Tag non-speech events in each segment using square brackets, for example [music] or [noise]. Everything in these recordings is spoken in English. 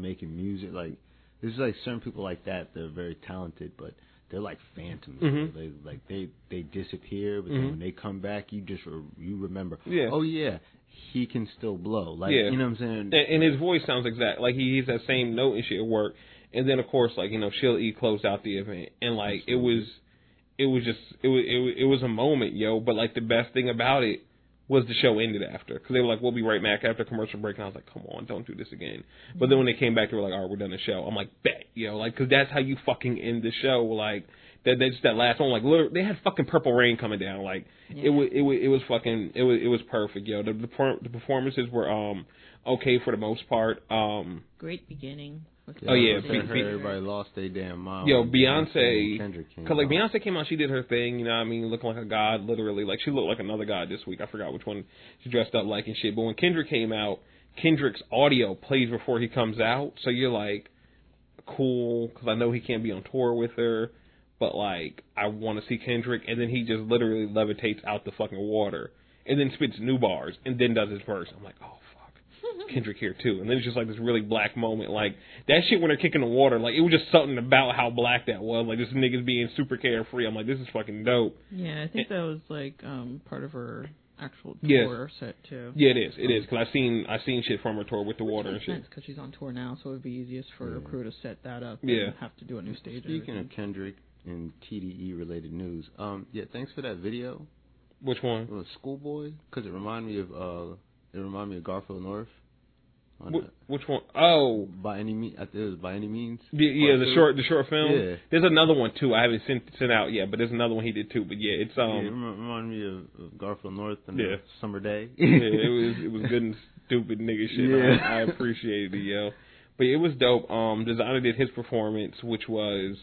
making music. Like there's like certain people like that. They're very talented, but they're like phantoms. Mhm. They like they they disappear, but Mhm. then when they come back, you just re- you remember. Yeah. Oh yeah, he can still blow. Like Yeah. you know what I'm saying? and, and his voice sounds exact like he, he's that same note and shit at work. And then of course like you know Sheila E closed out the event and like it was it was just it was it was, it was a moment yo. But like the best thing about it was the show ended after because they were like we'll be right back after commercial break and I was like come on don't do this again. But then when they came back they were like all right we're done the show. I'm like bet yo like because that's how you fucking end the show like. That that's that last one, like literally, they had fucking purple rain coming down, like it was it was it was fucking it was it was perfect, yo. The the, per- the performances were um okay for the most part. Um, Great beginning. With Oh, yeah, Be- Be- everybody lost their damn mind. Yo, Beyonce, came Cause like. Beyonce came out, she did her thing, you know what I mean, looking like a god, literally. Like she looked like another god this week. I forgot which one she dressed up like and shit. But when Kendrick came out, Kendrick's audio plays before he comes out, so you're like, cool, because I know he can't be on tour with her, but like I want to see Kendrick, and then he just literally levitates out the fucking water, and then spits new bars, and then does his verse. I'm like, oh. Kendrick here too, and then it's just like this really black moment, like that shit when they're kicking the water, like it was just something about how black that was, like this niggas being super carefree. I'm like, this is fucking dope. Yeah, I think that was like um part of her actual Yes. tour set too. Yeah, it is, it is, because I seen I seen shit from her tour with the water and Makes shit. sense because she's on tour now, so it would be easiest for her crew to set that up. Yeah. and have to do a new stage. Speaking of Kendrick and TDE related news, um, yeah, thanks for that video. Which one? It was Schoolboy because it reminded me of uh, it reminded me of Garfield North. Wh- Which one? Oh, the- by any means, it was by any means. yeah, yeah, the Part short the short film. Yeah. There's another one too. I haven't sent sent out yet, but there's another one he did too. But yeah, it's um. yeah, it rem- reminded me of, of Garfield North and Yeah. summer day. yeah, it was it was [laughs] good and stupid nigga shit. Yeah. I, I appreciated it, yo. But it was dope. Um, Desiigner did his performance, which was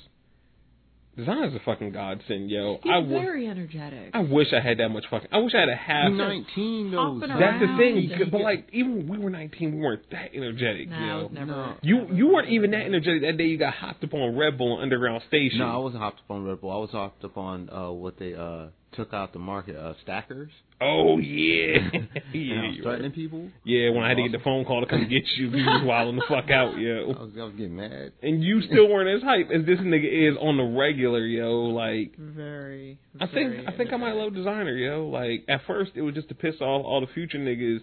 Desiigner's a fucking godsend, yo. He's I w- very energetic. I wish I had that much fucking. I wish I had a half. Nineteen though. That's the thing. and- But like, even when we were 19, we weren't that energetic, Nah, I yo. was never. No. You you weren't even that energetic that day. You got hopped up on Red Bull and Underground Station. No, I wasn't hopped up on Red Bull. I was hopped up on uh, what they uh, took out the market, uh, stackers. Oh yeah, [laughs] [laughs] and I yeah, was threatening were. people. yeah. When I had to get the phone call to come get you, you was wilding the fuck out, [laughs] I was, I was getting mad. And you still weren't as hype as this nigga is on the regular, yo. Like Very. I think very I think I might energetic. love Desiigner, yo. Like at first it was just to piss off all the future niggas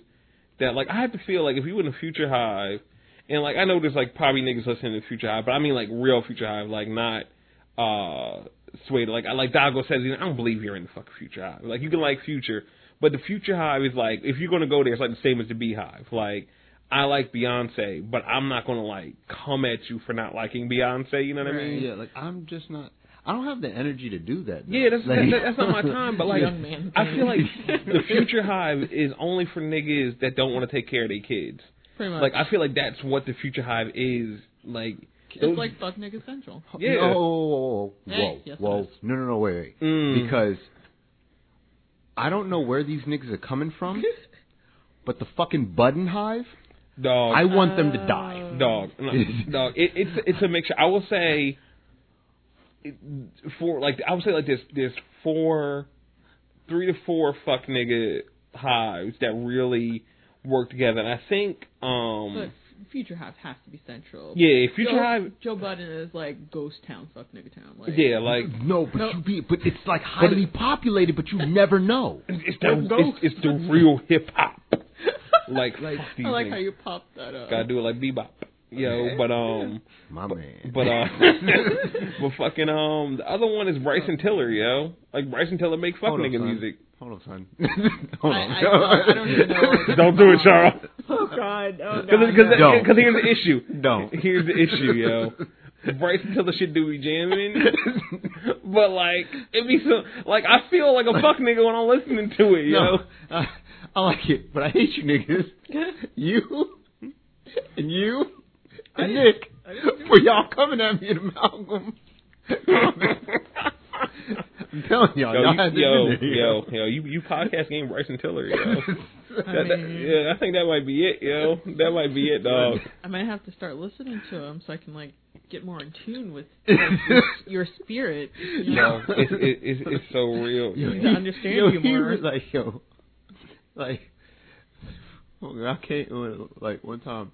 that like I had to feel like if you were in a future hive and like I know there's like probably niggas listening to future hive, but I mean like real future hive, like not uh swayed like I like Dago says you know, I don't believe you're in the fucking future hive. Like you can like future, but the future hive is like if you're gonna go there it's like the same as the beehive. Like I like Beyonce, but I'm not gonna like come at you for not liking Beyonce, you know what I mean? Yeah, like I'm just not. I don't have the energy to do that. though. Yeah, that's Like- that, that's not my [laughs] time. But like, Young man I feel like the [laughs] future hive is only for niggas that don't want to take care of their kids. Pretty much. Like, I feel like that's what the future hive is. Like, it's like fuck nigga central. [laughs] yeah. No, whoa, whoa, Hey, whoa, yes, it whoa. No, no, no, wait, wait. Mm. Because I don't know where these niggas are coming from, [laughs] but the fucking Budden Hive, dog, I want them to die. dog, no, dog. It, it's it's a mixture. I will say, it- for like I would say like this, there's four, three to four fuck nigga hives that really work together. And I think, um, But Future Hive has to be central. yeah, future Joe, hive, Joe Budden is like ghost town, fuck nigga town. Like, yeah, like. No, but No. you be, but it's like highly populated, but you never know. It's [laughs] the it's, it's the real hip hop. [laughs] Like, fuck these I like niggas. how you pop that up. gotta do it like bebop. Yo, but um, My man. but uh, [laughs] but fucking um, the other one is Bryson Tiller, yo. Like Bryson Tiller make fuck Hold nigga son. music. Hold on, son. [laughs] Hold I, on. I, don't, I don't even know. [laughs] Don't do it, Charles. Oh God! Oh God! Because because Don't. because here's the issue. Don't. Here's the issue, yo. Bryson the shit do be jamming, [laughs] but like it be so like I feel like a fuck nigga when I'm listening to it, yo. No, I, I like it, but I hate you niggas. You and you and Nick for y'all coming at me in Amalgam. I'm telling y'all, Yo, y'all you, yo, yo, yo, you you podcast game Bryson Tiller, yo. [laughs] That, that, mean- yeah, I think that might be it, yo. That might be it, dog. [laughs] I might have to start listening to him so I can like get more in tune with [laughs] your, your spirit. You Yo, know? it's it, it's it's so real. Yo, to understand yo, you he more. was like, yo, like, oh, I can't. Oh, like one time,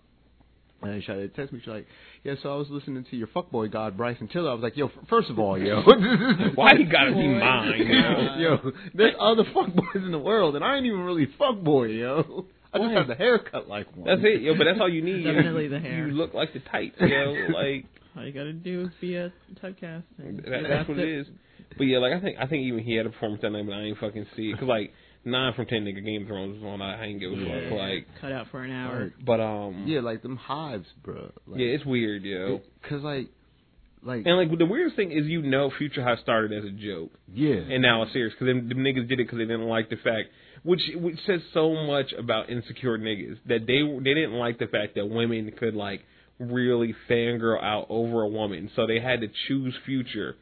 And she tried to text me. She's like, "Yeah, so I was listening to your fuckboy god Bryson Tiller. I was like, yo, first of all, yo, [laughs] [laughs] Why he gotta be [laughs] mine? You yo, there's other fuckboys in the world, and I ain't even really fuckboy, yo. I just Why? have the haircut like one. That's it, yo. But that's all you need. Definitely you, the hair. You look like the type, yo. Like All you gotta do is be a typecast. and that, that's what it is. But yeah, like I think I think even he had a performance that night, but I ain't fucking see it because like nine from ten nigga Game of Thrones was on. I ain't give a Yeah, fuck. Like, cut out for an hour. But um, Yeah, like them hives, bro. Like, yeah, it's weird, yo. it- Cause like, like, And like the weirdest thing is, you know, Future Hive started as a joke, yeah, and now it's serious because them, them niggas did it because they didn't like the fact, which which says so much about insecure niggas that they they didn't like the fact that women could like really fangirl out over a woman, so they had to choose Future.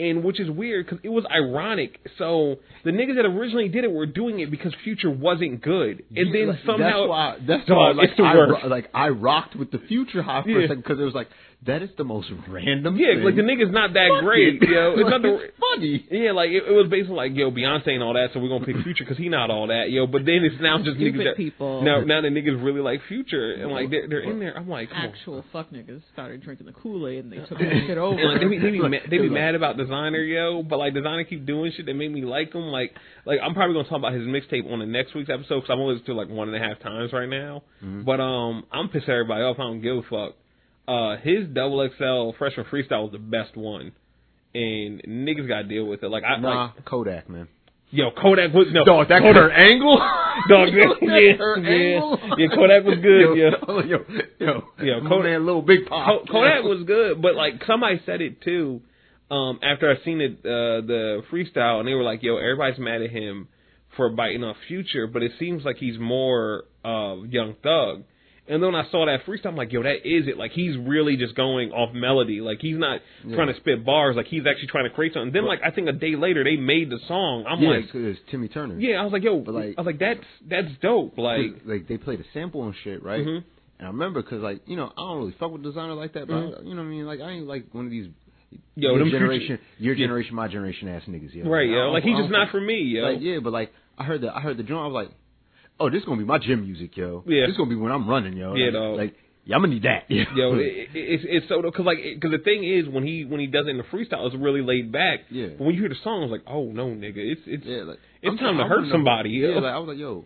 And which is weird because it was ironic. So the niggas that originally did it were doing it because Future wasn't good, and then somehow that's why that's Dog, why like I like I rocked with the future hive for Yeah. a second because it was like that is the most random. yeah, thing. like the nigga's not that Fuck great, it. yo. It's Like, not the it's funny. Yeah, like it, it was basically like, yo, Beyonce and all that, so we're gonna pick Future because he not all that, yo. But then it's now just Stupid niggas that people. now now the niggas really like Future and like they're they're in there. I'm like, come on. Actual fuck niggas started drinking the Kool Aid and they took [laughs] that shit over. And like they be, they be, Like, mad, they be it was mad about Desiigner, yo. But like Desiigner keep doing shit that made me like him. Like like I'm probably gonna talk about his mixtape on the next week's episode because I'm only listening to like one and a half times right now. Mm-hmm. But um, I'm pissed everybody off. I don't give a fuck. Uh, his double XL freshman freestyle was the best one, and niggas got to deal with it. Like I Nah, like Kodak man. yo Kodak was no Dog, that Kodak, Kurt Angle. [laughs] Dog, That yeah, yeah. Angle. Yeah, Kodak was good, Yo, yeah. yo, yo, Yo, Kodak- man, little big pop. Kodak [laughs] was good, but like somebody said it too. Um, after I seen it, uh, the freestyle, and they were like, "Yo, everybody's mad at him for biting off Future, but it seems like he's more uh, Young Thug." And then when I saw that freestyle, I'm like, "Yo, that is it. Like he's really just going off melody. Like he's not Yeah. trying to spit bars. Like he's actually trying to create something." Then, like I think a day later, they made the song. I'm yeah, like, it's Timmy Turner. "Yeah," I was like, "Yo," But, like- I was like, "That's that's dope." Like, like they played a sample and shit, right? Mhm. And I remember because like you know I don't really fuck with Desiigner like that, but Mhm. I, you know what I mean. Like I ain't like one of these. Yo, your them future- generation, your Yeah. generation, my generation ass niggas, yo. right, yo, like he's just not for me, yo. Like yeah, but like I heard the I heard the drum. I was like, oh, this gonna be my gym music, yo. Yeah. this gonna be when I'm running, yo. Yeah, like, like yeah, I'm gonna need that. Yo, [laughs] it, it, it's it's so because like because the thing is when he when he does it in the freestyle it's really laid back. Yeah. But when you hear the song, it's like, oh no, nigga, it's it's yeah, like It's I'm- time to hurt somebody, Yeah, like I was like, yo,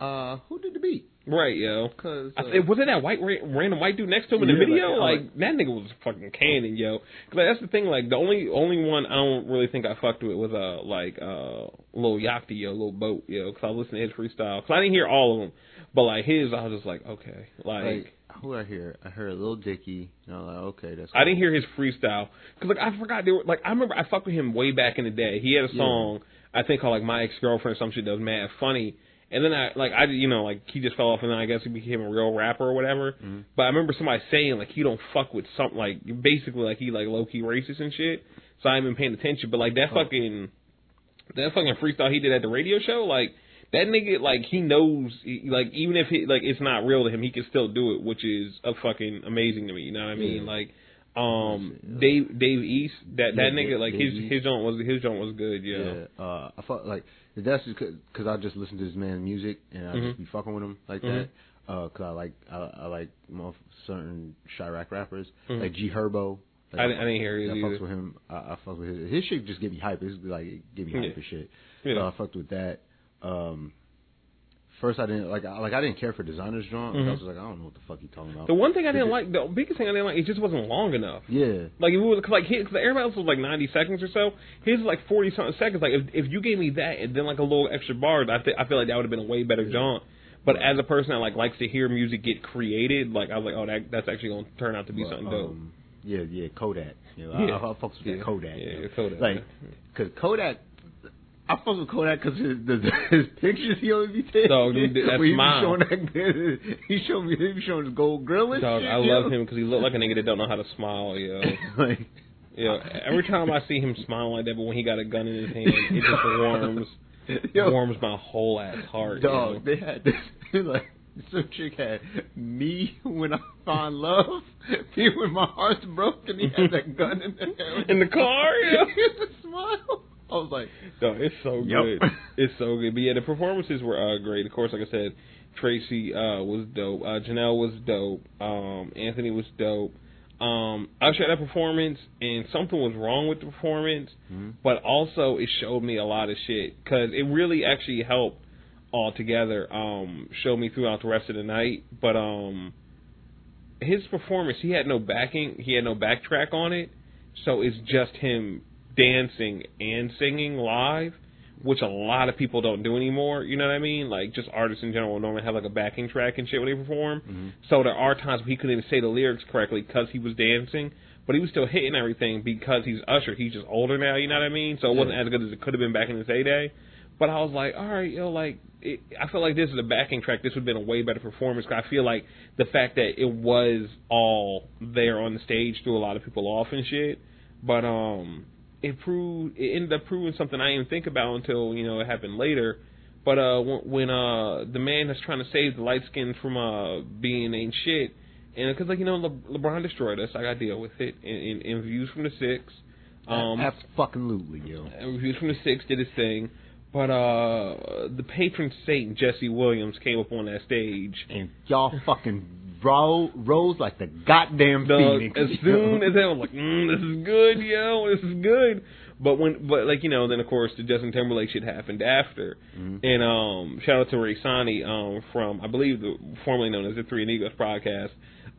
uh, who did the beat? Right, yo. Cause I uh, was it that white ra- random white dude next to him in the Yeah, video? Like, like- that nigga was fucking cannon, yo. 'Cause, like, that's the thing. Like the only only one I don't really think I fucked with was uh like uh little Yachty yo, little boat yo. Because I listened to his freestyle. Because I didn't hear all of them, but like his, I was just like, okay, like. like who I hear? I heard Lil Dicky. And I was like, okay, that's. I didn't hear his freestyle because like I forgot they were like I remember I fucked with him way back in the day. He had a Yeah. song I think called like My Ex Girlfriend or some shit that was mad funny. And then I like I you know like he just fell off and then I guess he became a real rapper or whatever. Mhm. But I remember somebody saying like he don't fuck with something like basically like he like low key racist and shit. So I haven't been paying attention. But like that Oh. fucking that fucking freestyle he did at the radio show like. That nigga, like, he knows, he- like, even if he, like, it's not real to him, he can still do it, which is a fucking amazing to me. You know what I mean? Yeah. Like, um, Dave Dave East, that that Yeah, nigga, like Dave his East. his joint was his joint was good, yeah. Yeah, uh, I felt like that's just because I just listen to this man's music and I Mhm. just be fucking with him like Mhm. that. Uh, cause I like I, I like certain Chiraq rappers Mhm. like G Herbo. Like, I didn't- I didn't hear his I fucks with him. I, I fuck with his. His shit just give me hype. It's like it give me hype Yeah. and shit. Yeah. So I fucked with that. Um, first I didn't like I, like I didn't care for Desiigner's drawing. I Mhm. was just like I don't know what the fuck he talking about. The one thing I didn't like, the biggest thing I didn't like, it just wasn't long enough. yeah. Like if it was cause like his, cause everybody else was like ninety seconds or so. His was like forty something seconds. Like if if you gave me that and then like a little extra bars, I th- I feel like that would have been a way better jaunt. But as a person that like likes to hear music get created, like I was like, oh, that that's actually gonna turn out to be But, something dope. um, Yeah, yeah, Kodak. You know, Yeah. I, I, I fucks with Yeah. Kodak. Yeah, you know. yeah, Kodak. Like, cause Kodak, I fucks with Kodak because his the, [laughs] his pictures he always be taking. Dog, dude, he showing that, he showed me he be showing his gold grill and Dog, shit. I love yo. him because he looked like a nigga that don't know how to smile, yo. [laughs] like, Yeah, every time I see him smile like that, but when he got a gun in his hand, it just [laughs] warms yo, warms my whole ass heart. dog, yo. they had this like. Some chick had me when I find love, me when my heart's broken. He had that gun in there In the car, yeah. He would smile. I was like, [laughs] No, it's so good. It's so good. But yeah, the performances were uh, great. Of course, like I said, Tracy uh, was dope. Uh, Janelle was dope. Um, Anthony was dope. Um, Usher had a performance, and something was wrong with the performance, Mhm. but also it showed me a lot of shit because it really actually helped altogether. Um, show me throughout the rest of the night, but um, his performance, he had no backing, he had no backtrack on it, so it's just him dancing and singing live, which a lot of people don't do anymore. You know what I mean? Like just artists in general normally have like a backing track and shit when they perform. Mhm. So there are times where he couldn't even say the lyrics correctly because he was dancing, but he was still hitting everything because he's Usher. He's just older now. You know what I mean? So it wasn't as good as it could have been back in his heyday. But I was like, all right, yo, like it, I feel like this is a backing track. This would have been a way better performance. 'cause I feel like the fact that it was all there on the stage threw a lot of people off and shit. But um, it proved it ended up proving something I didn't think about until you know it happened later. But uh, when, uh the man that's trying to save the light skin from uh being ain't shit, and because like you know Le- LeBron destroyed us, I got to deal with it. In, in, in views from the six, um, Absolutely, yo. reviews from the six did his thing. But uh the patron saint Jesse Williams came up on that stage. And y'all fucking ro- rose like the goddamn Dog, phoenix. as soon as I was like, mm, "This is good, yo, this is good," but when, but like you know, then of course the Justin Timberlake shit happened after, Mhm. and um, shout out to Ray Sani, um, from I believe the formerly known as the Three Amigos podcast.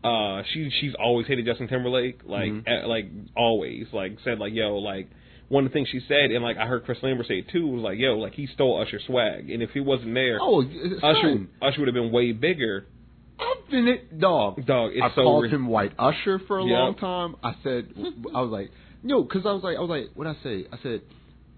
Uh, she she's always hated Justin Timberlake, like Mhm. at, like always, like said like yo, like one of the things she said, and like I heard Chris Lambert say it too, was like yo, like he stole Usher swag, and if he wasn't there, Oh, Usher son, Usher would have been way bigger. I've been infinite dog. Dog, it's I so called ri- him White Usher for a Yep. long time. I said, I was like, yo, because I was like, I was like, what I say? I said,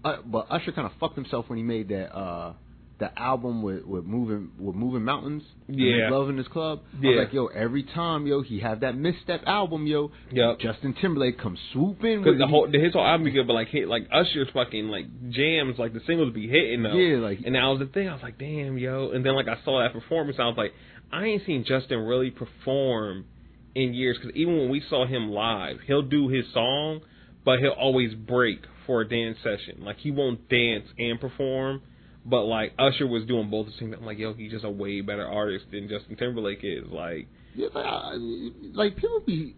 uh, but Usher kind of fucked himself when he made that uh the album with with moving with moving mountains. Yeah. In his club. I Yeah. was like, yo, every time, yo, he have that misstep album, yo. Yep. Justin Timberlake comes swooping Because the whole his whole album be good, but like hit like Usher's fucking like jams, like the singles be hitting though. Yeah, like- and that was the thing. I was like, damn, yo. And then like I saw that performance, I was like, I ain't seen Justin really perform in years. Because even when we saw him live, he'll do his song, but he'll always break for a dance session. Like he won't dance and perform. But like Usher was doing both the same. I'm like, yo, he's just a way better artist than Justin Timberlake is. Like, Yeah, like, I, uh, like people be,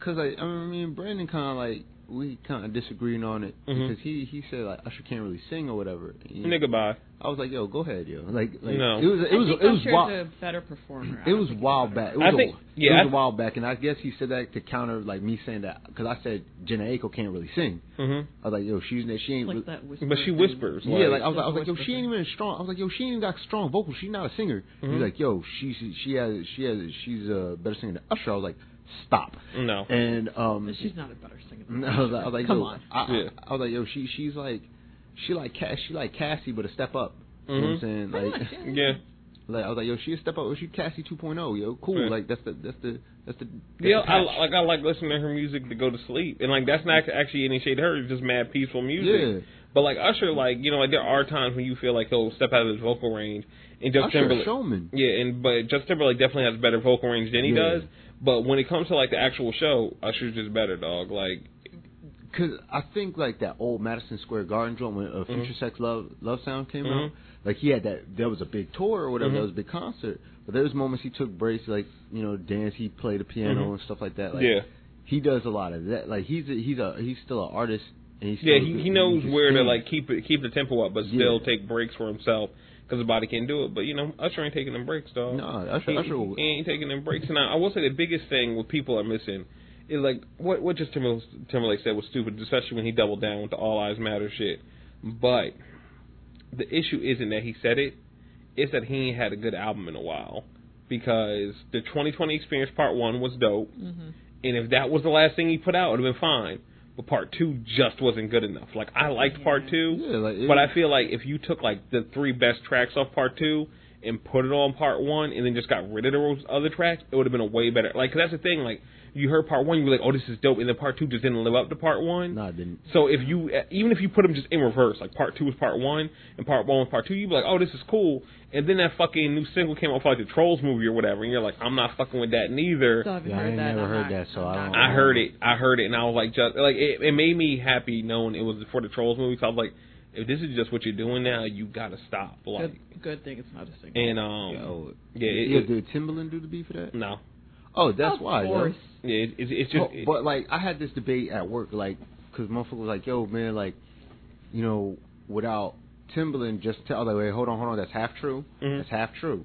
cause like I mean Brandon kind of like we kind of disagreeing on it Mhm. because he he said like Usher can't really sing or whatever. And nigga, bye. I was like, yo, go ahead, yo. Like, like No. it was it I was think it was Usher's wild. a better performer. It was think he's while back. It was I a- think- it yeah, was I- a while back, and I guess he said that to counter like me saying that because I said Jhené Aiko can't really sing. hmm I was like, yo, she's she ain't. like really- that But she thing. whispers. yeah, like I was, like, I was like, yo, she ain't even strong. I was like, yo, she ain't even got strong vocals. She's not a singer. Mhm. He's like, yo, she she has she has she's a better singer than Usher. I was like, stop. No. And um, But she's not a better singer. Than I was like, I was like come yo, on. I, I, Yeah. I was like, yo, she she's like, she like Cass, she like Cassie, but a step up. You know what I'm Mhm. saying? Pretty Like, much, yeah. [laughs] Yeah. like I was like, yo, she a step up. She Cassie 2.0. Yo, cool. Right. Like that's the that's the that's the. That's Yeah, the I like I like listening to her music to go to sleep, and like that's not actually any shade to her. It's just mad peaceful music. Yeah. But like Usher, like you know, like there are times when you feel like he'll step out of his vocal range, and Justin Timberlake. showman. Yeah, and but Justin Timberlake definitely has better vocal range than he Yeah. does. But when it comes to like the actual show, Usher's just better, dog. Like, Cause I think like that old Madison Square Garden joint when uh, Future Mhm. Sex Love Love Sound came Mhm. out, like he had that. There was a big tour or whatever. Mhm. That was a big concert. But there was moments he took breaks, like you know, dance. He played the piano Mhm. and stuff like that. Like, yeah, he does a lot of that. Like he's a, he's a he's still an artist. And he's yeah, he he knows can where to like keep it keep the tempo up, but Yeah. still take breaks for himself because the body can't do it. But you know, Usher ain't taking them breaks, dog. No, Usher, he, Usher. will- he ain't taking them breaks. And I, I will say the biggest thing what people are missing is like what what just Timberlake, Timberlake said was stupid, especially when he doubled down with the All Eyes Matter shit. But the issue isn't that he said it; it's that he ain't had a good album in a while. Because the 2020 Experience Part One was dope, hmm and if that was the last thing he put out, it would have been fine. But Part Two just wasn't good enough. Like I liked Part Two. Yeah, like it- But I feel like if you took like the three best tracks off part two and put it on part one, and then just got rid of those other tracks, it would have been a way better. Like, 'cause that's the thing. Like, you heard part one, you were like, "Oh, this is dope," and then part two just didn't live up to part one. Nah, I didn't. So if you, even if you put them just in reverse, like part two was part one and part one was part two, you'd be like, "Oh, this is cool." And then that fucking new single came out for like the Trolls movie or whatever, and you're like, "I'm not fucking with that neither." So I've Yeah, I heard ain't that. never I'm heard that, so I'm I not- don't- I heard it. I heard it, and I was like, just like it, it made me happy knowing it was for the Trolls movie. So I was like, if this is just what you're doing now, you gotta stop. Like, Good, good thing it's not a single. and um, Yo, yeah, it, yeah. it- Did Timberland do the beat for that? no, Oh, that's of why. yo. course. Yeah, it, it's it's just. but, but like I had this debate at work, like, cause motherfucker was like, "Yo, man, like, you know, without Timberland, just tell like, wait, hold on, hold on, that's half true. Mhm. That's half true.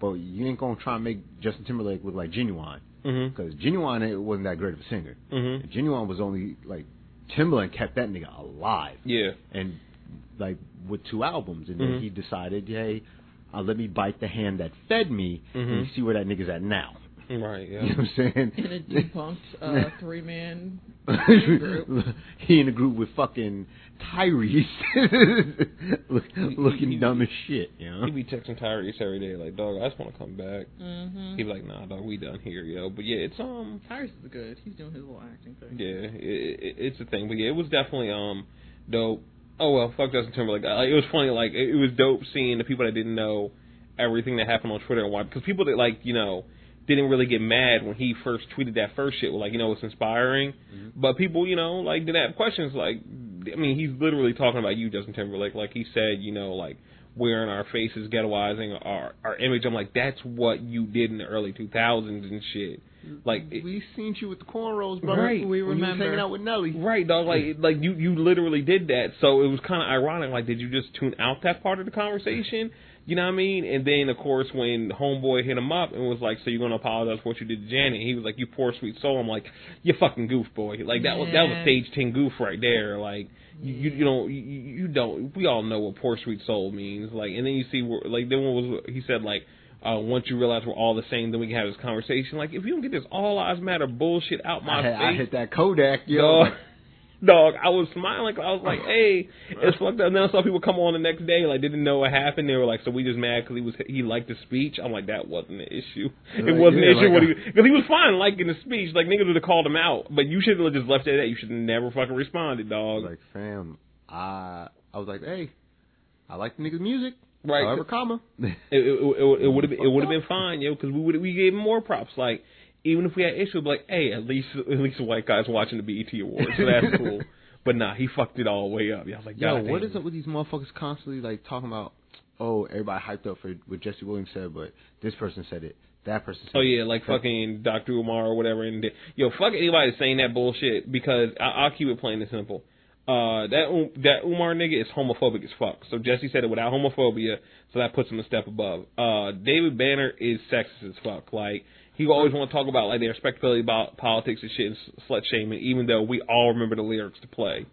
But you ain't gonna try and make Justin Timberlake look like Ginuwine, mhm, cause Ginuwine it wasn't that great of a singer. mhm, Ginuwine was only like Timberland kept that nigga alive, yeah, and like with two albums, and then Mhm. he decided, hey. Uh, let me bite the hand that fed me and see where that nigga's at now. Right, yeah. You know what I'm saying? In a debunked uh, [laughs] three man group. he in a group with fucking Tyrese, [laughs] Look, looking he- dumb as shit. You know. He be texting Tyrese every day, like, dog, I just want to come back. Mm-hmm. He be like, nah, dog, we done here, yo. But yeah, it's um, Tyrese is good. He's doing his little acting thing. yeah, it, it, it's a thing. But yeah, it was definitely um, dope. Oh well, fuck Justin Timberlake. Like, it was funny, like it, it was dope seeing the people that didn't know everything that happened on Twitter and why, because people that like you know didn't really get mad when he first tweeted that first shit. Like, you know, it's inspiring. Mm-hmm. But people, you know, like didn't have questions. Like, I mean, he's literally talking about you, Justin Timberlake. Like he said, you know, like wearing our faces, ghettoizing our our image. I'm like, that's what you did in the early 2000s and shit. Like, it, we seen you with the cornrows, brother. Right. We remember. hanging out with Nelly. Right, dog. Like, [laughs] like you, you literally did that. So it was kind of ironic. Like, did you just tune out that part of the conversation? You know what I mean? And then, of course, when Homeboy hit him up and was like, "So you're gonna apologize for what you did to Janet?" He was like, "You poor sweet soul." I'm like, "You fucking goof, boy." Like that was that was stage ten goof right there. Like. You, you you don't you, you don't we all know what poor sweet soul means like and then you see where like then what was he said like uh once you realize we're all the same then we can have this conversation like if you don't get this all lives matter bullshit out my I, face I hit that Kodak, yo. [laughs] Dog, I was smiling. I was like, [sighs] "Hey, it's fucked up." And then I saw people come on the next day, like didn't know what happened. They were like, "So we just mad because he was he liked the speech." I'm like, "That wasn't the issue. It Like, wasn't yeah, the issue like, what he uh, because he was fine liking the speech. Like niggas would have called him out, but you should have just left it at that. You should have never fucking responded, dog. like, fam, I I was like, hey, I like the nigga's music. right? However, comma. it it it, it would have it would have been fine, yo, because we would we gave him more props. Like even if we had issues, like, hey, at least at least a white guy's watching the BET Awards, so that's cool. [laughs] But nah, he fucked it all the way up. Yeah, I was like, Yo, God what damn. is up with these motherfuckers constantly like talking about? Oh, everybody hyped up for what Jesse Williams said, but this person said it, that person said. Oh yeah, like fucking Dr. Umar or whatever. And yo, fuck anybody saying that bullshit because I, I'll keep it plain and simple. Uh, that um, that Umar nigga is homophobic as fuck. So Jesse said it without homophobia, so that puts him a step above. Uh, David Banner is sexist as fuck. Like he always want to talk about like their respectability about politics and shit and slut shaming, even though we all remember the lyrics to play.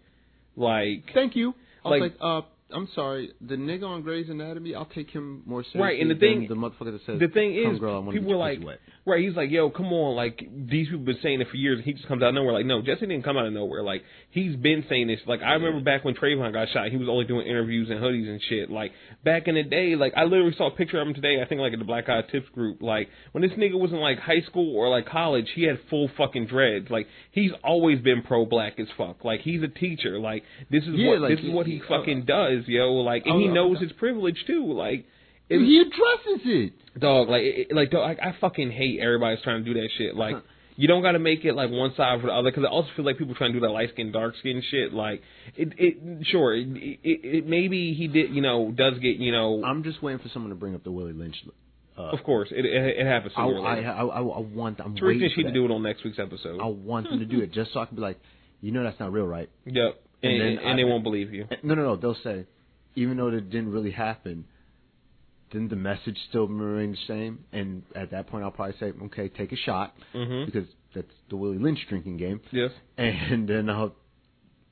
Like Thank you. I was Like- like, uh, I'm sorry, the nigga on Grey's Anatomy, I'll take him more seriously Right, and the than thing- the motherfucker that says, the thing "Come is, girl, people were like, wet." right? He's like, yo, come on, like these people been saying it for years, and he just comes out of nowhere. Like, no, Jesse didn't come out of nowhere. Like, he's been saying this. Like, I remember back when Trayvon got shot, he was only doing interviews and hoodies and shit. Like, back in the day, like I literally saw a picture of him today. I think like in the Black Eye Tips group. Like, when this nigga was in like high school or like college, he had full fucking dreads. Like, he's always been pro black as fuck. Like, he's a teacher. Like, this is Yeah, what like, this is what he he- uh, fucking does, yo. Like, and Oh, he oh, knows oh. his privilege too. Like. it- he addresses it. Dog, like, it, like, dog, I, I fucking hate everybody's trying to do that shit. Like, you don't got to make it like one side or the other because I also feel like people trying to do that light skin, dark skin shit. Like, it, it, sure, it, it, it, maybe he did, you know, does get, you know, I'm just waiting for someone to bring up the Willie Lynch. Uh, of course, it, it, it happens I, I. I, I, want. I'm Tariq waiting for that. to do it on next week's episode. I want them to do it just so I can be like, you know, that's not real, right? [laughs] Yep, and, And and, then they won't believe you. No, no, no. They'll say, even though it didn't really happen, then the message still remain the same. And at that point, I'll probably say, okay, take a shot hmm because that's the Willie Lynch drinking game, Yes, and then I'll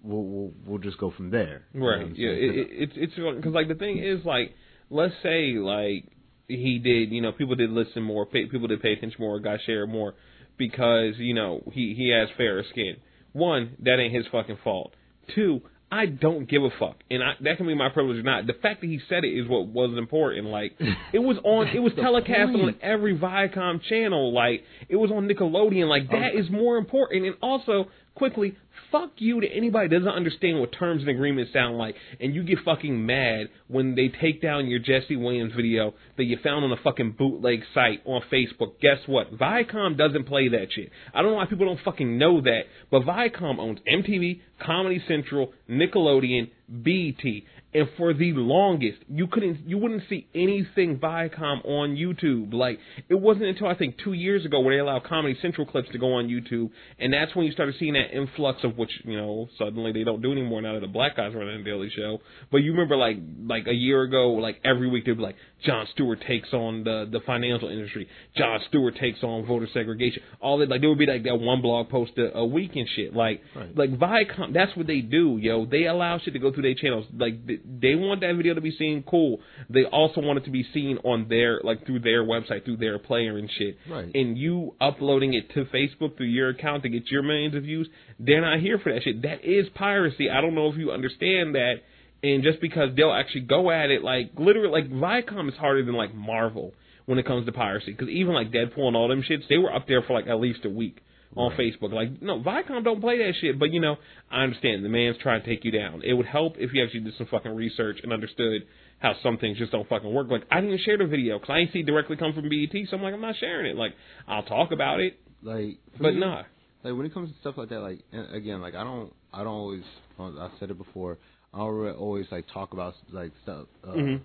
we'll we'll, we'll just go from there. You know right. Yeah, it, it, it's it's because like the thing is like, let's say like he did, you know, people did listen more, pay, people did pay attention more, got shared more because you know he he has fairer skin. One, that ain't his fucking fault. Two, I don't give a fuck, and I, that can be my privilege or not. The fact that he said it is what was important. Like [laughs] it was on, it was telecast on every Viacom channel. Like it was on Nickelodeon. Like oh. that Oh. is more important. And also, quickly, fuck you to anybody that doesn't understand what terms and agreements sound like, and you get fucking mad when they take down your Jesse Williams video that you found on a fucking bootleg site on Facebook. Guess what? Viacom doesn't play that shit. I don't know why people don't fucking know that, but Viacom owns MTV, Comedy Central, Nickelodeon, BET. And for the longest, you couldn't, you wouldn't see anything Viacom on YouTube. Like it wasn't until I think two years ago where they allowed Comedy Central clips to go on YouTube, and that's when you started seeing that influx of which you know suddenly they don't do anymore now that the black guys are running the Daily Show. But you remember like like a year ago, like every week they'd be like Jon Stewart takes on the the financial industry, Jon Stewart takes on voter segregation. All that like there would be like that one blog post a, a week and shit. Like Right. like Viacom, that's what they do, yo. They allow shit to go through their channels. Like they, want that video to be seen, cool. They also want it to be seen on their like through their website, through their player and shit. Right. And you uploading it to Facebook through your account to get your millions of views, they're not here for that shit. That is piracy. I don't know if you understand that. And just because they'll actually go at it like literally like Viacom is harder than like Marvel when it comes to piracy because even like Deadpool and all them shits, they were up there for like at least a week on Facebook. Like, no, Viacom don't play that shit. But you know, I understand the man's trying to take you down. It would help if you actually did some fucking research and understood how some things just don't fucking work. Like, I didn't even share the video because I didn't see it directly come from BET, so I'm like, I'm not sharing it. Like, I'll talk about it, Like, but me, nah. Like when it comes to stuff like that, like again, like I don't, I don't always. I've said it before. I don't always like talk about like stuff, uh, Mhm.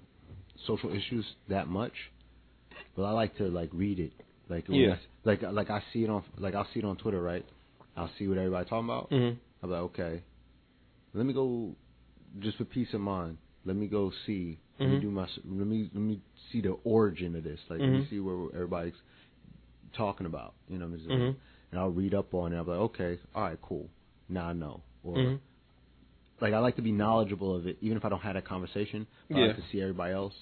social issues that much. But I like to like read it. Like Yeah. I, like like I see it on like I'll see it on Twitter, right? I'll see what everybody's talking about. hmm I'm like, okay, let me go, just for peace of mind. Let me go see. Let me Mhm. do my. Let me let me see the origin of this. Like let me Mhm. see where everybody's talking about. You know what I'm saying? Mhm. And I'll read up on it. I'm like, okay, all right, cool. Now I know. Or hmm like I like to be knowledgeable of it, even if I don't have that conversation. But I Yeah. like to see everybody else.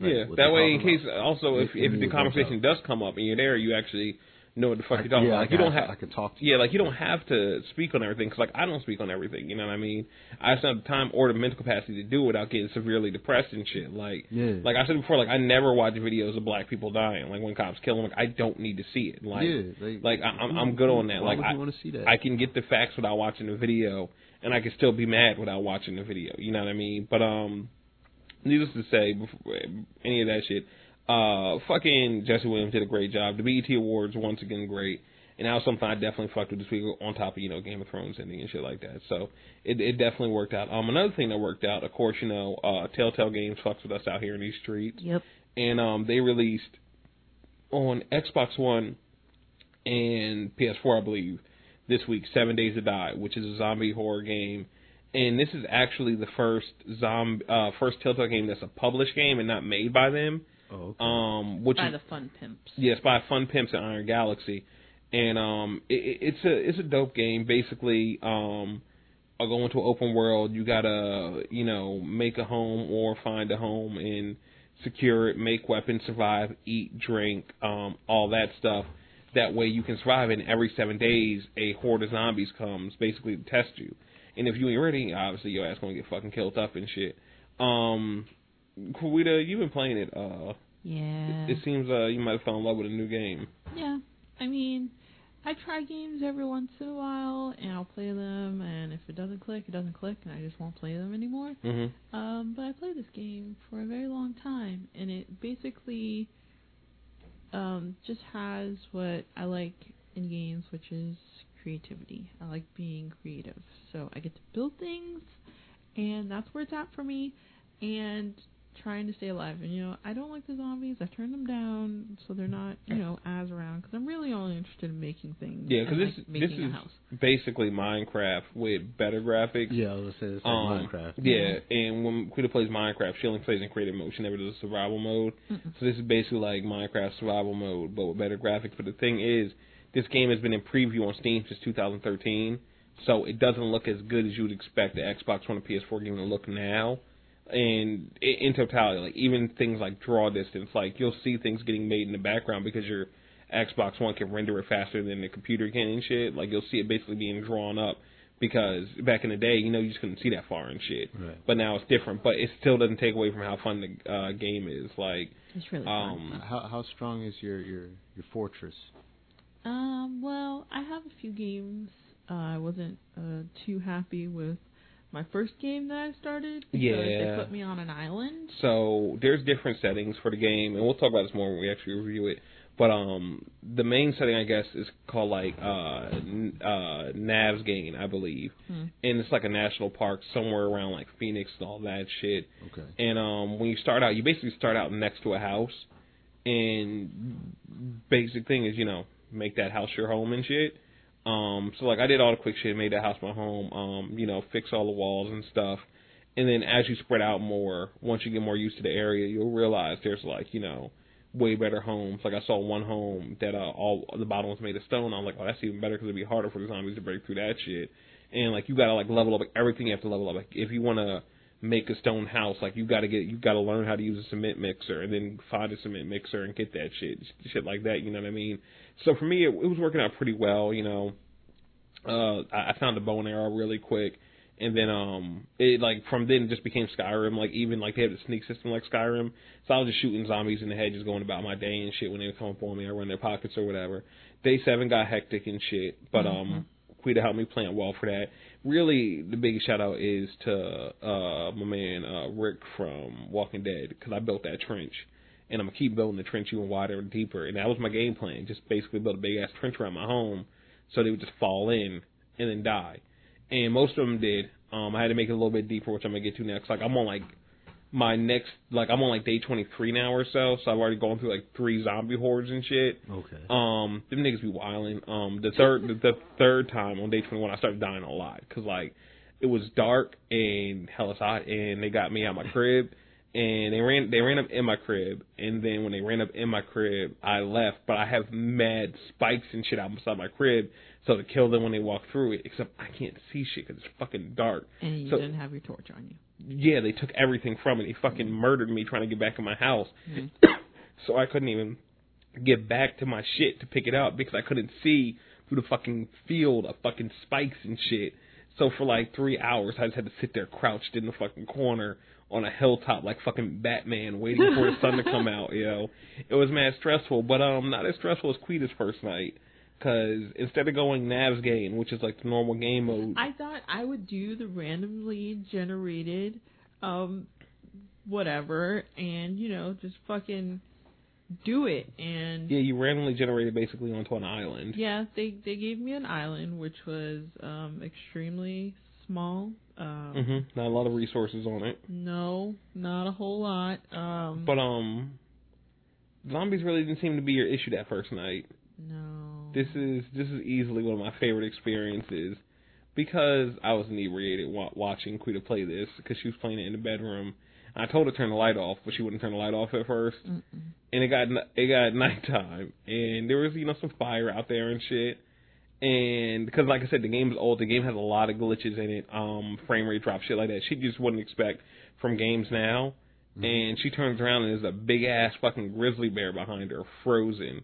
Yeah, what that way, in case about. also if if the conversation does come up and you're there, you actually know what the fuck I- you're talking yeah, about. Like you don't have I can talk to Yeah, like you don't have to speak on everything. Cause like I don't speak on everything. You know what I mean? I just don't have the time or the mental capacity to do it without getting severely depressed and shit. Like, Yeah. like I said before, like I never watch videos of black people dying. Like when cops kill them, like I don't need to see it. Like, yeah, like, like I, I'm I'm good on that. Why Like I, want to see that? I can get the facts without watching the video, and I can still be mad without watching the video. You know what I mean? But um, needless to say, before, any of that shit, uh, fucking Jesse Williams did a great job. The BET Awards once again great, and that was something I definitely fucked with this week. On top of you know Game of Thrones ending and shit like that, so it it definitely worked out. Um, another thing that worked out, of course, you know, uh, Telltale Games fucks with us out here in these streets Yep. and um, they released on Xbox One and PS4, I believe, this week, Seven Days to Die, which is a zombie horror game. And this is actually the first zombie, uh, first Telltale game that's a published game and not made by them. oh, okay. Um, which By is the fun pimps. Yes, by Fun Pimps at Iron Galaxy, and um, it, it- it's a it's a dope game. Basically, um, I go into an open world. You gotta you know make a home or find a home and secure it, make weapons, survive, eat, drink, um, all that stuff. That way you can survive. And every seven days, a horde of zombies comes basically to test you. And if you ain't ready, obviously your ass gonna get fucking killed up and shit. Um, Kawita, you've been playing it. Uh, Yeah. it seems uh you might have fell in love with a new game. Yeah, I mean, I try games every once in a while, and I'll play them, and if it doesn't click, it doesn't click, and I just won't play them anymore. Mm-hmm. Um, but I played this game for a very long time, and it basically um, just has what I like in games, which is creativity. I like being creative, so I get to build things, and that's where it's at for me. And trying to stay alive, and you know, I don't like the zombies. I turn them down so they're not, you know, as around because I'm really only interested in making things. Yeah, because this like, this is house. basically Minecraft with better graphics. yeah, I was gonna say it's like Um, Minecraft. Yeah, and when Quita plays Minecraft, she only plays in creative mode. She never does survival mode. Mm-mm. So this is basically like Minecraft survival mode, but with better graphics. But the thing is, this game has been in preview on Steam since 2013, so it doesn't look as good as you would expect the Xbox One and PS4 game to look now. And in totality, like even things like draw distance, like you'll see things getting made in the background because your Xbox One can render it faster than the computer can and shit. Like you'll see it basically being drawn up because back in the day, you know, you just couldn't see that far and shit. Right. But now it's different. But it still doesn't take away from how fun the uh, game is. Like, It's really fun. um, How how strong is your your your fortress? Um, well, I have a few games uh, I wasn't uh, too happy with my first game that I started because Yeah. they put me on an island. So there's different settings for the game, and we'll talk about this more when we actually review it. But um, the main setting, I guess, is called like uh, N- uh, Navezgane, I believe, Hmm. and it's like a national park somewhere around like Phoenix and all that shit. Okay. And um, when you start out, you basically start out next to a house, and basic thing is you know make that house your home and shit. Um, so like I did all the quick shit, made that house my home. Um, you know, fix all the walls and stuff. And then as you spread out more, once you get more used to the area, you'll realize there's like you know way better homes. Like I saw one home that uh, all the bottom was made of stone. I'm like, oh, that's even better because it'd be harder for the zombies to break through that shit. And like you gotta like level up like, everything. You have to level up. Like if you wanna make a stone house, like you gotta get you gotta learn how to use a cement mixer and then find a cement mixer and get that shit, shit like that. You know what I mean? So for me, it, it was working out pretty well. You know, uh, I, I found a bow and arrow really quick. And then um it like from then it just became Skyrim, like even like they had the sneak system like Skyrim. So I was just shooting zombies in the head, just going about my day and shit when they would come up on me, I run their pockets or whatever. Day seven got hectic and shit. But um Quita helped me plan well for that. Really the biggest shout out is to uh my man uh Rick from Walking Dead, because I built that trench. And I'm gonna keep building the trench even wider and deeper. And that was my game plan. Just basically build a big ass trench around my home so they would just fall in and then die and most of them did. Um, I had to make it a little bit deeper, which I'm gonna get to next. Like I'm on like my next, like I'm on like day 23 now or so, so I've already gone through like three zombie hordes and shit. Okay. Um, them niggas be wilding. Um, the third, the, the third time on day 21, I started dying a lot because like it was dark and hella hot, and they got me out my crib. And they ran, they ran up in my crib, and then when they ran up in my crib, I left. But I have mad spikes and shit outside my crib, so to kill them when they walk through it. Except I can't see shit because it's fucking dark. And you So- didn't have your torch on you. Yeah, they took everything from me. They fucking murdered me trying to get back in my house. Mhm. [coughs] so I couldn't even get back to my shit to pick it up because I couldn't see through the fucking field of fucking spikes and shit. So for like three hours, I just had to sit there crouched in the fucking corner on a hilltop like fucking Batman, waiting for the sun to come out. You know, it was mad stressful, but um, not as stressful as Quita's first night. Cause instead of going Navezgane, which is like the normal game mode, I thought I would do the randomly generated, um, whatever, and you know, just fucking do it. And yeah, you randomly generated basically onto an island. yeah, they they gave me an island which was um extremely small. Um, hmm Not a lot of resources on it. No, not a whole lot. Um, But um, zombies really didn't seem to be your issue that first night. no. This is this is easily one of my favorite experiences because I was inebriated wa- watching Quita play this because she was playing it in the bedroom. I told her to turn the light off, but she wouldn't turn the light off at first. Mm-mm. And it got n- it got [laughs] nighttime, and there was you know some fire out there and shit. And because like I said, the game is old. The game has a lot of glitches in it. Um, frame rate drop, shit like that. She just wouldn't expect from games now. And she turns around and there's a big ass fucking grizzly bear behind her, frozen.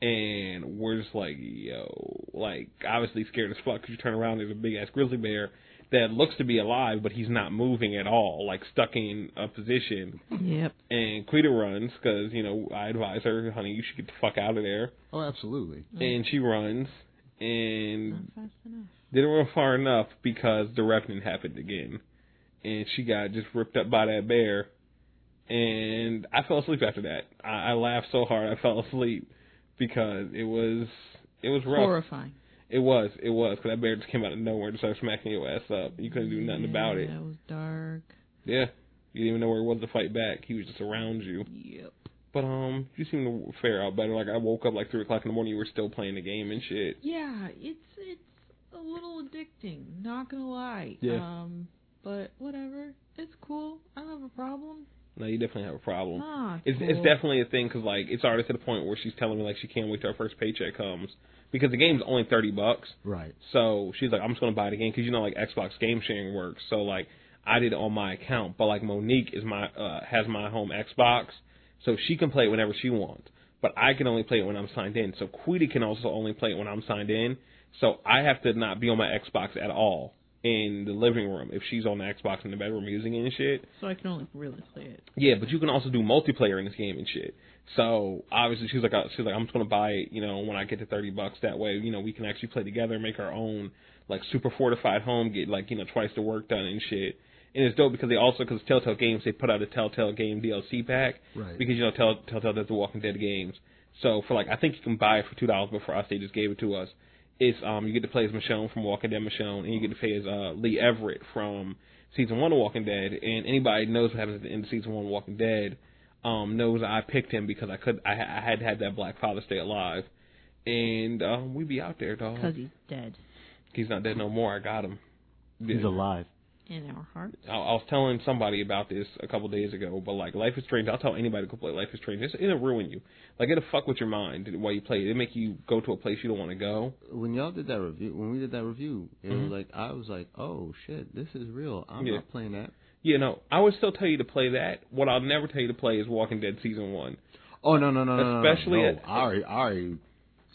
And we're just like, yo, like obviously scared as fuck. Cause you turn around, there's a big ass grizzly bear that looks to be alive, but he's not moving at all, like stuck in a position. Yep. And Quita runs because you know I advise her, honey, you should get the fuck out of there. Oh, absolutely. And she runs and didn't run far enough because the revenant happened again, and she got just ripped up by that bear. And I fell asleep after that. I, I laughed so hard I [laughs] fell asleep because it was it was rough. Horrifying. It was it was because that bear just came out of nowhere and started smacking your ass up. You couldn't do nothing about it. Yeah, It was dark. Yeah, you didn't even know where it was to fight back. He was just around you. Yep. But um, you seem to fare out better. Like I woke up like three o'clock in the morning, you were still playing the game and shit. Yeah, it's it's a little addicting. Not gonna lie. Yeah. Um, but whatever. It's cool. I don't have a problem. No, you definitely have a problem. Ah, It's cool. it's definitely a thing because like it's already to the point where she's telling me like she can't wait till her first paycheck comes because the game's only thirty bucks. Right. So she's like, I'm just gonna buy the game because you know like Xbox game sharing works. So like I did it on my account, but like Monique is my uh has my home Xbox, so she can play it whenever she wants. But I can only play it when I'm signed in. So Quita can also only play it when I'm signed in. So I have to not be on my Xbox at all in the living room if she's on the Xbox in the bedroom using it and shit. So I can only really play it. Yeah, but you can also do multiplayer in this game and shit. So obviously she's like, uh, she's like, I'm just gonna buy it, you know, when I get to thirty bucks. That way, you know, we can actually play together, make our own like super fortified home, get like you know twice the work done and shit. And it's dope because they also because Telltale Games they put out a Telltale Game DLC pack Right. because you know Tell, Telltale does the Walking Dead games. So for like I think you can buy it for two dollars, but for us they just gave it to us. It's um you get to play as Michonne from Walking Dead Michonne, and you get to play as uh, Lee Everett from season one of Walking Dead. And anybody knows what happens at the end of season one of Walking Dead um knows I picked him because I could I, I had had that black father stay alive, and um we be out there dog. Because he's dead He's not dead no more. I got him. Yeah. He's alive. In our hearts. I, I was telling somebody about this a couple days ago, but like Life is Strange, I'll tell anybody to go play Life is Strange. It's, it'll ruin you. Like it'll fuck with your mind while you play it. It'll make you go to a place you don't want to go. When y'all did that review, when we did that review, it Mhm. was like I was like, oh shit, this is real. I'm Yeah. not playing that. You know, I would still tell you to play that. What I'll never tell you to play is Walking Dead season one, Oh no no no no no, Especially no. at- I already, I already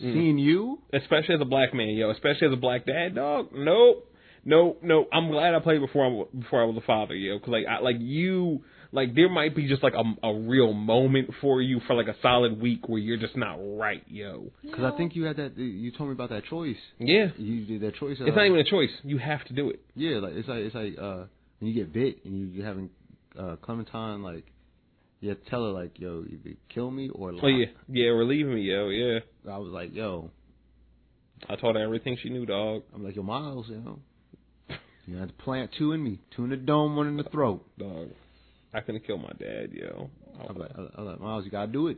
Mm. seen you. especially as a black man, yo. Especially as a black dad, dog. Nope, nope, no, I'm glad I played before I before I was a father, yo. Cause like I, like you. Like there might be just like a, a real moment for you for like a solid week where you're just not right, yo. Because I think you had that. You told me about that choice. Yeah, You did that choice. it's uh, not even a choice. You have to do it. Yeah, like it's like it's like uh when you get bit and you, you having uh Clementine like you have to tell her like yo either kill me or lie. Oh yeah, yeah. Relieve me, yo. Yeah. I was like yo I taught her everything she knew, dog. I'm like yo Miles you know you had to plant two in me two in the dome one in the throat. Dog. I couldn't kill my dad, yo. I was like I was like Miles you gotta do it.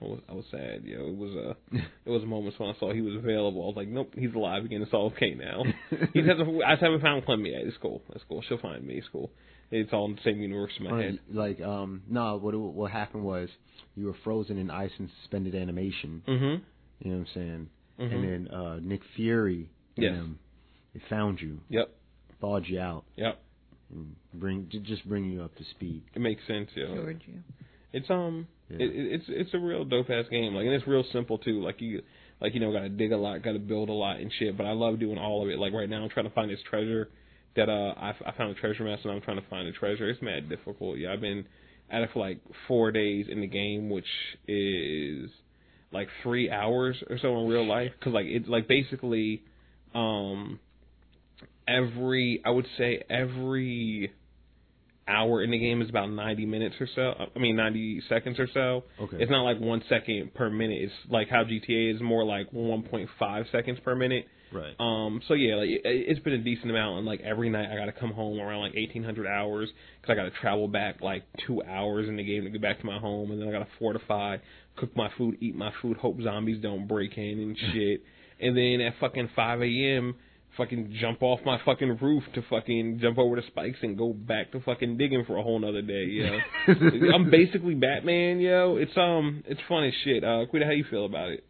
I was, I was sad, yo. It was uh, it was moments when I saw he was available. I was like, nope, he's alive again. It's all okay now. [laughs] he hasn't. I just haven't found Clem yet. It's cool. It's cool. She'll find me. It's cool. It's all in the same universe in my Or, head. Like um no what what happened was you were frozen in ice and suspended animation. Mm-hmm. You know what I'm saying? Mhm. And then uh Nick Fury Yes. and they found you Yep. Thawed you out Yep. and bring just bring you up to speed. It makes sense, yeah. Cured you. It's um, Yeah. it, it, it's it's a real dope ass game. Like, and it's real simple too. Like you, like you know, got to dig a lot, got to build a lot and shit. But I love doing all of it. Like right now, I'm trying to find this treasure that uh I, I found a treasure map, and I'm trying to find the treasure. It's mad difficult. Yeah, I've been at it for like four days in the game, which is like three hours or so in real life. Cause like it's like basically, um, every I would say every hour in the game is about 90 minutes or so. I mean 90 seconds or so. Okay. It's not like 1 second per minute. It's like how GTA is more like 1.5 seconds per minute. Right. Um so yeah, like it, it's been a decent amount and like every night I got to come home around like 1800 hours cuz I got to travel back like 2 hours in the game to get back to my home and then I got to fortify, cook my food, eat my food, hope zombies don't break in and [laughs] shit. and then at fucking 5 a.m fucking jump off my fucking roof to fucking jump over the spikes and go back to fucking digging for a whole nother day, yo. [laughs] I'm basically Batman, yo. It's um it's fun as shit. Uh Quita, how you feel about it?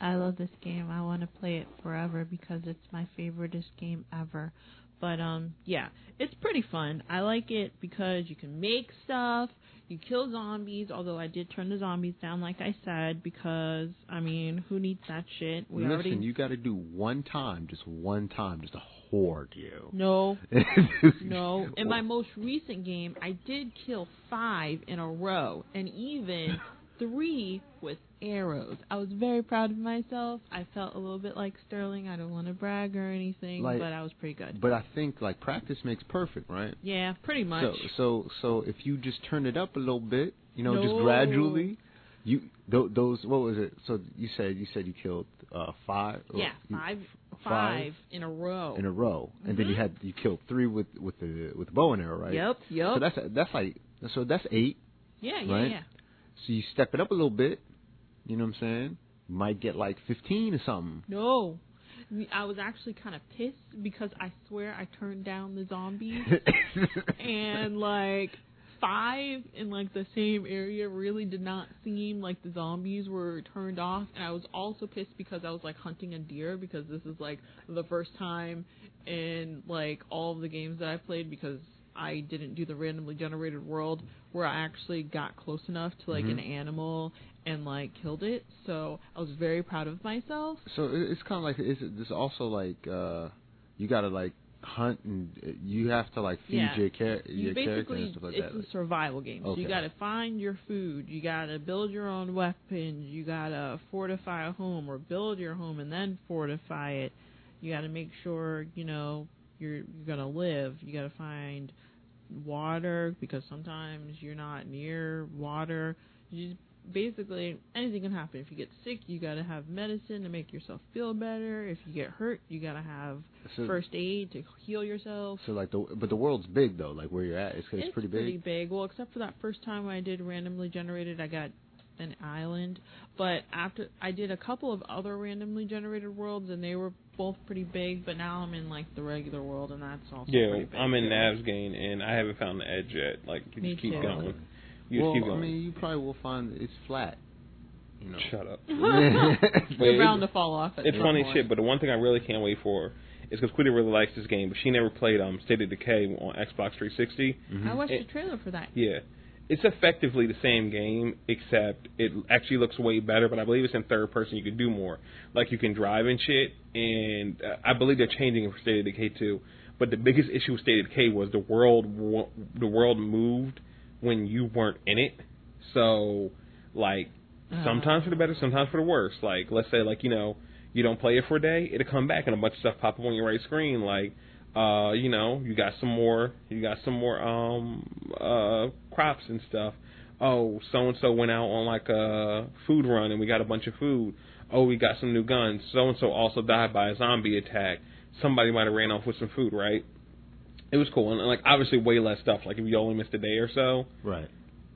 I love this game. I want to play it forever because it's my favoriteest game ever. But um yeah, it's pretty fun. I like it because you can make stuff, you kill zombies, although I did turn the zombies down like I said because I mean, who needs that shit? We Listen, already you got to do one time, just one time, just to hoard you. No, [laughs] no. In my most recent game, I did kill five in a row, and even [laughs] three with arrows. I was very proud of myself. I felt a little bit like Sterling. I don't want to brag or anything, Like- but I was pretty good. But I think like practice makes perfect, right? Yeah, pretty much. So so so if you just turn it up a little bit, you know, just gradually, you th- those what was it? So you said you said you killed uh five. yeah, five, five five in a row. in a row, and then you Mhm. had you killed three with with the with the bow and arrow, right? Yep, yep. So that's that's like so that's eight. yeah, yeah, right? yeah. So you step it up a little bit. You know what I'm saying? Might get like 15 or something. No. I was actually kind of pissed because I swear I turned down the zombies. [laughs] and like five in like the same area really did not seem like the zombies were turned off and I was also pissed because I was like hunting a deer because this is like the first time in like all of the games that I played because I didn't do the randomly generated world where I actually got close enough to like an animal and like killed it. So I was very proud of myself. so it's kind of like it's, it's also like uh you gotta like hunt and uh, you have to like feed Yeah. your char- You your character basically, and stuff like it's that. a survival game. So you got to find your food. You got to build your own weapons. You got to fortify a home or build your home and then fortify it. You got to make sure you know you're you're gonna live. You got to find water because sometimes you're not near water. You just, basically anything can happen. If you get sick, you got to have medicine to make yourself feel better. If you get hurt, you got to have So- first aid to heal yourself. So like the but the world's big though, like where you're at, it's, it's, pretty big. Well, except for that first time when I did randomly generated, I got an island. But after I did a couple of other randomly generated worlds, and they were both pretty big. But now I'm in like the regular world, and that's also Yeah, pretty big. I'm in Nav's game and I haven't found the edge yet. Like you Me just keep too. going. You well, just keep I mean, you probably will find it's flat. You know. Shut up. [laughs] [laughs] You're bound to fall off. At It's funny as point. shit, but the one thing I really can't wait for is because Quita really likes this game, but she never played um State of Decay on Xbox 360. Mhm. I watched It- the trailer for that. Yeah. It's effectively the same game, except it actually looks way better. But I believe it's in third person. You can do more, like you can drive and shit. And uh, I believe they're changing it for State of Decay 2. But the biggest issue with State of Decay was the world. The world moved when you weren't in it. So, like, sometimes for the better, sometimes for the worse. Like, let's say, like you know, you don't play it for a day, it'll come back and a bunch of stuff pop up on your right screen. Like, uh, you know, you got some more, you got some more um uh crops and stuff. Oh, so and so went out on like a food run and we got a bunch of food. Oh, we got some new guns. So and so also died by a zombie attack. Somebody might have ran off with some food, right? It was cool and like obviously way less stuff. Like if you only missed a day or so, Right.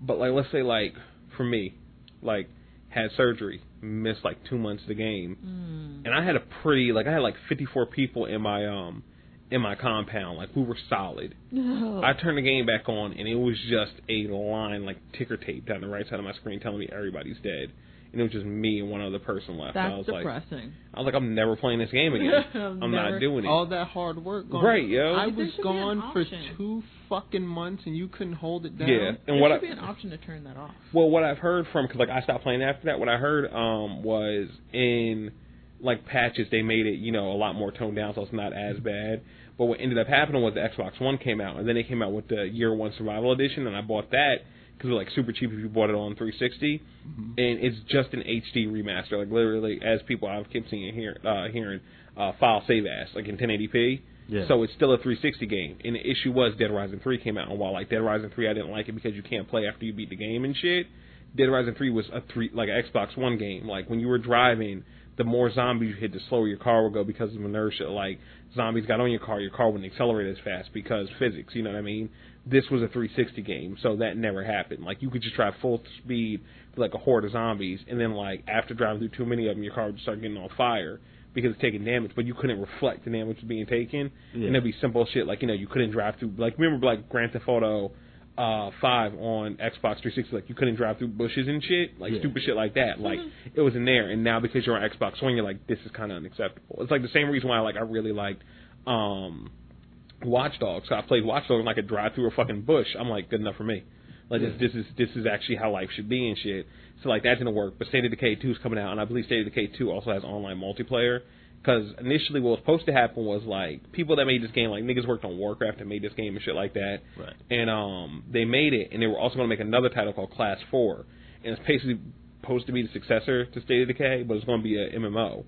but like let's say like for me, like had surgery, missed like two months of the game, Mm. and I had a pretty like I had like 54 people in my um in my compound, like we were solid. No. I turned the game back on and it was just a line like ticker tape down the right side of my screen telling me everybody's dead. And it was just me and one other person left. That's I was like depressing. I was like, I'm never playing this game again. I'm [laughs] I'm not doing it. All that hard work gone. Right, yo. I There was should be an gone for two fucking months and you couldn't hold it down. yeah. And there what should I be an option to turn that off. Well, what I've heard from because like I stopped playing after that. What I heard um was in like patches they made it you know a lot more toned down so it's not as bad. But what ended up happening was the Xbox One came out and then they came out with the Year One Survival Edition and I bought that because it was like super cheap if you bought it on 360 Mhm. and it's just an HD remaster like literally as people I've kept seeing here uh, hearing uh, file save as like in 1080p. Yeah. So it's still a 360 game. And the issue was Dead Rising 3 came out, and while like Dead Rising 3, I didn't like it because you can't play after you beat the game and shit. Dead Rising 3 was a three like an Xbox One game. Like when you were driving, the more zombies you hit, the slower your car will go because of inertia. Like zombies got on your car, your car wouldn't accelerate as fast because physics. You know what I mean? This was a 360 game, so that never happened. Like you could just drive full speed like a horde of zombies, and then like after driving through too many of them, your car would start getting on fire because it's taking damage, but you couldn't reflect the damage being taken. Yeah. And it'd be simple shit like you know you couldn't drive through like remember like Grand Theft Auto uh five on Xbox 360 like you couldn't drive through bushes and shit like Yeah. stupid shit like that like it was in there and now because you're on Xbox One you're like this is kind of unacceptable. It's like the same reason why like I really liked um Watch Dogs. So I played Watch Dogs and I could drive through a fucking bush. I'm like good enough for me. Like this, this is this is actually how life should be and shit. So like that didn't work. But State of Decay 2 is coming out, and I believe State of Decay 2 also has online multiplayer. Because initially, what was supposed to happen was like people that made this game, like niggas worked on Warcraft and made this game and shit like that. Right. And um, they made it, and they were also going to make another title called Class Four, and it's basically supposed to be the successor to State of Decay, but it's going to be a MMO.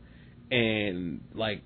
And like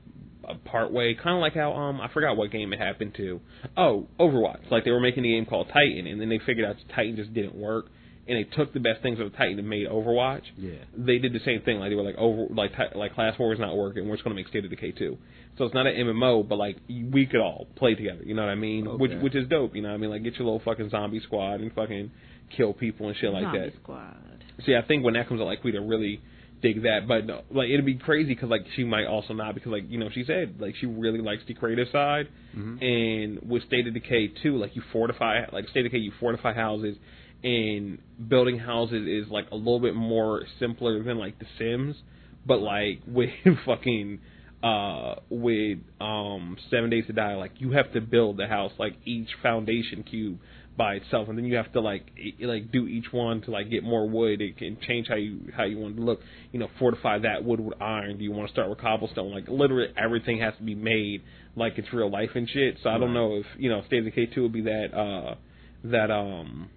a part way, kind of like how um I forgot what game it happened to. Oh, Overwatch. Like they were making a game called Titan, and then they figured out Titan just didn't work, and they took the best things of the Titan and made Overwatch. Yeah. They did the same thing. Like they were like over like like Class Four is not working. We're just going to make State of Decay two. So it's not an MMO, but like we could all play together. You know what I mean? Which Okay. which is dope. You know what I mean? Like get your little fucking zombie squad and fucking kill people and shit like Zombie that. Squad. See, I think when that comes out, like we'd really dig that. But no, like it'd be crazy because like she might also not because like you know she said like she really likes the creative side. Mhm. And with State of Decay too, like you fortify like State of Decay, you fortify houses, and building houses is like a little bit more simpler than like The Sims. But like [laughs] with fucking uh with um Seven Days to Die, like you have to build the house like each foundation cube by itself, and then you have to like e- like do each one to like get more wood. It can change how you how you want to look. You know, fortify that wood with iron. Do you want to start with cobblestone? Like literally everything has to be made like it's real life and shit. So I don't know if you know State of Decay two would be that uh that um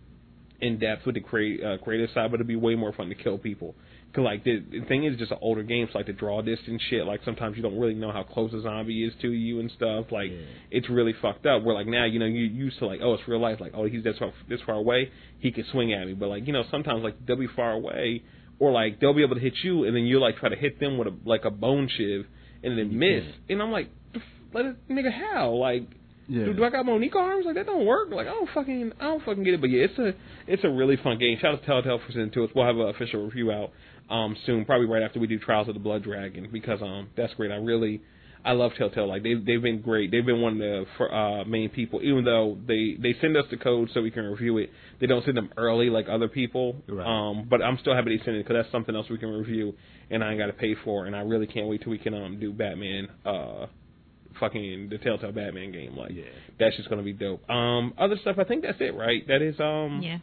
in depth with the create, uh, creative side, but it'd be way more fun to kill people. Cause like the, the thing is, just an older game, so like the draw distance shit. Like sometimes you don't really know how close a zombie is to you and stuff. Like Yeah. it's really fucked up. Where like now, you know, you used to like, oh, it's real life. Like, oh, he's this far, this far away, he can swing at me. But like, you know, sometimes like they'll be far away, or like they'll be able to hit you, and then you like try to hit them with a like a bone shiv, and then miss. And I'm like, let it, nigga, how? Like, Yeah. do, do I got Monique arms? Like that don't work. Like I don't fucking I don't fucking get it. But yeah, it's a it's a really fun game. Shout out to Telltale for sending it to us. We'll have an official review out um soon, probably right after we do Trials of the Blood Dragon because um that's great. I really I love Telltale. Like they've they've been great. They've been one of the uh, main people. Even though they they send us the code so we can review it, they don't send them early like other people. Right. Um, but I'm still happy they send it because that's something else we can review, and I ain't got to pay for. And I really can't wait till we can um do Batman. Uh, fucking the Telltale Batman game. Like Yeah. that's just gonna be dope. Um, other stuff. I think that's it, right? That is um Yeah.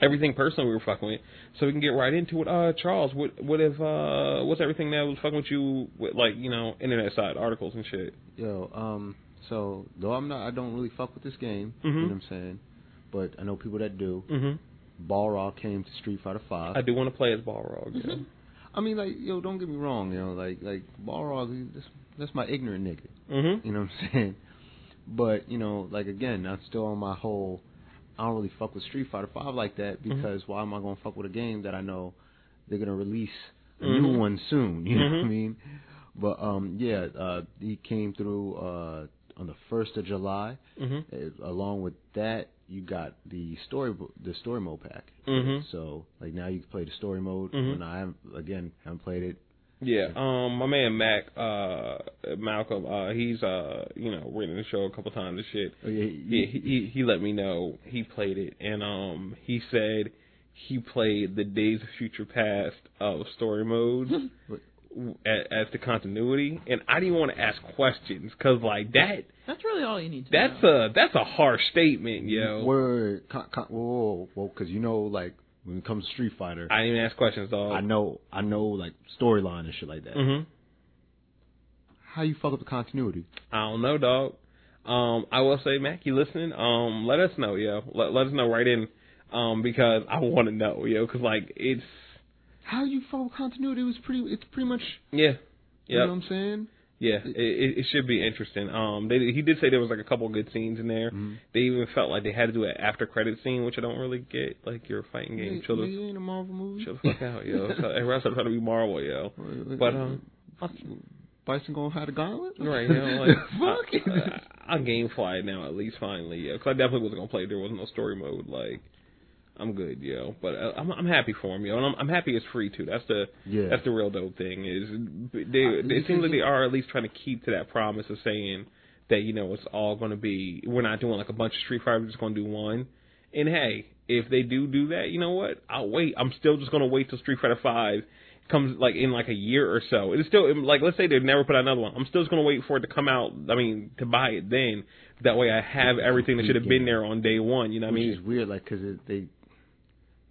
everything personal we were fucking with. So we can get right into it. Uh, Charles, what what if uh what's everything that was fucking with you with like you know internet side articles and shit? Yo, um, so though I'm not, I don't really fuck with this game. Mhm. You know what I'm saying? But I know people that do. Mm-hmm. Balrog came to Street Fighter Five. I do want to play as Balrog. Yeah. I mean, like, yo, don't get me wrong. You know, like, like Balrog, he- that's, my ignorant nigga. Mm-hmm. You know what I'm saying? But you know, like again, I'm still on my whole. I don't really fuck with Street Fighter Five like that Mm-hmm. because why am I gonna fuck with a game that I know they're gonna release a Mhm. new one soon? [laughs] You know what I Mhm. mean? But um, yeah, uh, he came through uh on the first of July. Mm-hmm. Uh, along with that, you got the story the story mode pack. Mhm. So like now you can play the story mode. Mhm. And I haven't, again haven't played it. Yeah, um, my man Mac, uh, Malcolm, uh, he's uh, you know, written the show a couple times and shit. Oh, yeah, Yeah, he, he he let me know he played it, and um, he said he played the Days of Future Past of story modes [laughs] What? as, as the continuity, and I didn't want to ask questions because like that, That's really all you need to that's know. a that's a harsh statement, yo. Word, con, con, whoa, whoa, because you know, like when it comes to Street Fighter, I didn't even ask questions, dog. I know, I know, like storyline and shit like that. hmm How you fuck up the continuity? I don't know, dog. Um, I will say, Mac, you listening? Um, let us know, yo. Let, let us know right in, um, because I want to know, yo, because like it's How you fuck up continuity? It was pretty. It's pretty much. yeah, You know yeah, what I'm saying? Yeah. It, it, should be interesting. Um, they he did say there was like a couple good scenes in there. Mhm. They even felt like they had to do an after credit scene, which I don't really get. Like you're fighting game, chill the ain't a Marvel movie. chill the fuck out, yo. [laughs] Else trying to be Marvel, yo. But um, Bison gonna have the gauntlet? Right, you know, like [laughs] fuck it. I, I, I gamefly it now at least finally, yeah. Because I definitely wasn't gonna play. There was no story mode. Like, I'm good, yo. But uh, I'm I'm happy for him, yo, and I'm I'm happy it's free too. That's the Yeah. that's the real dope thing is they Uh, it seems like they are at least trying to keep to that promise of saying that you know it's all gonna be we're not doing like a bunch of Street Fighter, we're just gonna do one. And hey, if they do do that, you know what? I'll wait. I'm still just gonna wait till Street Fighter Five comes like in like a year or so. It's still like let's say they never put out another one. I'm still just gonna wait for it to come out. I mean, to buy it then. That way I have everything that should have been there on day one. You know what I Which mean? is weird, like, cause it, they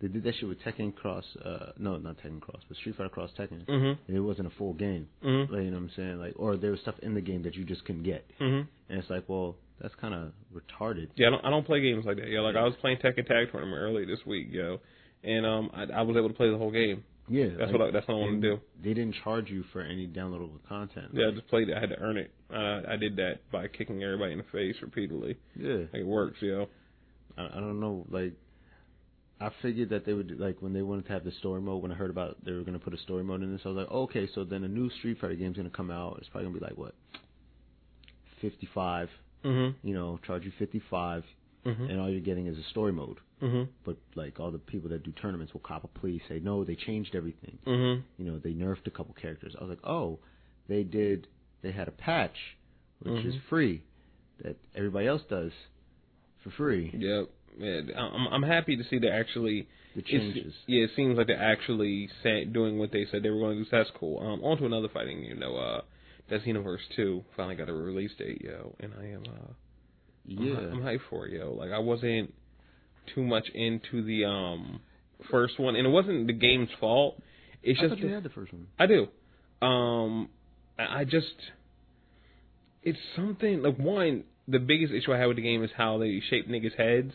they did that shit with Tekken Cross. Uh, no, not Tekken Cross, but Street Fighter Cross Tekken. Mhm. And it wasn't a full game. Mhm. Like, you know what I'm saying? Like, or there was stuff in the game that you just couldn't get, Mhm. and it's like, well, that's kind of retarded. Yeah, I don't I don't play games like that. Yeah, like I was playing Tekken Tag Tournament early this week, yo, and um I, I was able to play the whole game. Yeah, That's like, what I, that's what I want to do. They didn't charge you for any downloadable content. Yeah, I just played it. I had to earn it. Uh, I did that by kicking everybody in the face repeatedly. yeah. Like, it works, yo. I, I don't know, like. I figured that they would like when they wanted to have the story mode. When I heard about they were going to put a story mode in this, I was like, okay, so then a new Street Fighter game's going to come out. It's probably going to be like what, fifty five. Mhm. You know, charge you fifty five, Mhm. and all you're getting is a story mode. Mhm. But like all the people that do tournaments will cop a plea, say no, they changed everything. Mhm. You know, they nerfed a couple characters. I was like, oh, they did. They had a patch, which is Mhm. free, that everybody else does for free. Yep. Yeah, I'm I'm happy to see they're actually The changes. yeah, it seems like they're actually say, doing what they said they were going to do. So that's cool. Um, on to another fighting, you know, uh, Xenoverse Two finally got a release date, yo, and I am uh, I'm, Yeah. I'm hyped for it, yo. Like I wasn't, too much into the um first one, and it wasn't the game's fault. It's I just you had the first one. I do. Um, I I just it's something like one. The biggest issue I had with the game is how they shape niggas' heads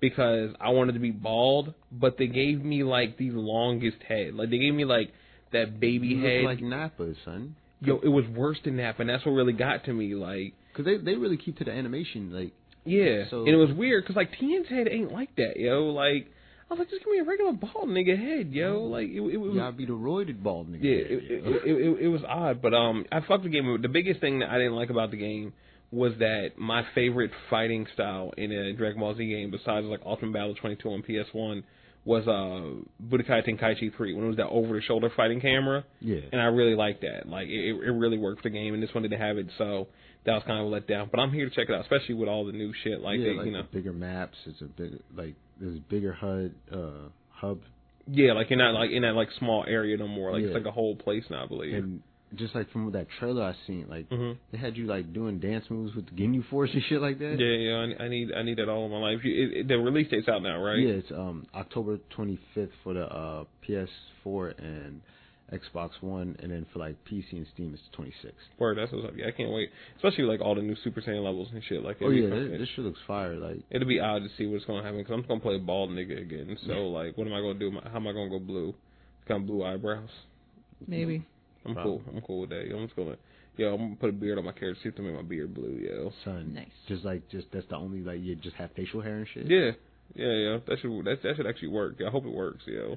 because I wanted to be bald, but they gave me like the longest head. Like they gave me like that baby You head. look like Nappa, son. Yo, it was worse than that, and that's what really got to me. Like, Cause they they really keep to the animation. Like yeah, So- and it was weird because like Tien's head ain't like that, yo. Like, I was like, just give me a regular bald nigga head, yo. Like, it, it, it was gotta be the roided bald nigga. Yeah, it, it, it, it, it was odd, but um, I fucked the game. The biggest thing that I didn't like about the game was that my favorite fighting style in a Dragon Ball Z game, besides like Ultimate Battle 22 on PS1, was uh Budokai Tenkaichi 3 when it was that over the shoulder fighting camera, yeah. and I really liked that. Like it, it really worked for the game, and this one didn't have it, so that was kind of a letdown. But I'm here to check it out, especially with all the new shit. Like, yeah, they, like you know, bigger maps. It's a big like there's a bigger HUD uh hub yeah, like you're not like in that like small area no more. Like it's like a whole place now, I believe. and just like from that trailer I seen, like hmm they had you like doing dance moves with the Ginyu Force and shit like that. Yeah, yeah, I, I need I need that all in my life. It, it, the release date's out now, right? Yeah, it's um October 25th for the uh PS4 and Xbox One, and then for like PC and Steam it's the 26th. Word, that's what's up. Yeah, I can't wait. Especially like all the new Super Saiyan levels and shit. Like, Oh it'd yeah, this, this shit looks fire. Like it'll be odd to see what's gonna happen because I'm gonna play bald nigga again. So like, what am I gonna do? How am I gonna go blue? Kind of blue eyebrows. Maybe. I'm Probably. cool. I'm cool with that. Yo, I'm just gonna, yo, I'm gonna put a beard on my character. See if to make my beard blue. Yo. son, Nice. just like just that's the only like you just have facial hair and shit. Yeah, yeah, yeah. That should that that should actually work. Yeah, I hope it works. Yo.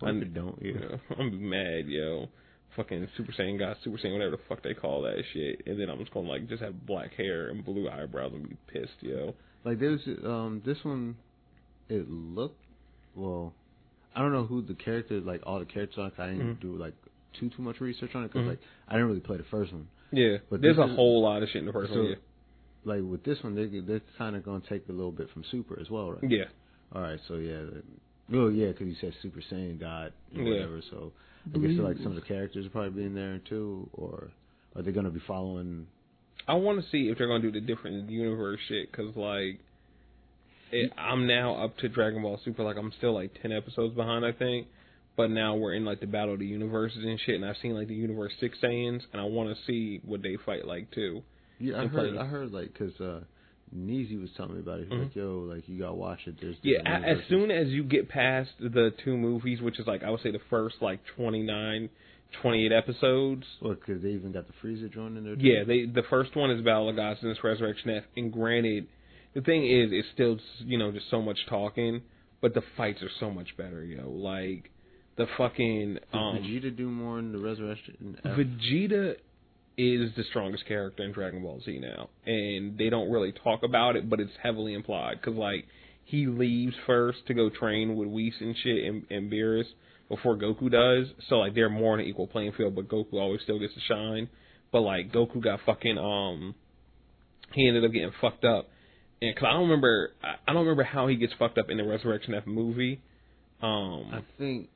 What if it don't? Yeah. Yeah, [laughs] I'm be mad, yo. Fucking Super Saiyan God, Super Saiyan, whatever the fuck they call that shit, and then I'm just gonna like just have black hair and blue eyebrows and be pissed, yo. Like there's um this one, it looked well. I don't know who the character like all the characters are. 'cause I didn't Mhm. do like too too much research on it because Mhm. like I didn't really play the first one. Yeah, But there's this a is- whole lot of shit in the first so- one. Yeah, Like with this one, they they're kind of gonna take a little bit from Super as well, right? yeah, All right, so yeah, the- oh yeah, because you said Super Saiyan God or Yeah. whatever. So I guess like some of the characters will probably be in there too, or are they gonna be following? I want to see if they're gonna do the different universe shit, cause like, it, I'm now up to Dragon Ball Super. Like I'm still like ten episodes behind, I think. But now we're in like the battle of the universes and shit, and I've seen like the Universe Six Saiyans, and I want to see what they fight like too. Yeah, I heard. play- I heard like because uh, Neezy was telling me about it. He's Mhm. like, "Yo, like you gotta watch it." There's Yeah, a- as soon as you get past the two movies, which is like I would say the first like 29, 28 episodes. Well, because they even got the Frieza joint in there. Too. Yeah, they the first one is Battle of Gods and it's Resurrection F. And granted, the thing is, it's still you know just so much talking, but the fights are so much better, yo. Like the fucking um, Vegeta do more in the Resurrection? F? Vegeta is the strongest character in Dragon Ball Z now, and they don't really talk about it, but it's heavily implied because like he leaves first to go train with Whis and shit and, and Beerus before Goku does, so like they're more on an equal playing field, but Goku always still gets to shine. But like Goku got fucking um, he ended up getting fucked up, and cause I don't remember, I I don't remember how he gets fucked up in the Resurrection F movie. Um, I think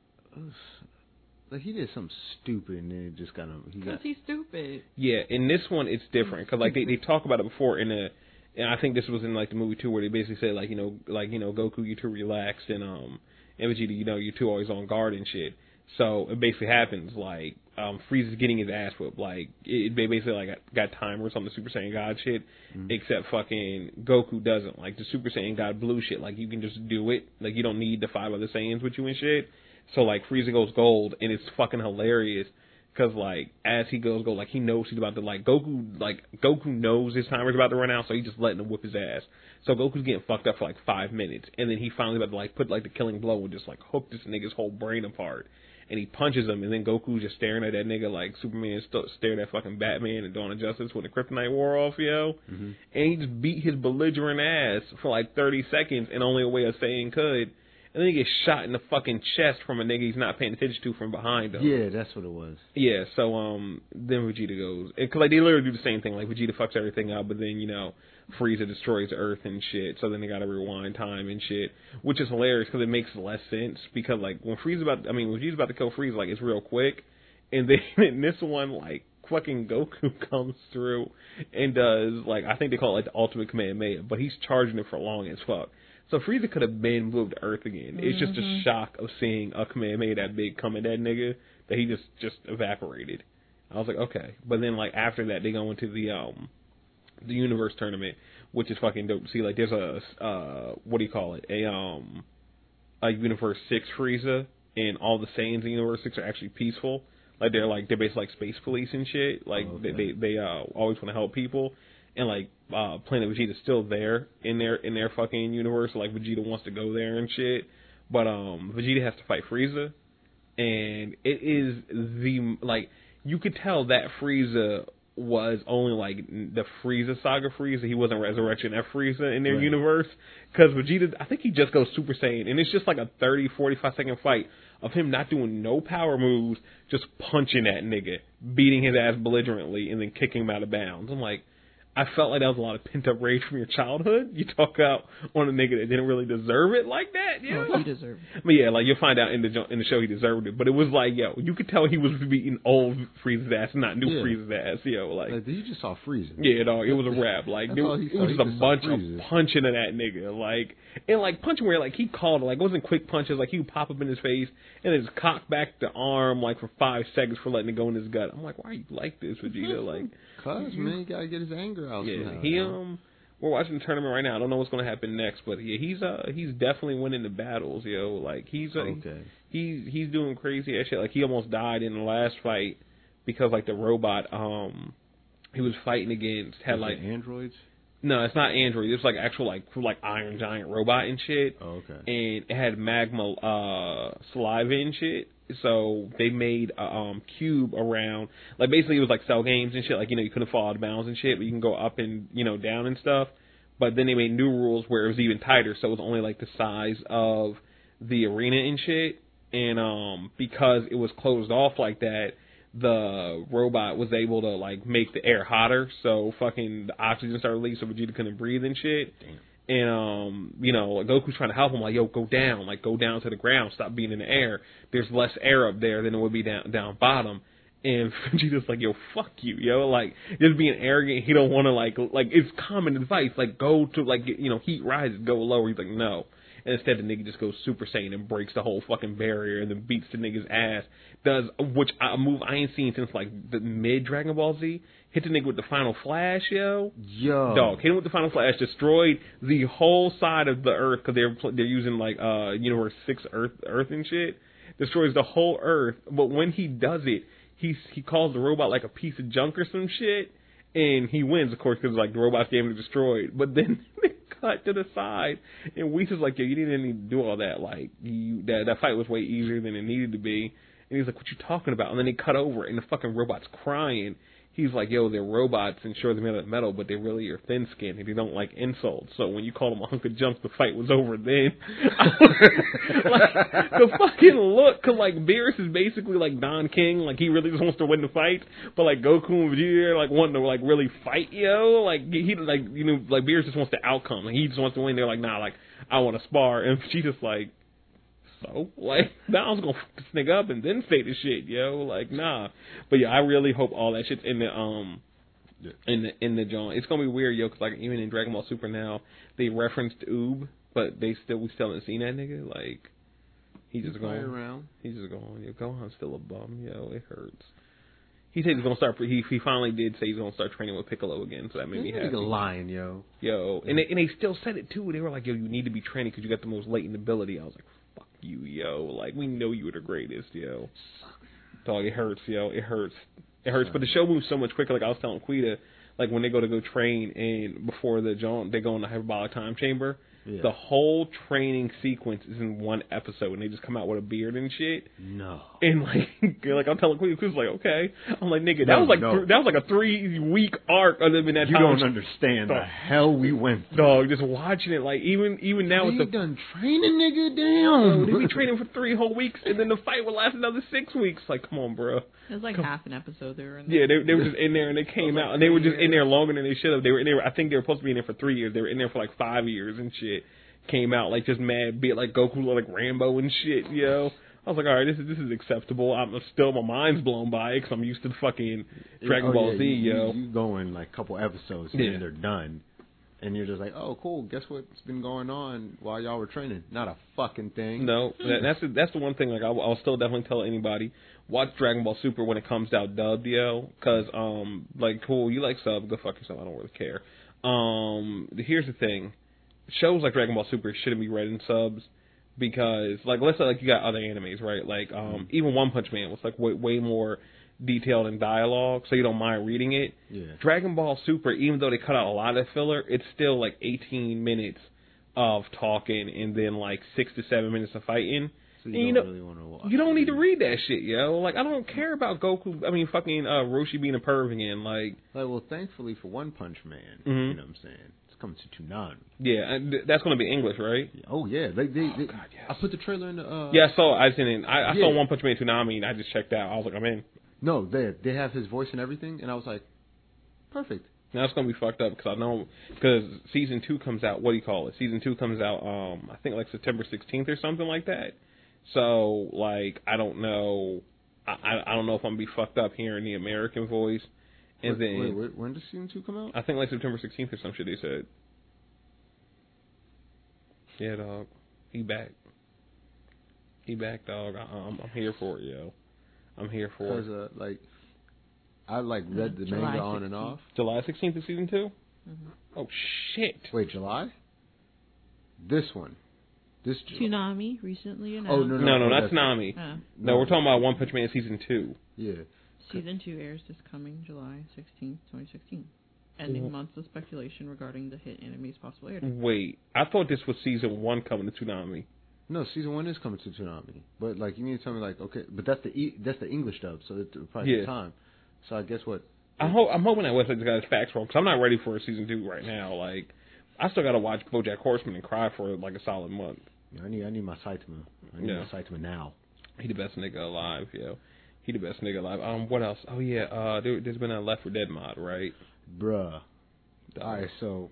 like he did something stupid and then it just got him. He Because got he's stupid. Yeah, in this one it's different because like they they talk about it before in a, and I think this was in like the movie too where they basically said like you know like you know Goku you too relaxed and um and Vegeta you know you two always on guard and shit. So it basically happens like um Frieza's getting his ass whipped like it, they basically like got, got timers on the Super Saiyan God shit Mhm. except fucking Goku doesn't like the Super Saiyan God blue shit like you can just do it like you don't need the five other Saiyans with you and shit. So like Frieza goes gold and it's fucking hilarious because like as he goes gold, like he knows he's about to like Goku like Goku knows his timer's about to run out, so he's just letting him whip his ass. So Goku's getting fucked up for like five minutes, and then he finally about to like put like the killing blow and just like hook this nigga's whole brain apart. And he punches him, and then Goku's just staring at that nigga like Superman st- stared at fucking Batman and Dawn of Justice when the Kryptonite wore off, yo. Mhm. And he just beat his belligerent ass for like 30 seconds in only a way a Saiyan could. And then he gets shot in the fucking chest from a nigga he's not paying attention to from behind him. yeah, that's what it was. Yeah, so um, then Vegeta goes, because like they literally do the same thing. Like Vegeta fucks everything up, but then you know Frieza destroys Earth and shit. So then they got to rewind time and shit, which is hilarious because it makes less sense. Because like when Frieza about, I mean, when Vegeta's about to kill Frieza, like it's real quick, and then [laughs] in this one, like fucking Goku [laughs] comes through and does like I think they call it like the ultimate Kamehameha, but he's charging it for long as fuck. So Frieza could have been moved to Earth again. It's just a Mhm. shock of seeing a Kamehameha that big come at that nigga that he just just evaporated. I was like, okay. But then like after that, they go into the um the universe tournament, which is fucking dope. to See, like there's a uh what do you call it? A um a universe six Frieza, and all the Saiyans in universe six are actually peaceful. Like they're like they're basically like space police and shit. Like Oh, they they they uh always want to help people. And like uh Planet Vegeta's still there in their in their fucking universe. Like Vegeta wants to go there and shit. But um Vegeta has to fight Frieza and it is the like you could tell that Frieza was only like the Frieza saga Frieza. He wasn't Resurrection F Frieza in their Right. universe because Vegeta. I think he just goes Super Saiyan, and it's just like a 30, 45 second fight of him not doing no power moves, just punching that nigga, beating his ass belligerently, and then kicking him out of bounds. I'm like. I felt like that was a lot of pent up rage from your childhood. You talk out on a nigga that didn't really deserve it like that, you oh, know? Oh, he deserved. it. But yeah, like you'll find out in the in the show he deserved it. But it was like, yo, you could tell he was beating old Frieza's ass, not new Yeah. Frieza's ass. Yo, like, Like you just saw Frieza. yeah, dog, it was a rap. Like That's it, all he it saw. was just a just saw bunch of Frieza. punching of that nigga. Like and like punching where like he called it, like it wasn't quick punches. Like he would pop up in his face and then just cock back the arm like for five seconds for letting it go in his gut. I'm like, why are you like this, Vegeta? Like. Cause man, you gotta get his anger out. Yeah, somehow, he um, we're watching the tournament right now. I don't know what's gonna happen next, but yeah, he's uh, he's definitely winning the battles, yo. Like he's uh, Okay. he's he's doing crazy ass shit. Like he almost died in the last fight because like the robot um, he was fighting against had like androids. No, it's not Android. It's like actual like like Iron Giant robot and shit Oh, okay. and it had magma uh saliva and shit. So they made a um cube around like basically it was like cell games and shit, like you know, you couldn't fall out of bounds and shit, but you can go up and you know, down and stuff. But then they made new rules where it was even tighter, so it was only like the size of the arena and shit. And um because it was closed off like that, the robot was able to like make the air hotter, so fucking the oxygen started released, so Vegeta couldn't breathe and shit. Damn. And um, you know, like Goku's trying to help him, like, yo, go down, like go down to the ground, stop being in the air. There's less air up there than it would be down down bottom. And [laughs] Vegeta's like, yo, fuck you, yo, like just being arrogant. He don't want to like like it's common advice, like go to like you know heat rises, go lower. He's like, no. And instead, the nigga just goes Super Saiyan and breaks the whole fucking barrier and then beats the nigga's ass. Does which a move I ain't seen since like the mid Dragon Ball Z. Hit the nigga with the Final Flash, yo. Yo. Dog hit him with the Final Flash, destroyed the whole side of the Earth because they're they're using like uh Universe Six Earth Earth and shit. Destroys the whole Earth, but when he does it, he he calls the robot like a piece of junk or some shit, and he wins, of course, because like the robot's getting destroyed. But then [laughs] they cut to the side, and Whis is like, "Yo, you didn't need to do all that. Like, you that that fight was way easier than it needed to be." And he's like, "What you talking about?" And then they cut over, and the fucking robot's crying. He's like, "Yo, they're robots, and sure they're made out of metal, but they really are thin skinned, and they don't like insults. So when you call them a hunk of junk, the fight was over then." [laughs] like, the [laughs] fucking look, cause like Beerus is basically like Don King, like he really just wants to win the fight, but like Goku and Vegeta like wanting to like really fight, yo. Like he like you know like Beerus just wants the outcome, like he just wants to win. They're like, nah, like I want to spar, and [laughs] she's just like. So like [laughs] now I was gonna fuck this nigga up and then say the shit, yo. Like nah, but yeah, I really hope all that shit's in the um Yeah. in the in the joint. It's gonna be weird, yo, 'cause like even in Dragon Ball Super now they referenced Oob, but they still we still haven't seen that nigga. Like he just going around. He's just going. Yo, Gohan's still a bum. Yo, it hurts. He said he's gonna start. He he finally did say he's gonna start training with Piccolo again, so that made me happy. nigga lying, yo. Yo, and they, and they still said it too. They were like, yo, you need to be training because you got the most latent ability. I was like, you, yo. Like we know you were the greatest, yo. Dog, it hurts, yo. It hurts. It hurts. But the show moves so much quicker. Like I was telling Quita, like when they go to go train and before the jump, they go in the hyperbolic time chamber. Yeah. The whole training sequence is in one episode, and they just come out with a beard and shit. No. And like, [laughs] like I'm telling Queen, Queen's like, okay. I'm like, nigga, that No, was like no. th- that was like a three week arc of them in that You time. don't understand the Dog. hell we went through. Dog, just watching it, like even even now they with the done training nigga down. they be training for three whole weeks, and then the fight would last another six weeks. Like, come on, bro. It was like half an episode they were in. Yeah, they they were just in there, and they came [laughs] like out, and they were three just in there longer than they should have. They were in there. I think they were supposed to be in there for three years. They were in there for like five years and shit. Came out like just mad, be it like Goku, like Rambo and shit, yo. I was like, all right, this is this is acceptable. I'm still my mind's blown by it because I'm used to the fucking Dragon Oh, Ball yeah, Z, you, yo. You, you go in like a couple episodes Yeah. and they're done. and you're just like, oh, cool. Guess what's been going on while y'all were training? Not a fucking thing. No, that, that's the, that's the one thing. Like I'll, I'll still definitely tell anybody watch Dragon Ball Super when it comes out dubbed, yo. Cause um, like cool, you like sub, go fuck yourself. I don't really care. Um, here's the thing, shows like Dragon Ball Super shouldn't be read in subs because like let's say like you got other animes, right? Like um, even One Punch Man was like way way more detailed in dialogue, so you don't mind reading it. Yeah. Dragon Ball Super, even though they cut out a lot of filler, it's still like 18 minutes of talking and then like six to seven minutes of fighting. So you you don't know- really want to watch. You don't need to read that shit, yo. Like I don't care about Goku. I mean, fucking uh, Roshi being a perv again. Like, Like, well, thankfully for One Punch Man, Mhm. you know what I'm saying? Coming to Toonami. yeah, and th- that's gonna be English, right? Oh yeah, they they, they God, yes. I put the trailer in the. Uh, Yeah, I saw. I seen it. I, I saw One Punch Man Toonami, and I just checked out. I was like, I'm in. No, they they have his voice and everything, and I was like, perfect. Now it's gonna be fucked up because I know because season two comes out. What do you call it? Season two comes out. Um, I think like September 16th or something like that. So like I don't know. I I, I don't know if I'm gonna be fucked up hearing the American voice, and wait, then wait, wait, when does season two come out? I think like September 16th or some shit. They said. Yeah, dog. He back. He back, dog. I, I'm I'm here for it, yo. I'm here for it. Uh, like, I like read the July manga on and off. July 16th is season 2 Mhm. Oh shit! Wait, July? This one, this July. Toonami recently announced. Oh, no, No, no, that's- that's Nami. Uh, No, we're talking about One Punch Man season two. Yeah. Season two airs this coming July 16th, 2016. Ending Mhm. months of speculation regarding the hit anime's possible air date. Wait, I thought this was season one coming to Toonami. No, season one is coming to Toonami, but like you need to tell me like okay, but that's the e- that's the English dub, so it's it'll probably Yeah. take time. So I guess what? I hope I'm hoping that website's got his facts wrong because I'm not ready for a season two right now. Like, I still got to watch BoJack Horseman and cry for like a solid month. I need I need my Saitama. I need Yeah. my Saitama now. He the best nigga alive, yo. He the best nigga alive. Um, what else? Oh yeah, uh, there, there's been a Left 4 Dead mod, right? Bruh. All right, so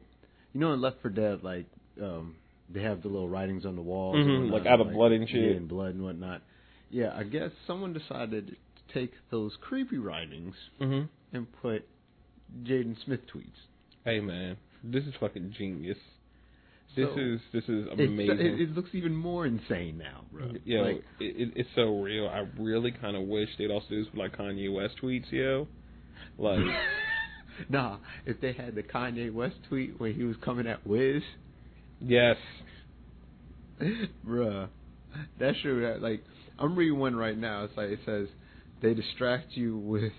you know in Left 4 Dead, like um, they have the little writings on the walls, Mhm, like out of blood and shit. yeah, and blood and whatnot. Yeah, I guess someone decided to take those creepy writings hmm and put Jaden Smith tweets. Hey man, this is fucking genius. This So, is this is amazing. it, it looks even more insane now, bro. Yeah, Like, it, it, it's so real. I really kind of wish they'd also do this with like Kanye West tweets, yo. Like, [laughs] nah, if they had the Kanye West tweet when he was coming at Wiz, yes, [laughs] bruh, that should uh, like I'm reading one right now. It's like it says they distract you with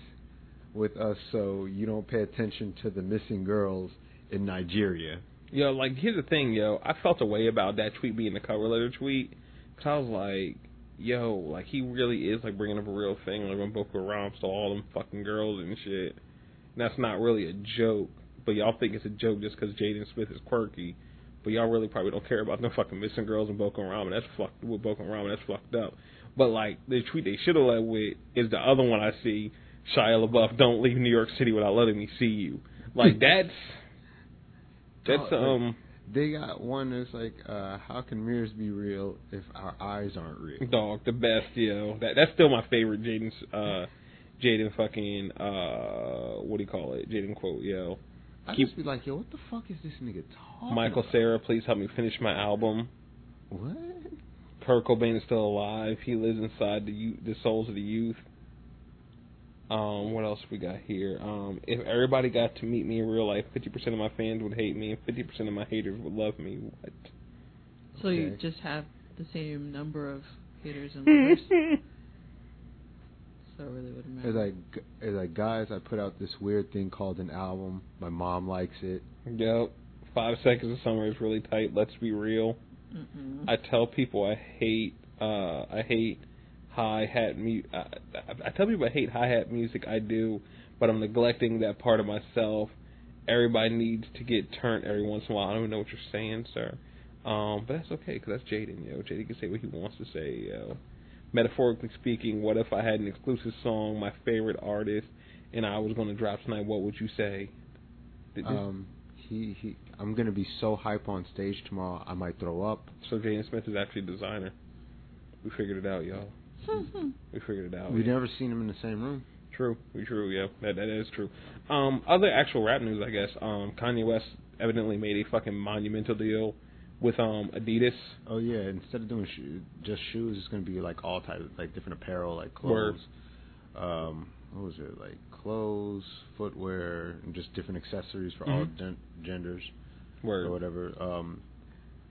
with us so you don't pay attention to the missing girls in Nigeria. Yo, like here's the thing, yo. I felt a way about that tweet being the cover letter tweet, cause I was like, yo, like he really is like bringing up a real thing, like when Boko Haram stole all them fucking girls and shit. And that's not really a joke, but y'all think it's a joke just because Jaden Smith is quirky. But y'all really probably don't care about no fucking missing girls in Boko Haram, and that's fucked with Boko Haram, and that's fucked up. But like the tweet they should have led with is the other one I see, Shia LaBeouf, don't leave New York City without letting me see you. Like [laughs] that's that's Oh, um They got one that's like, uh, how can mirrors be real if our eyes aren't real? dog the best yo. That that's still my favorite Jaden's uh Jaden fucking uh what do you call it? Jaden quote yo. I Keep- just be like, yo, what the fuck is this nigga talking Michael about? Sarah, please help me finish my album. What? Kurt Cobain is still alive. He lives inside the youth, the souls of the youth. Um, what else we got here? Um, if everybody got to meet me in real life, fifty percent of my fans would hate me, and fifty percent of my haters would love me. What? So you just have the same number of haters and [laughs] lovers. so it really wouldn't matter. It's like, it's like, guys, I put out this weird thing called an album. My mom likes it. Yep. Five seconds of summer is really tight. Let's be real. Mm-mm. I tell people I hate uh I hate hi hat mu- I, I I tell people I hate hi hat music. I do, but I'm neglecting that part of myself. Everybody needs to get turned every once in a while. I don't even know what you're saying, sir. Um, but that's okay because that's Jaden, yo. Jaden can say what he wants to say, yo. Metaphorically speaking, what if I had an exclusive song, my favorite artist, and I was going to drop tonight? What would you say? Did Um, he, he, I'm gonna be so hype on stage tomorrow, I might throw up. so Jaden Smith is actually a Desiigner. We figured it out, y'all. [laughs] We figured it out. We've never seen him in the same room. True, we true, yeah, that that is true. Um, other actual rap news, I guess. Um, Kanye West evidently made a fucking monumental deal with um Adidas. Oh yeah, instead of doing sho- just shoes, it's gonna be like all types, like different apparel, like clothes. Um, what was it? Like clothes, footwear, and just different accessories for all Mhm. gen- genders Word. or whatever. Um,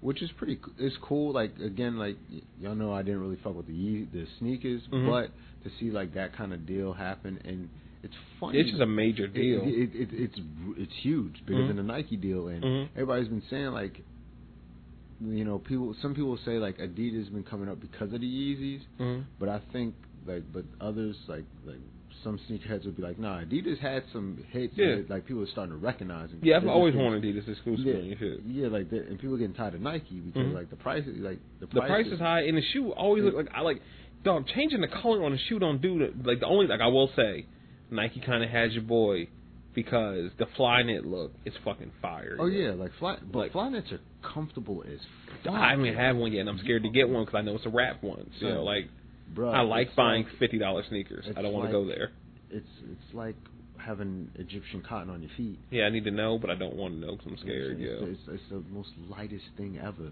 which is pretty. It's cool. Like again, like y'all know, I didn't really fuck with the Ye- the sneakers, Mhm. but to see like that kind of deal happen, and it's funny. It's just a major deal. It, it, it's it's huge, bigger Mhm. than the Nike deal, and Mhm. everybody's been saying like, you know, people. Some people say like Adidas has been coming up because of the Yeezys, Mhm. but I think like, but others like like some sneakerheads would be like, nah, Adidas had some hits, Yeah. that, like people are starting to recognize. them. Yeah, I've always wanted Adidas exclusively yeah, yeah, like that, and people getting tired of Nike because Mhm. like the price, is like the The price, price is high, and the shoe always look like I like. Dog, changing the color on the shoe don't do the like the only like I will say, Nike kind of has your boy because the Flyknit look is fucking fire. Oh yo. yeah, like fly, but Like- Flyknits are comfortable as fuck. I haven't have one yet, and I'm scared to get one because I know it's a rap one. So Son, like, Bruh, I like buying like- fifty dollars sneakers. I don't want to like- go there. it's it's like having Egyptian cotton on your feet. Yeah, I need to know, but I don't want to know because I'm scared. it's, Yo, it's, it's the most lightest thing ever.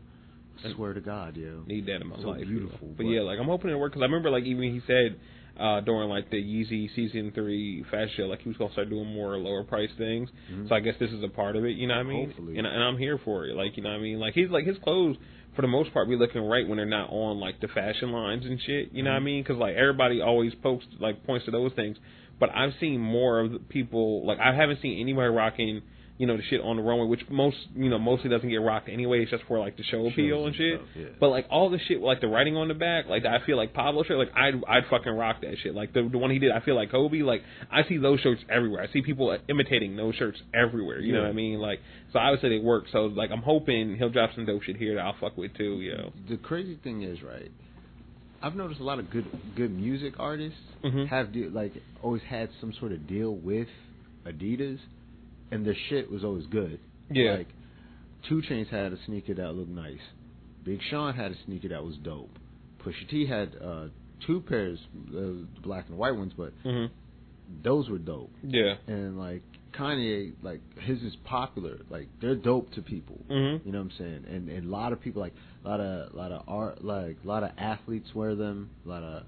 I swear to God, yo. need that in my so life. beautiful, but, but- yeah, like I'm hoping it works because I remember like even he said uh during like the Yeezy season three fashion show, like he was gonna start doing more lower price things. Mhm. So I guess this is a part of it. You know what I mean? Hopefully. And and I'm here for it. Like you know what I mean? Like he's like his clothes for the most part be looking right when they're not on like the fashion lines and shit. You know what I Mhm. mean? Because like everybody always posts like points to those things, but I've seen more of the people like I haven't seen anybody rocking. You know the shit on the runway, which most you know mostly doesn't get rocked anyway. It's just for like the show appeal and shit. stuff, yeah. But like all the shit, like the writing on the back, like I feel like Pablo shirt, like I'd I'd fucking rock that shit. Like the the one he did, I feel like Kobe. Like I see those shirts everywhere. I see people imitating those shirts everywhere. You know what I mean? Like so, I would say they work. So like I'm hoping he'll drop some dope shit here that I'll fuck with too. You know. the crazy thing is, right? I've noticed a lot of good good music artists Mhm. have de- like always had some sort of deal with Adidas, and their shit was always good. Yeah. Like 2 Chainz had a sneaker that looked nice. Big Sean had a sneaker that was dope. Pusha T had uh, two pairs, uh, black and white ones, but Mhm. those were dope. Yeah. And like Kanye, like his is popular. Like they're dope to people. Mhm. You know what I'm saying? And and a lot of people like a lot of a lot of art like a lot of athletes wear them. A lot of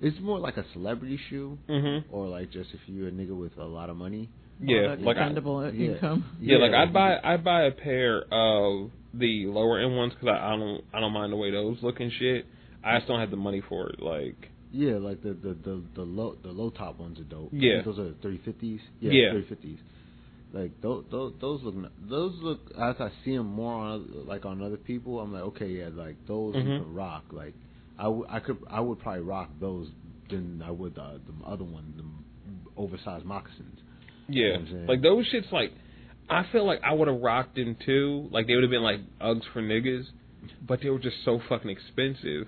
it's more like a celebrity shoe Mhm. or like just if you're a nigga with a lot of money. Yeah. That Like I, dependable yeah. income. yeah, like I'd buy I'd buy a pair of the lower end ones because I, I don't I don't mind the way those look and shit. I just don't have the money for it. Like Yeah, like the the the, the low the low top ones are dope. Yeah. those are thirty fifties. Yeah. Yeah, thirty fifties. Like those, those those look those look as I see them more on like on other people. I'm like okay yeah like those you Mhm. can rock. Like I, w- I could I would probably rock those than I would the, the other one the oversized moccasins. Yeah, know I'm saying? like those shits. Like, I feel like I would have rocked them too. Like they would have been like Uggs for niggas, but they were just so fucking expensive.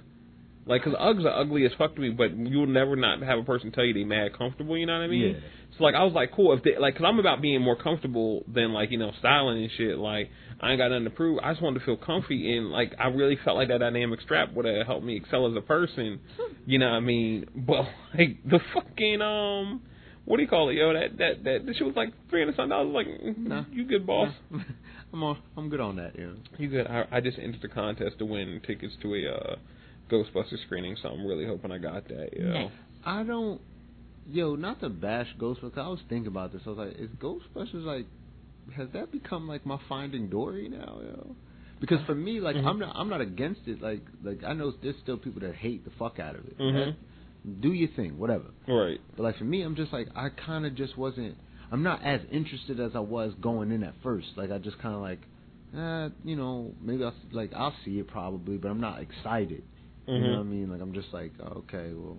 Like, cause Uggs are ugly as fuck to me, but you'll never not have a person tell you they mad comfortable. You know what I mean? Yeah. So like, I was like, cool. If they like, cause I'm about being more comfortable than like you know styling and shit. Like, I ain't got nothing to prove. I just wanted to feel comfy, and like, I really felt like that dynamic strap would have helped me excel as a person. You know what I mean? But [laughs] like the fucking um what do you call it, yo? That that that the shit was like three hundred something dollars. Like, Nah. you good, boss? [laughs] I'm all, I'm good on that. Yeah. You good? I, I just entered the contest to win tickets to a uh, Ghostbusters screening, so I'm really hoping I got that. Yo. Nice. I don't. Yo, not to bash Ghostbusters. I was thinking about this. I was like, is Ghostbusters like, has that become like my Finding Dory now, yo? Because for me, like, Mhm. I'm not, I'm not against it. Like, like I know there's still people that hate the fuck out of it. Mhm. That- do your thing, whatever. Right. But like for me, I'm just like, I kind of just wasn't. I'm not as interested as I was going in at first. Like I just kind of like, uh, you know, maybe I'll like I'll see it probably, but I'm not excited. You know what I mean? Like I'm just like, okay, well,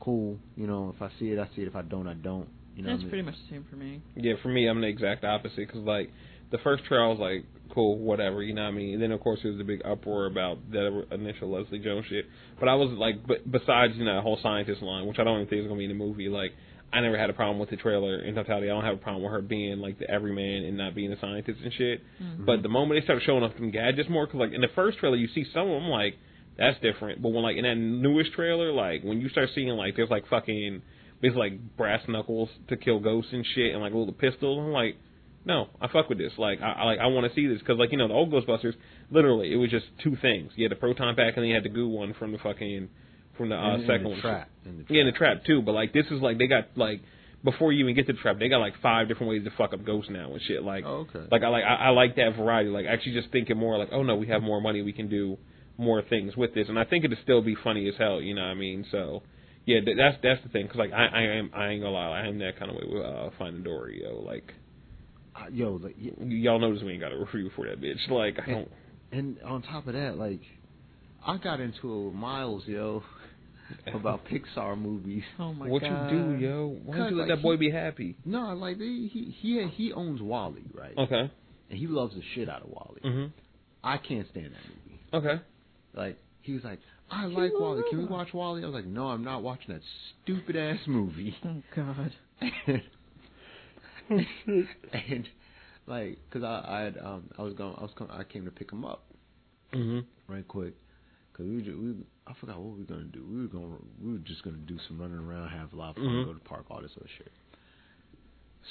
cool. You know, if I see it, I see it. If I don't, I don't. You know, That's what I pretty much the same for me. Yeah, for me, I'm the exact opposite because like the first trailer, was like, cool, whatever, you know what I mean. And then of course there was a big uproar about that initial Leslie Jones shit. But I was like, but besides you know the whole scientist line, which I don't even think is gonna be in the movie, like. I never had a problem with the trailer in totality. I don't have a problem with her being like the everyman and not being a scientist and shit. Mhm. But the moment they started showing off them gadgets more, because like in the first trailer you see some of them like that's different. But when like in that newest trailer, like when you start seeing like there's like fucking basically like brass knuckles to kill ghosts and shit, and like a little pistol. I'm like, no, I fuck with this. Like, I, I like I want to see this because like you know the old Ghostbusters, literally it was just two things. You had the proton pack and then you had the goo one from the fucking from the uh, And- and second the one. trap. And the Yeah, and the trap too. But like this is like they got like before you even get to the trap, they got like five different ways to fuck up ghosts now and shit. Like, Oh, okay. like I like I, I like that variety. Like actually just thinking more like, oh no, we have more money, we can do more things with this, and I think it'll still be funny as hell. You know what I mean? So. Yeah, th- that's that's the thing. Cause like I I am I ain't gonna lie, I am that kind of way with uh, Finding Dory, yo. Like yo, like, y- y- y'all notice we ain't got a [laughs] review for that bitch. Like I don't. and on top of that, like, I got into it with Miles, yo, [laughs] about Pixar movies. Oh my what god. you do, yo? Why don't you let like, that boy he- be happy? No, like they, he he he owns WALL-E, right? Okay. And he loves the shit out of WALL-E. Mhm. I can't stand that movie. Okay. Like he was like, I like WALL-E. Can we watch WALL-E? I was like, No, I'm not watching that stupid ass movie. Oh god. [laughs] [laughs] [laughs] and like, cause I I had um I was going I was going, I came to pick him up Mhm. right quick. Cause we, were ju- we I forgot what we were gonna do. We were going we were just gonna do some running around, have a lot of fun, Mhm. go to the park, all this other shit.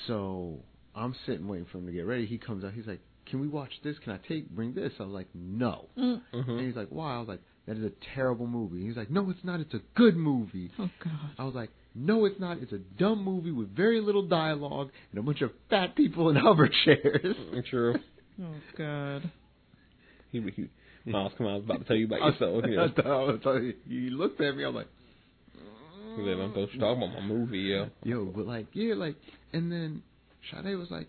So I'm sitting waiting for him to get ready. He comes out. He's like, "Can we watch this? Can I take bring this?" I was like, "No." Mm. And Mhm. he's like, "Why?" I was like, "That is a terrible movie." He's like, "No, it's not. It's a good movie." Oh god. I was like, "No, it's not. It's a dumb movie with very little dialogue and a bunch of fat people in [laughs] hover chairs." Mm, true. [laughs] Oh god. He, he Miles, come on, I was about to tell you about [laughs] I yourself. I Yeah. thought I was telling you, he looked at me. I'm like, He said, I'm supposed to talk about my movie, yeah. "Yo, but like, yeah, like." And then Sade was like,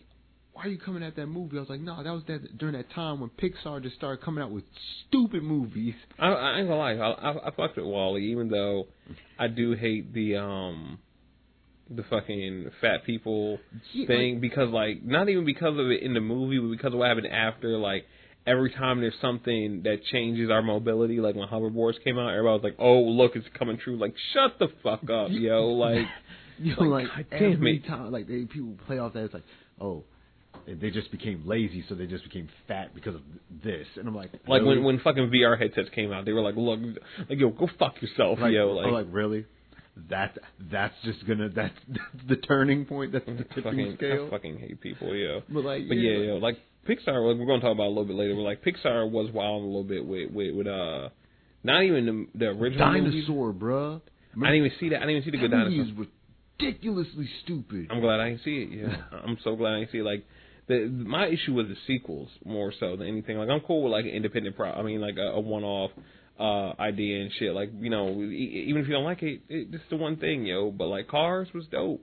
"Why are you coming at that movie?" I was like, "No, that was that during that time when Pixar just started coming out with stupid movies." I, I ain't gonna lie, I, I, I fucked with WALL-E, even though I do hate the um the fucking fat people Yeah, thing because like not even because of it in the movie, but because of what happened after. Like every time there's something that changes our mobility, like when hoverboards came out, everybody was like, "Oh, look, it's coming true." Like, shut the fuck up, [laughs] yo. Like, [laughs] You know, Like, like, God damn every it. time, like they people play off that it's like, oh, they just became lazy, so they just became fat because of this, and I'm like, like really? when when fucking VR headsets came out, they were like, "Look, like yo, go fuck yourself, like, yo." Like, like really, that that's just gonna that's, that's [laughs] the turning point, that's [laughs] the tipping fucking, scale. I fucking hate people, yo. but like, But yeah, like- yo, like Pixar, like, we're gonna talk about a little bit later. But like Pixar was wild a little bit with with, with uh, not even the the original movies. dinosaur, bruh. I didn't even see that. I didn't even see the good dinosaur. Ridiculously stupid. I'm glad I didn't see it. Yeah, [laughs] I'm so glad I didn't see it. Like the my issue was the sequels more so than anything. Like I'm cool with like an independent pro. I mean like a, a one off uh idea and shit. Like you know e- even if you don't like it, it it's the one thing, yo. But like Cars was dope.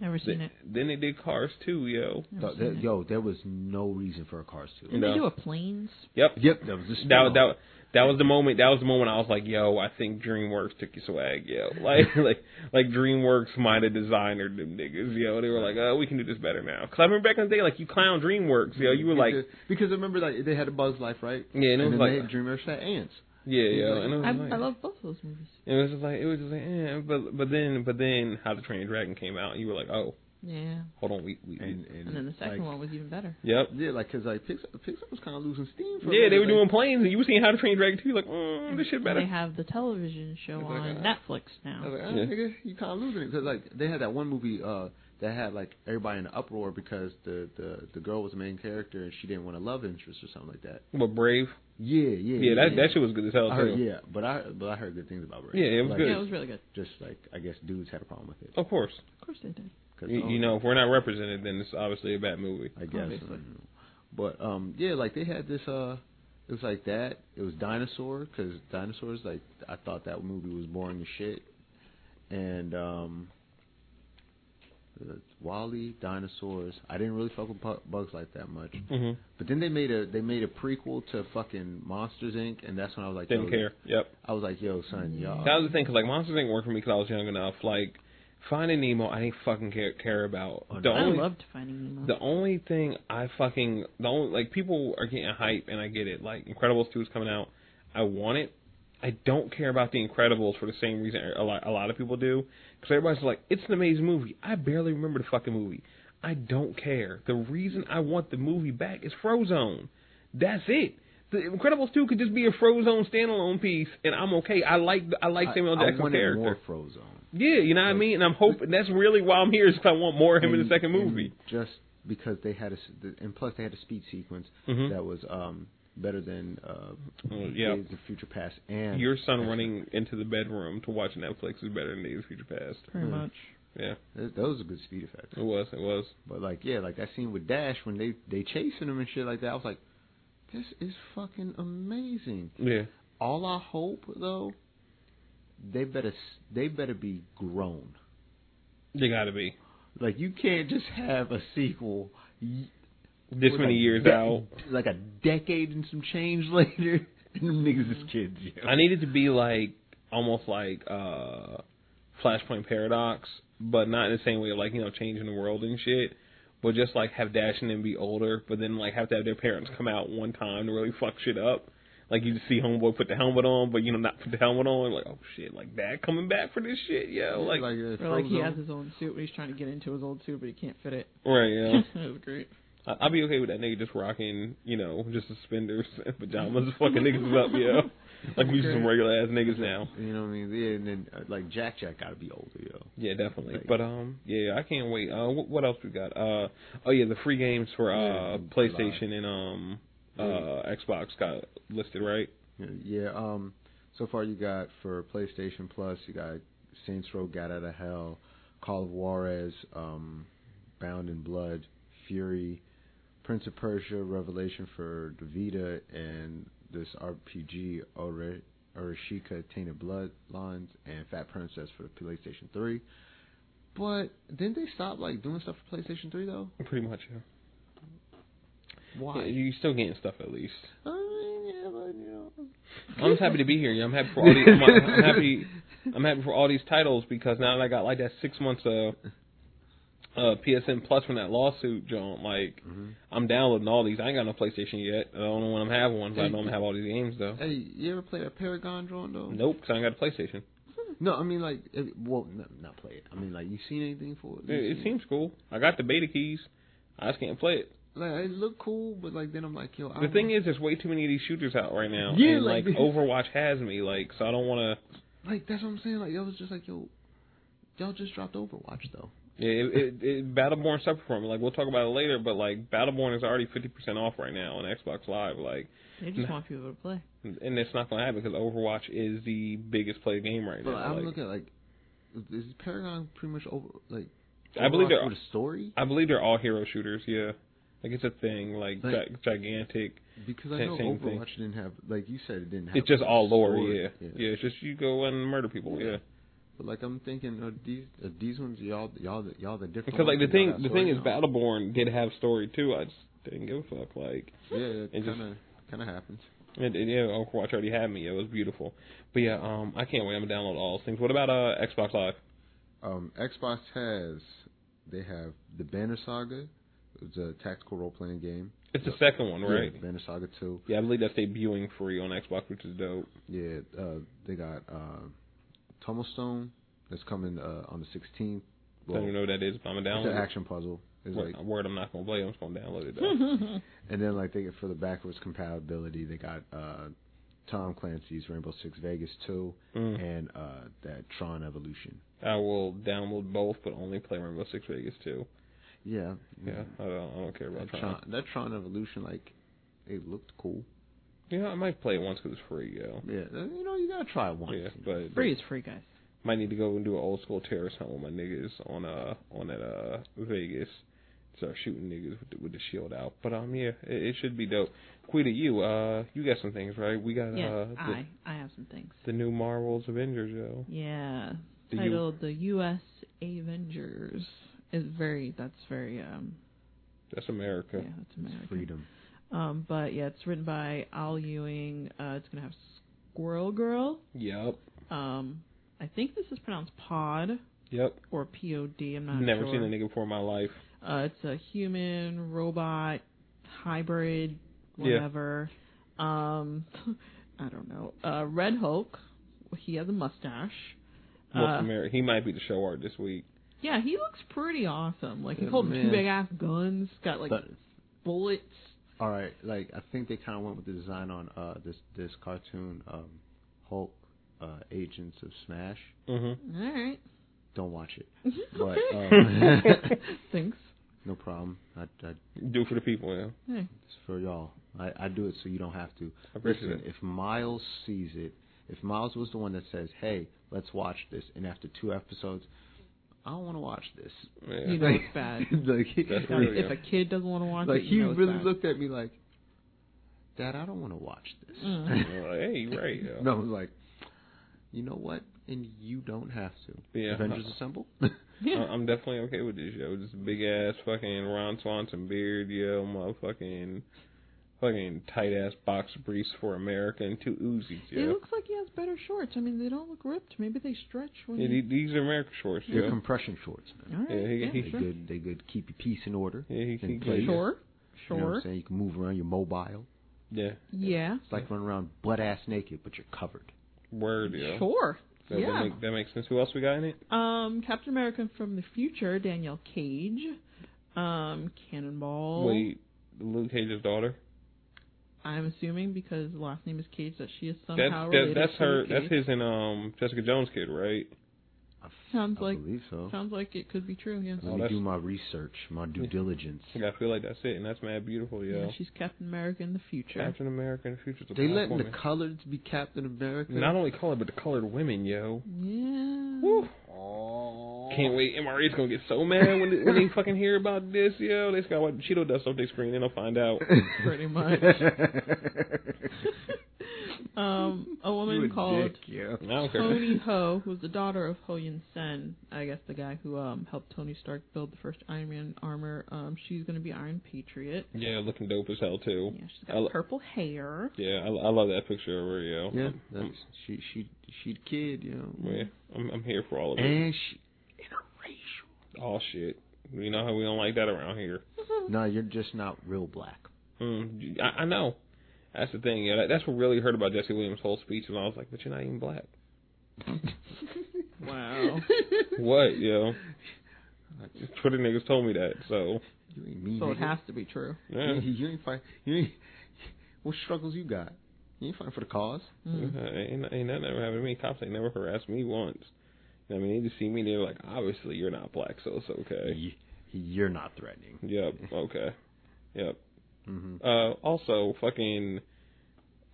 Never seen Th- it. Then they did Cars 2, yo. Th- seen th- yo, there was no reason for a Cars two. Didn't No. they do a planes? Yep. Yep, that was just That spin-off. that that was the moment. That was the moment I was like, "Yo, I think DreamWorks took your swag, yo." [laughs] Like, like, like DreamWorks might have designed them niggas, yo. They were like, "Oh, we can do this better now." Because I remember back in the day, like you clown DreamWorks, yo. You were like, because, because I remember like they had a Bug's Life, right? Yeah, and it was then like- they had DreamWorks had ants. "Yeah, yo," and it was I, like, I love both of those movies. it was just like, it was just like, eh. But but then but then How to Train Your Dragon came out, and you were like, "Oh, Yeah. hold on, we we." And, and, And then the second like, one was even better. Yep. Yeah, like because like Pixar, Pixar was kind of losing steam. For a Yeah, they were like, doing planes, and you were seeing How to Train Your Dragon too. Like, mm, this shit better. they have the television show It's like, on uh, Netflix I now. was like, ah, Yeah. nigga, you kind of losing it because like they had that one movie uh that had like everybody in an uproar because the the the girl was the main character and she didn't want a love interest or something like that. But Brave. Yeah, yeah, Yeah, that that shit was good as hell I too. heard, yeah, but I but I heard good things about Brave. Yeah, it was Like, good. Yeah, it was really good. Just like I guess dudes had a problem with it. Of course. Of course they did. 'Cause, You, oh, you know, if we're not represented, then it's obviously a bad movie. I guess. Obviously. mm. But um, yeah, like they had this. Uh, it was like that. It was dinosaur because dinosaurs. Like I thought that movie was boring as shit. And um, WALL-E, dinosaurs. I didn't really fuck with Bu- Bugs like that much. hmm But then they made a they made a prequel to fucking Monsters Inc. And that's when I was like, Didn't yo, care. Yep. I was like, yo, son, y'all. That was the thing, because like Monsters Inc. worked for me because I was young enough. Like Finding Nemo, I didn't fucking care care about. Oh, the. I only loved Finding Nemo. the only thing I fucking the only like people are getting hype and I get it. Like Incredibles two is coming out. I want it. I don't care about the Incredibles for the same reason a lot a lot of people do. Because everybody's like, it's an amazing movie. I barely remember the fucking movie. I don't care. The reason I want the movie back is Frozone. That's it. The Incredibles two could just be a Frozone standalone piece, and I'm okay. I like I like Samuel I, I Jackson's wanted character. more Frozone. Yeah, you know what I mean. And I'm hoping that's really why I'm here is here is 'cause I want more of him in the second movie. just because they had a, s- and plus they had a speed sequence Mhm. that was um better than uh, yeah. Days of Future Past and Your son running into the bedroom to watch Netflix is better than Days of Future Past. Pretty Hmm. much. Yeah, Th- Those are good speed effects. it was. It was. But like, yeah, like that scene with Dash when they they chasing him and shit like that. I was like, this is fucking amazing. Yeah. All I hope though, they better s- they better be grown. They got to be Like you can't just have a sequel this many years out. like a decade and some change [laughs] later, and them niggas is kids. Yo. I need it to be like almost like uh Flashpoint Paradox, but not in the same way of like you know changing the world and shit. But just like have Dash and them be older, but then like have to have their parents come out one time to really fuck shit up. Like you just see Homeboy put the helmet on, but you know not put the helmet on. Like oh shit, like Dad coming back for this shit, yo. Like, uh, Or like he has his own suit, but he's trying to get into his old suit, but he can't fit it. right, yeah. [laughs] that was great. I- I'll be okay with that nigga just rocking, you know, just suspenders and pajamas, [laughs] fucking niggas up, yo. [laughs] Like we some regular ass niggas now. You know what I mean? Yeah, and then uh, like Jack Jack got to be older, yo. Yeah, definitely. Like- but um, yeah, I can't wait. Uh, what, what else we got? Uh, oh yeah, the free games for uh Yeah, PlayStation and um Yeah. Uh Xbox got listed, right? Yeah. Um. So far, you got for PlayStation Plus, you got Saints Row: Gat Out of Hell, Call of Juarez, um, Bound in Blood, Furi, Prince of Persia: Revelation for the Vita, and this RPG Ore- Oreshika Tainted Bloodlines, and Fat Princess for the PlayStation 3. But didn't they stop like doing stuff for PlayStation 3 though? Pretty much. Yeah. Why? Yeah, you still getting stuff at least. I mean, yeah, but you know. I'm just happy to be here. Yeah, I'm happy for all these. I'm, I'm happy. I'm happy for all these titles because now that I got like that six months of uh, PSN Plus from that lawsuit, John. Like, Mhm. I'm downloading all these. I ain't got no PlayStation yet. I don't know when I'm having one, but I gonna have all these games though. Hey, you ever play a Paragon drone though? Nope, because I ain't got a PlayStation. No, I mean like, it, well, no, not play it. I mean like, you seen anything for it? It, it seems cool. I got the beta keys. I just can't play it. Like it looked cool, but like then I'm like, yo. I The thing is, there's way too many of these shooters out right now. Yeah, and, like- like [laughs] Overwatch has me, like, so I don't want to. like that's what I'm saying. Like I was just like, yo, y'all just dropped Overwatch though. Yeah, it, it, it, Battleborn suffered from it. Like we'll talk about it later, but like Battleborn is already 50% off right now on Xbox Live. Like, They just Nah. want people to play. and it's not gonna happen because Overwatch is the biggest played game right now. But now. I'm like, looking at like, is Paragon pretty much over? Like, I believe they're- with a story I believe they're all hero shooters. Yeah, like it's a thing. Like, Like- gi- gigantic. because I know Overwatch thing. didn't have like you said it didn't have. It's just all lore. story. Yeah. yeah, It's just you go and murder people. Yeah. But like I'm thinking, are these are these ones y'all y'all the- y'all the different? Because like the thing, the thing is, now? Battleborn did have story too. I just didn't give a fuck. Like, Yeah, it kind of kind of happens. it, it, yeah, Overwatch already had me. It was beautiful. But yeah, um, I can't wait. I'm gonna download all those things. What about uh Xbox Live? Um, Xbox has they have the Banner Saga. It's a tactical role playing game. It's the second one, right? Yeah, Banner Saga Two. Yeah, I believe that's debuting free on Xbox, which is dope. Yeah, uh, they got uh, Tumblestone that's coming uh, on the 16th. I don't even know what that is, but I'm gonna download. it's an action puzzle. It's Word, like, word I'm not gonna play. I'm just gonna download it though. [laughs] and then like they get for the backwards compatibility, they got uh, Tom Clancy's Rainbow Six Vegas 2 Mm. and uh, that Tron Evolution. I will download both, but only play Rainbow Six Vegas 2. Yeah, Yeah, I don't, I don't care about That Tron. Tron, that Tron Evolution, like, it looked cool. Yeah, I might play it once because it's free, yo. Yeah, uh, you know, you gotta try it once. Yeah, but Free is free, guys. might need to go and do an old school terrorist hunt with my niggas on uh on that uh Vegas. Start shooting niggas with the, with the shield out. But um yeah, it, it should be dope. Quita, you uh you got some things right? We got Yes, uh the, I I have some things. the new Marvels Avengers, yo. Yeah, The U- titled the U.S. Avengers is very. That's very. Um. That's America. Yeah, that's American. Freedom. Um. But yeah, it's written by Al Ewing. Uh, it's gonna have Squirrel Girl. Yep. Um. I think this is pronounced Pod Yep. or P O D. I'm not Never sure. seen a nigga before in my life. Uh, it's a human robot hybrid, Yeah. whatever. Um, [laughs] I don't know. Uh, Red Hulk. He has a mustache. Most Uh, America. He might be the show art this week. Yeah, he looks pretty awesome. Like he's Yeah, holding man. two big ass guns. Got like But bullets. all right, like I think they kind of went with the design on uh this this cartoon um Hulk uh Agents of Smash. Mm-hmm. All right. don't watch it. [laughs] But um, [laughs] [laughs] Thanks. no problem. I, I, Do it for the people, yeah. Hey. it's for y'all. I, I do it so you don't have to. I appreciate Listen, if Miles sees it, if Miles was the one that says, "Hey, let's watch this," and after two episodes, I don't want to watch this. Yeah. You know it's bad. [laughs] like, he- real, if a kid doesn't want to watch it. like it, he you know it's really bad. looked at me like, "Dad, I don't want to watch this." Mm. [laughs] I'm like, hey, you right, yo. no, I was like, you know what? And you don't have to. Yeah. Avengers Assemble. [laughs] Yeah. I- I'm definitely okay with this, yo. This big ass fucking Ron Swanson beard, yo, motherfucking fucking tight ass boxer briefs for America and two Uzis, It yo. looks like he has better shorts. I mean, they don't look ripped. Maybe they stretch when Yeah, you... the- these are America shorts, They're yo. compression shorts, man. All right. Yeah, he- yeah, he- They sure. good. They good. Keep your piece in order. Yeah, he, he, in place. Sure. You know what I'm Sure. saying? You can move around. You're mobile. yeah, Yeah. It's like running around butt ass naked, but you're covered. word, yo. Sure. That, yeah. that, make, that makes sense. Who else we got in it? Um, Captain America from the future, Danielle Cage. Um, Cannonball. Wait, Luke Cage's daughter. I'm assuming because the last name is Cage that she is That's somehow that, related that's to her. Luke That's Cage. his and um Jessica Jones kid, right? I, Sounds I like believe so. sounds like it could be true. Yes. Let me do my research, my due diligence. Yeah, I feel like that's it, and that's mad beautiful, yo. Yeah, she's Captain America in the future. Captain America in the future. They letting the colors be Captain America. not only colored, but the colored women, yo. Yeah. Woo. Can't wait. MRA's gonna get so mad when they, when they fucking hear about this, yo. They just got what Cheeto dust off their screen, and they'll find out. [laughs] Pretty much. [laughs] Um, a woman called dick, yeah. I don't. Toni Ho, who's the daughter of Ho Yun Sen, I guess the guy who um helped Tony Stark build the first Iron Man armor. Um, she's gonna be Iron Patriot. Yeah, looking dope as hell too. Yeah, she's I got lo- purple hair. Yeah, I, I love that picture of her, yo. Yeah, I'm, that's, she she she the kid, you know. Yeah, I'm, I'm here for all of it. And she interracial. Oh shit, you know how we don't like that around here. [laughs] No, you're just not real black. Mm, I, I know. That's the thing. Yeah, that, that's what really hurt about Jesse Williams' whole speech, and I was like, but you're not even black. [laughs] Wow. [laughs] what, yo? Twitter niggas told me that, so You ain't me. so it nigga. has to be true. yeah. You, you ain't fight. You ain't. What struggles you got? You ain't fighting for the cause. Mm. Uh, ain't, ain't that never happened to me. Cops ain't never harassed me once. I mean, they just see me, and they're like, obviously you're not black, so it's okay. You're not threatening. Yep, okay. Yep. hmm Uh, also, fucking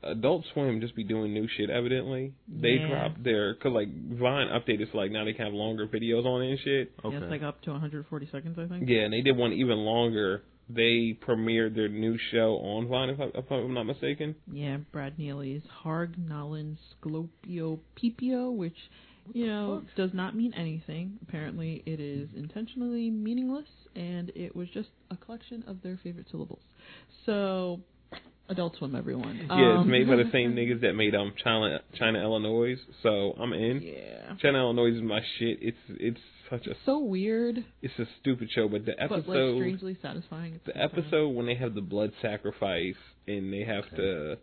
Adult Swim just be doing new shit. Evidently, they Yeah. dropped their cause like Vine updated, so like now they can have longer videos on it and shit. Okay. Yeah, it's like up to 140 seconds, I think. Yeah, and they did one even longer. They premiered their new show on Vine, if, I, if I'm not mistaken. Yeah, Brad Neely's Hargnallen Sclopiopipio, which, you know, does not mean anything. Apparently, it is intentionally meaningless, and it was just a collection of their favorite syllables. So, Adult Swim, everyone. yeah, it's Um, made by the [laughs] same niggas that made um China, China, Illinois. So I'm in. Yeah. China, Illinois is my shit. It's it's such a So weird, it's a stupid show, but the but like episode strangely satisfying. at the same time. episode when they have the blood sacrifice and they have to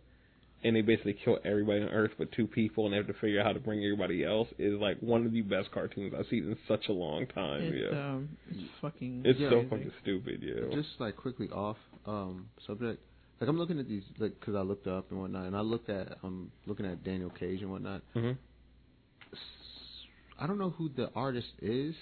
and they basically kill everybody on earth but two people and they have to figure out how to bring everybody else is like one of the best cartoons I've seen in such a long time. It's, yeah. um, it's fucking. it's so crazy. fucking stupid, yeah. Just like quickly off um subject. Like I'm looking at these, like, because I looked up and whatnot, and I looked at, I'm looking at Danielle Cage and whatnot. hmm I don't know who the artist is,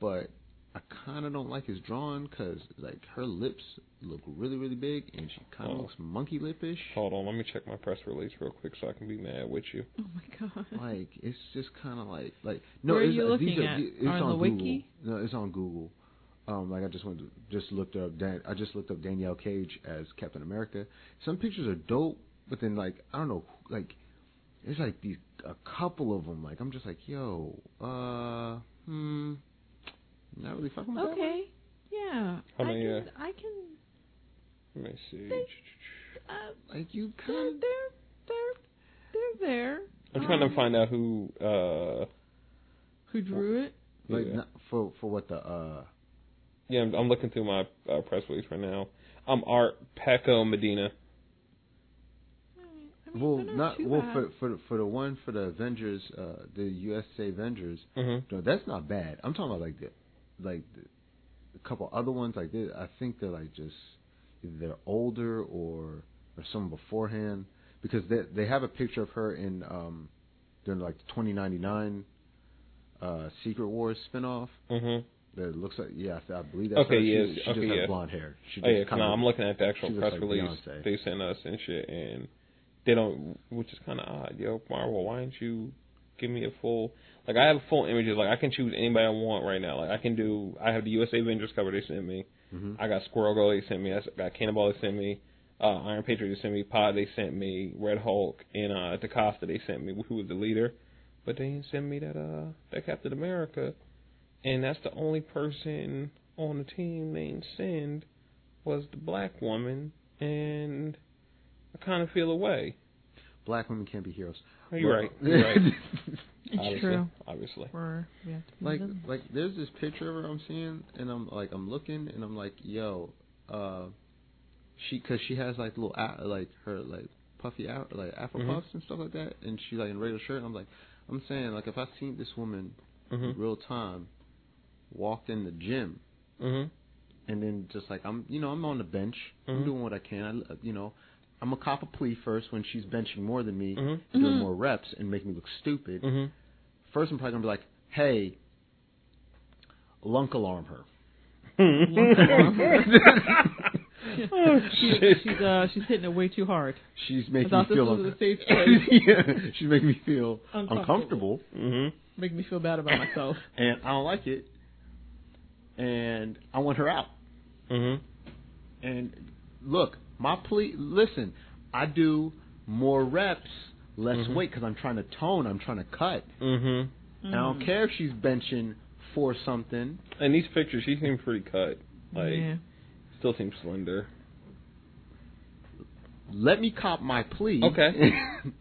but I kind of don't like his drawing because like her lips look really really big and she kind of Oh. looks monkey lipish. Hold on, let me check my press release real quick so I can be mad with you. Oh my god. Like it's just kind of like like no. Where are it's, you looking are, at? It's On on, the Google. wiki? No, it's on Google. Um, like I just went to, just looked up Dan, I just looked up Danielle Cage as Captain America. Some pictures are dope, but then like I don't know, like there's like these a couple of them. Like I'm just like, yo, uh, hmm, not really fucking with that. Okay. Yeah. How I many, can. uh, I can. Let me see. They- Uh, Like you they're kind they're they're they're there. I'm trying to Um, find out who uh who drew it. like yeah. not, for for what the uh yeah, I'm, I'm looking through my uh, press release right now. I'm Art Paco Medina. I mean, well they're not well bad. for for for the one for the Avengers uh the USA Avengers Mm-hmm. no that's not bad I'm talking about like the like the, a couple other ones like this I think they're like just either they're older or or some beforehand because they they have a picture of her in um during like the 2099 uh Secret Wars spinoff. Mhm. That looks like yeah, I, believe that's Okay, her. yeah, She, she okay, just has yeah. blonde hair. She Oh just kinda- no, I'm looking at the actual press like release Beyonce. they sent us and shit, and they don't, which is kind of odd, yo. Marvel, why didn't you give me a full? Like I have full images. Like I can choose anybody I want right now. Like I can do. I have the USA Avengers cover they sent me. Mhm. I got Squirrel Girl they sent me. I got Cannonball they sent me. Uh, Iron Patriot they sent me. Pod they sent me. Red Hulk and uh, DaCosta they sent me. Who was the leader? But they didn't send me that uh that Captain America, and that's the only person on the team named didn't send was the black woman, and I kind of feel away. Black women can't be heroes. You're Well- right. You're right. [laughs] It's obviously, true. Obviously. We're, we have to be like invisible. like there's this picture of her I'm seeing and I'm like I'm looking and I'm like yo uh she cuz she has like little a- like her like puffy out like afro Mhm. puffs and stuff like that and she like in a regular shirt and I'm like I'm saying like if I seen this woman in Mhm. real time walked in the gym Mhm. and then just like I'm you know I'm on the bench I'm Mhm. doing what I can I you know I'm a cop a plea first when she's benching more than me Mhm. doing Mhm. more reps and make me look stupid Mhm. first I'm probably gonna be like, hey, lunk alarm her. [laughs] oh She- she's uh she's hitting it way too hard. She's making me thought feel was unco- safe [laughs] yeah, she's making me feel Uncomfortable. uncomfortable, Mhm. Make me feel bad about myself. [laughs] and I don't like it, and I want her out. Mhm. And look, my plea. Listen, I do more reps, less Mhm. weight because I'm trying to tone. I'm trying to cut. Mhm. And I don't Mm. care if she's benching for something. In these pictures, she seems pretty cut. Like, yeah. still seems slender. Let me cop my plea. Okay. [laughs]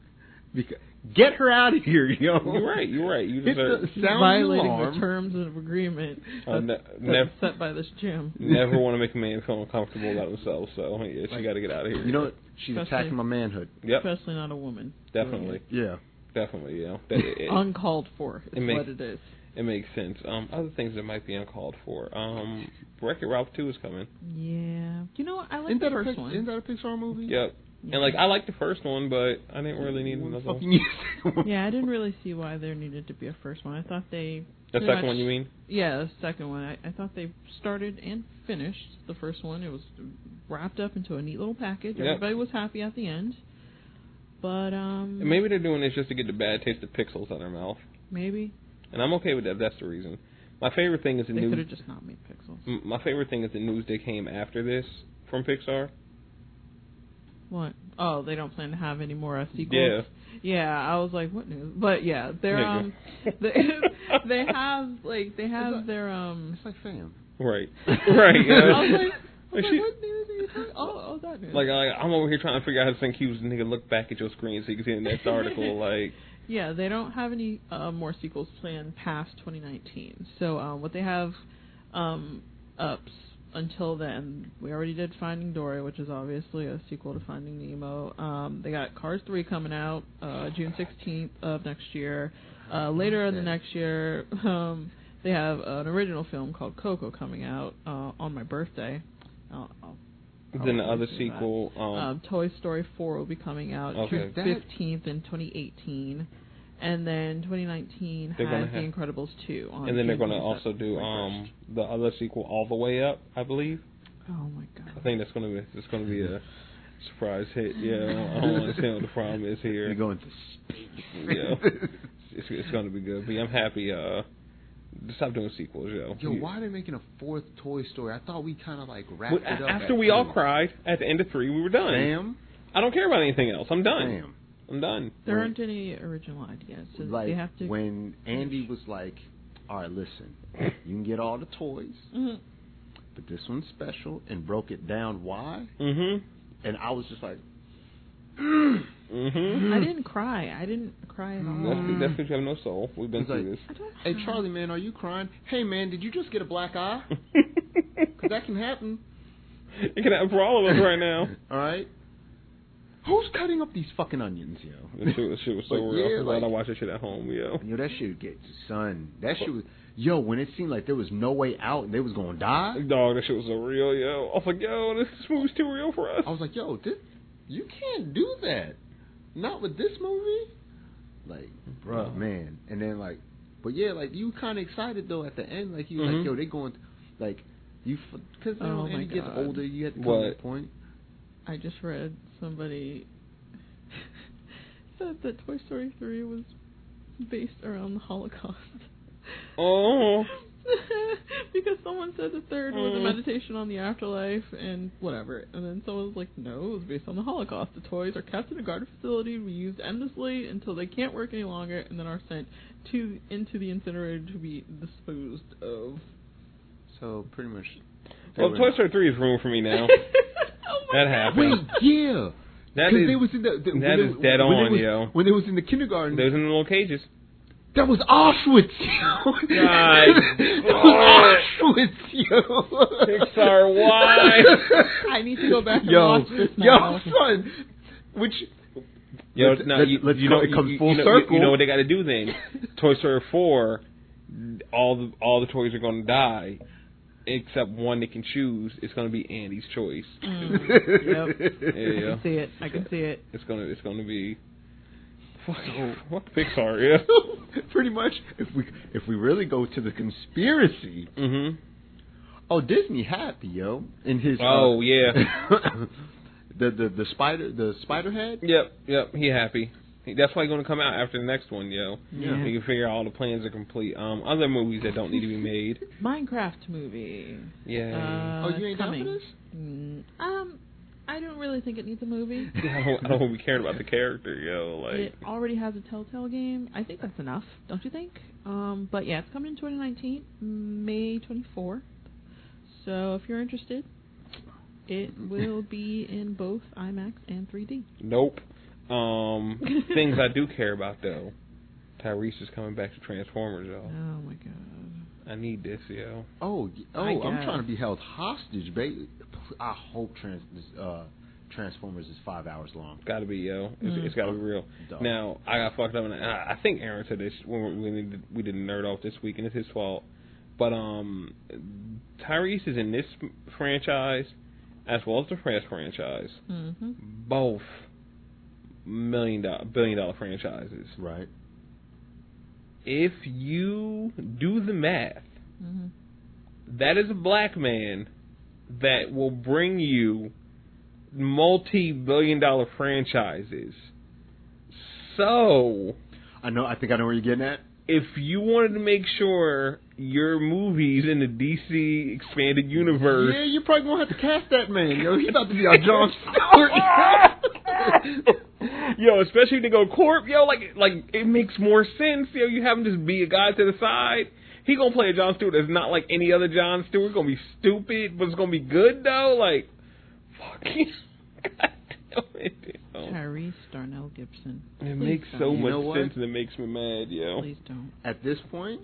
because get her out of here, yo. You're right. You're right. You Hit deserve. the sound Violating alarm. the terms of agreement Uh, ne- that's nev- set by this gym. Never [laughs] want to make a man feel uncomfortable about himself. So yeah, she Like, got to get out of here. You know what? She's Especially- attacking my manhood. Yep. Especially not a woman. Definitely. Yeah. Definitely. Yeah. know. That, it, it, Uncalled for is It makes- what it is. it makes sense. Um, other things that might be uncalled for. Um, Wreck It Ralph Two is coming. Yeah. You know what? I like Isn't the that, a first Pic- one. isn't that a Pixar movie? Yep. And like I liked the first one, but I didn't really need What the another fucking one. yeah, I didn't really see why there needed to be a first one. I thought they The second much- one, you mean? Yeah, the second one. I, I thought they started and finished the first one. It was wrapped up into a neat little package. Yep. Everybody was happy at the end. But um And maybe they're doing this just to get the bad taste of pixels out of their mouth, maybe and I'm okay with that. That's the reason. My favorite thing is the they could have just not made pixels. m- My favorite thing is the news that came after this from Pixar. What? Oh, they don't plan to have any more uh, sequels. Yeah. Yeah, I was like, what news? But yeah, they're There um, [laughs] they, they have like they have that- their um. It's like fam. Right. [laughs] Right. You know? I was like, I was [laughs] Like, like, she- what news are you talking? Oh, oh, that news. Like, like I'm over here trying to figure out how to send cues. Nigga, look back at your screen so you can see the next article. Like, Yeah, they don't have any uh, more sequels planned past 2019. So uh, what they have um, ups until then, we already did Finding Dory, which is obviously a sequel to Finding Nemo. Um, they got Cars 3 coming out uh, June 16th of next year. Uh, later in the next year, [laughs] um, they have an original film called Coco coming out uh, on my birthday. I'll, I'll then the other sequel. Um, Um, Toy Story 4 will be coming out Okay. June 15th in 2018. And then 2019 They're gonna has The have- Incredibles 2 on and then they're going to also do um the other sequel, All the Way Up, I believe. Oh my god! I think that's going to be that's going to be a surprise hit. Yeah, I don't understand what the problem is here. You're going to space. Yeah. [laughs] It's, it's going to be good. But yeah, I'm happy. Uh, stop doing sequels, yo. Yo, why are they making a fourth Toy Story? I thought we kind of like wrapped Well, it up. after at we all cried at the end of three, we were done. Damn. I don't care about anything else. I'm done. Damn. I'm done. There When- aren't any original ideas, so like they have to. when Andy was like, "All right, listen, you can get all the toys, [laughs] Mhm. but this one's special," and broke it down why, Mhm. and I was just like, [clears throat] Mhm. I didn't cry. I didn't cry at all. That's that's because you have no soul. We've been through like- I don't "Hey, Charlie, man, are you crying? Hey, man, did you just get a black eye? Because [laughs] that can happen. it can happen for all of us right now. [laughs] All right. Who's cutting up these fucking onions, yo? This shit, was- shit was so But real. yeah, I'm glad I like- watched that shit at home, yo. Yo, that shit gets son. That shit was yo. When it seemed like there was no way out and they was gonna die, Dog, that shit was so real, yo. I was like, yo, this movie's too real for us. I was like, yo, this, you can't do that. Not with this movie. Like, bruh, man. And then like, But yeah, like you kind of excited though at the end, like you Mhm. like yo they going like you because you know Oh as you get older you have to come to What? a point. I just read somebody [laughs] said that Toy Story 3 was based around the Holocaust. Oh. [laughs] because someone said the third was a Mm. meditation on the afterlife and whatever. And then someone was like, no, it was based on the Holocaust. The toys are kept in a guarded facility to be used endlessly until they can't work any longer and then are sent to into the incinerator to be disposed of. So pretty much. They Well, Toy Story 3 is ruined for me now. [laughs] oh That God. happened. Wait, yeah. That Because is, they was in the, the that they, is dead when on, was, yo. When they was in the kindergarten, those in the little cages. that was Auschwitz. Yo. [laughs] That was Auschwitz, yo. Pixar, why? [laughs] I need to go back and yo, watch this now. yo, son. Which Yo, Let's- no, let's- you, let's you know, it comes you, full you know, circle. You know what they got to do then? Toy Story 4, all the all the toys are going to die, except one they can choose. It's going to be Andy's choice. Mm, yep. [laughs] Yeah, I can see it. I can see it. It's gonna it's gonna be fuck fuck Pixar, yeah. [laughs] Pretty much, if we if we really go to the conspiracy, Mhm. oh Disney happy yo in his Oh uh, yeah. [laughs] the the the spider the spider head Yep, yep. He happy. He, that's why he's gonna come out after the next one, yo. Yeah. He can figure out all the plans are complete. Um, other movies that don't need to be made. [laughs] Minecraft movie. Yeah. Uh, oh you ain't down coming. for this Mm, um, I don't really think it needs a movie. [laughs] I don't, I don't want to be caring about the character, yo. Like, It already has a Telltale game. I think that's enough, don't you think? Um, but yeah, it's coming in 2019, May 24th. So if you're interested, it [laughs] will be in both IMAX and 3D. nope. Um, [laughs] things I do care about though. Tyrese is coming back to Transformers, yo. Oh my god. I need this, yo. oh oh I I'm trying to be held hostage baby I hope trans this, uh Transformers is five hours long Got to be, yo. It's, Mm. it's got to be real. Dog. Now I got fucked up, and I, I think Aaron said this when we did, we did nerd off this week, and it's his fault. But um, Tyrese is in this franchise as well as the Fresh franchise, Mm-hmm. both million dollar billion dollar franchises. right If you do the math, Mm-hmm. that is a black man that will bring you multi billion dollar franchises. So I know I think I know where you're getting at if you wanted to make sure your movies in the DC expanded universe yeah you're probably gonna have to cast that man yo he's about to be [laughs] our John Stewart [laughs] [laughs] yo, especially to go corp, yo, like like it makes more sense, yo. You have him just be a guy to the side. He gonna play a John Stewart that's not like any other John Stewart. Gonna be stupid, but it's gonna be good though. Like, fuck. [laughs] God damn it. Tyrese Darnell Gibson. It Please makes so don't. You much know sense and it makes me mad, yo. Please don't. at this point,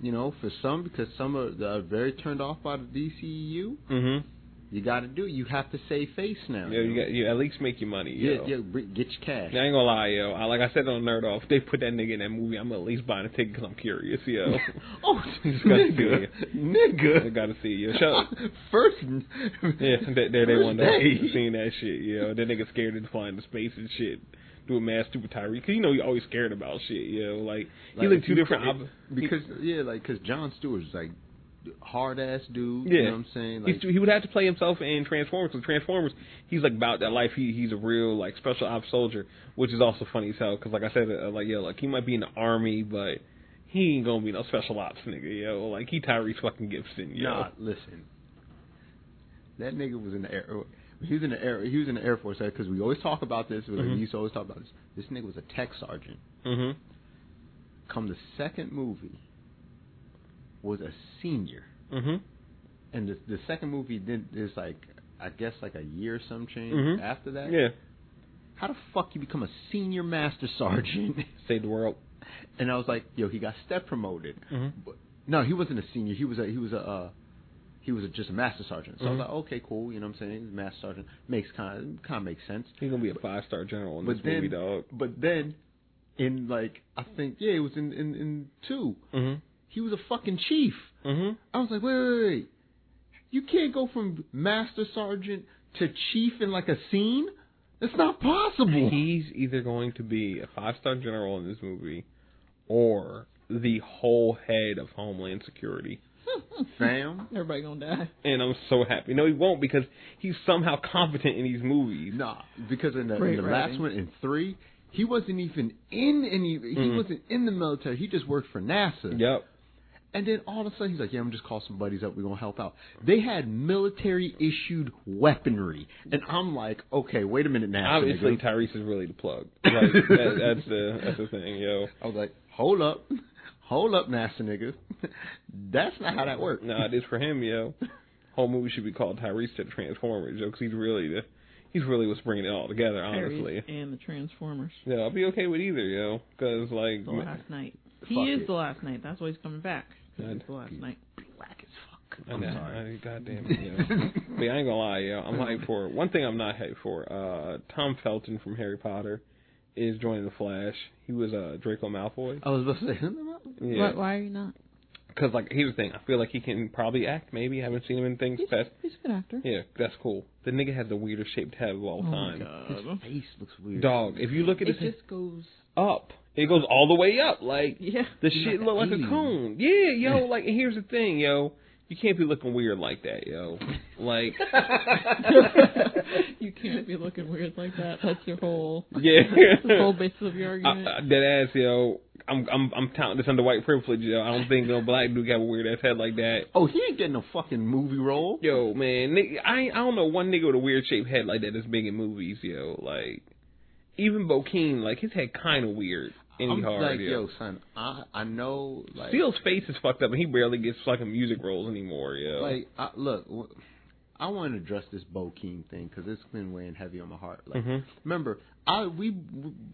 you know, for some, because some are, are very turned off by the DCEU, Mhm. You got to do it. You have to save face now. Yo, you got you at least make your money, yeah, yo. yeah, get your cash. I ain't gonna lie, yo. I, like I said on Nerd Off, they put that nigga in that movie, I'm at least buying a ticket because I'm curious, yo. [laughs] oh, [laughs] Just gotta nigga, I nigga. I gotta see yo. Show. [laughs] First, Yeah, they, they, they first wanted day. to seeing that shit, yo. That nigga scared to fly into space and shit. Do a mad stupid Tyree, cause you know he always scared about shit, yo. Like he Like, like if two you different. could- Op- because yeah, like because John Stewart's like hard ass dude. Yeah. You know what I'm saying? Like, he would have to play himself in Transformers. Because Transformers, he's like about that life. He he's a real like special ops soldier, which is also funny as hell. Because like I said, uh, like yo, like he might be in the army, but he ain't gonna be no special ops nigga, yo. Like he Tyrese fucking Gibson, yo. Nah, listen. That nigga was in the air. He was in the air. He was in the Air Force because we always talk about this. We Mhm. used to always talk about this. This nigga was a tech sergeant. Mhm. Come the second movie, was a senior. Mm-hmm. And the, the second movie did is like I guess like a year or some change mm-hmm. after that. Yeah. How the fuck you become a senior master [laughs] sergeant? Save the world. And I was like, yo, he got step promoted. Mm-hmm. But, no, he wasn't a senior. He was a he was a uh, he was a, just a master sergeant. So mm-hmm. I was mm-hmm. like, okay, cool. You know what I'm saying? Master sergeant makes kind of, kind of makes sense. He's gonna be a five star general in but this then, movie, dog. But then, in like I think yeah, it was in in, in 2 mm-hmm. He was a fucking chief. Mhm. I was like, wait, wait, wait. You can't go from master sergeant to chief in like a scene. It's not possible. He's either going to be a five star general in this movie, or the whole head of Homeland Security. [laughs] Fam. Everybody gonna die. And I'm so happy. No, he won't because he's somehow competent in these movies. Nah, because in the, in the last one in three, he wasn't even in any. He Mhm. wasn't in the military. He just worked for NASA. Yep. And then all of a sudden he's like, "Yeah, I'm just call some buddies up. We're gonna help out." They had military issued weaponry, and I'm like, "Okay, wait a minute now." Obviously, Tyrese is really the plug. [laughs] Like that, that's the that's the thing, yo. I was like, "Hold up, hold up, NASA nigga. [laughs] That's not how that works." Nah, it is for him, yo. Whole movie should be called Tyrese to the Transformers, yo, because he's really the he's really what's bringing it all together, honestly. Harry and the Transformers. Yeah, I'll be okay with either, yo, because like The Last Knight. He Fuck is it. the Last Knight. That's why he's coming back. 'Cause God. Last Knight. Black as fuck. I I'm know, sorry. I, goddamn [laughs] it, yo. but yeah, I ain't gonna lie, yo. I'm hyped for one thing. I'm not hyped for. Uh, Tom Felton from Harry Potter is joining the Flash. He was uh, Draco Malfoy. I was about to say, Yeah, Why, why are you not? because like here's the thing. I feel like he can probably act. Maybe I haven't seen him in things He's, past. he's a good actor. Yeah, that's cool. The nigga has the weirdest shaped head of all Oh my time. his face looks weird. Dog, if you look at It his head just goes. up, it goes all the way up. Like [laughs] Yeah. the shit look like a alien. cone. Yeah, yo. [laughs] Like and here's the thing, yo. You can't be looking weird like that, yo. Like [laughs] you can't be looking weird like that. That's your whole. yeah. That's the whole basis of your argument. I, dead ass, yo. I'm I'm I'm counting this under white privilege, yo. I don't think no black dude got a weird ass head like that. Oh, he ain't getting a fucking movie role. Yo, man, I I don't know one nigga with a weird shaped head like that that's big in movies, yo. Like even Bokeem, like his head kind of weird. Any I'm hard, like, yo. yo, son, I I know, like, Steele's face is fucked up, and he barely gets fucking music roles anymore, yo. like, I, look, I want to address this Bo Keem thing because it's been weighing heavy on my heart. Like, Mhm. remember, I we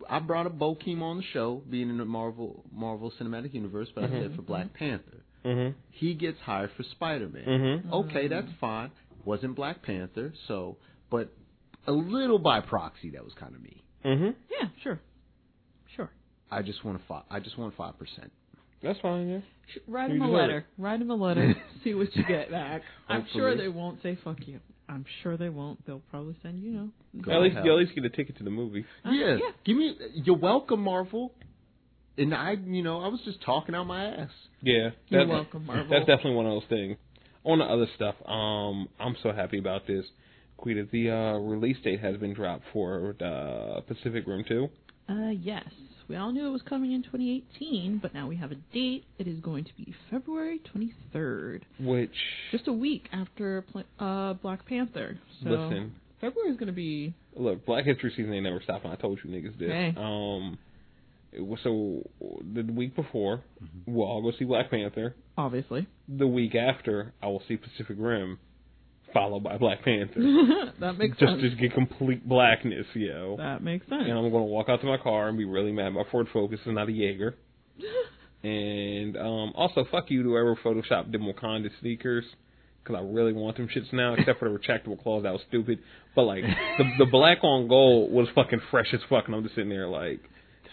I brought up Bokeem on the show, being in the Marvel Marvel Cinematic Universe, but I said for Black Panther, Mhm. he gets hired for Spider Man. Mhm. Okay, that's fine. Wasn't Black Panther, so, but a little by proxy, that was kind of me. Mhm. yeah, sure. Sure. I just want to five. I just want five percent. That's fine, yeah. Sh- Write You him a deserve letter. Write him a letter. [laughs] see what you get back. [laughs] I'm sure they won't say fuck you. I'm sure they won't. They'll probably send you know. Go At least hell. you at least get a ticket to the movie. Uh, yeah. yeah. give me. You're welcome, Marvel. And I, you know, I was just talking out my ass. Yeah, You're welcome, Marvel. That's definitely one of those things. On the other stuff, um, I'm so happy about this. Quita, the uh, release date has been dropped for the Pacific Rim 2. Uh, yes. We all knew it was coming in 2018, but now we have a date. It is going to be February 23rd, Which, just a week after uh, Black Panther. So listen, February is going to be look, Black History season ain't never stopping. I told you niggas this. Hey. Um, it was so the week before, we'll all go see Black Panther. obviously. The week after, I will see Pacific Rim, followed by Black Panther. [laughs] that makes just sense. to get complete blackness, yo. That makes sense. and I'm gonna walk out to my car and be really mad. My Ford Focus is not a Jaeger. [laughs] and um also, fuck you to whoever photoshopped them Wakanda sneakers. Because I really want them shits now, except for the retractable claws. That was stupid. But like the the black on gold was fucking fresh as fuck, and I'm just sitting there like,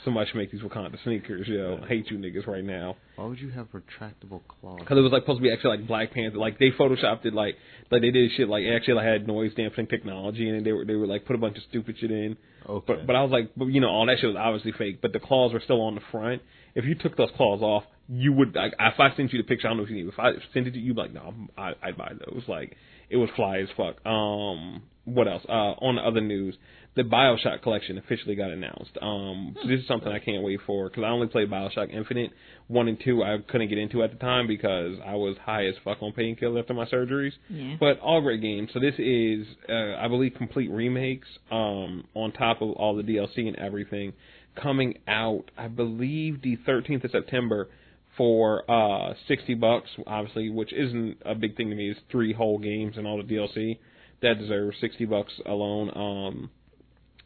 somebody should make these Wakanda sneakers, yo. I hate you niggas right now. Why would you have retractable claws? Because it was like supposed to be actually like Black Panther. Like they photoshopped it like like they did shit like actually like, had noise dampening technology and they were they were like put a bunch of stupid shit in. Okay. But but I was like, but you know, all that shit was obviously fake. But the claws were still on the front. If you took those claws off, you would. Like, if I sent you the picture, I don't know if you need. If I sent it to you, you'd be like, no, I'm, I, I'd buy those. Like it was fly as fuck. Um, what else? Uh, on the other news, the Bioshock collection officially got announced. Um, this is something I can't wait for because I only played Bioshock Infinite one and two. I couldn't get into at the time because I was high as fuck on painkiller after my surgeries. Yeah. But all great games. So this is, uh, I believe, complete remakes um, on top of all the DLC and everything coming out. I believe the 13th of September for uh, 60 bucks. Obviously, which isn't a big thing to me. It's three whole games and all the DLC that deserves 60 bucks alone. Um,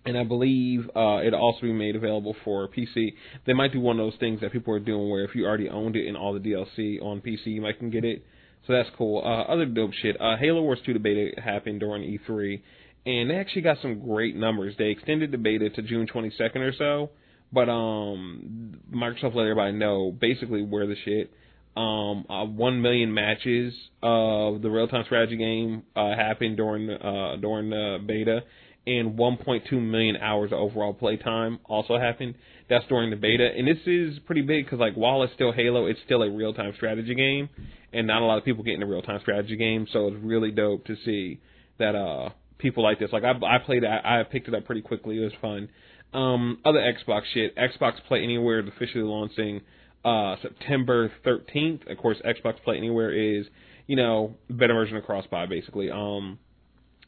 and I believe uh, it'll also be made available for PC. They might do one of those things that people are doing where if you already owned it and all the DLC on PC, you might can get it. So that's cool. Uh, other dope shit. Uh, Halo Wars 2 the beta happened during E3, and they actually got some great numbers. They extended the beta to June 22nd or so, but um, Microsoft let everybody know basically where the shit. Um, uh, one million matches of the real time strategy game uh, happened during uh, during the beta, and 1.2 million hours of overall playtime also happened. That's during the beta, and this is pretty big because like while it's still Halo, it's still a real time strategy game, and not a lot of people get into real time strategy games. So it's really dope to see that uh people like this. Like I I played I, I picked it up pretty quickly. It was fun. Um, other Xbox shit. Xbox Play Anywhere is officially launching uh September 13th. Of course, Xbox Play Anywhere is you know better version of Crossbuy basically. Um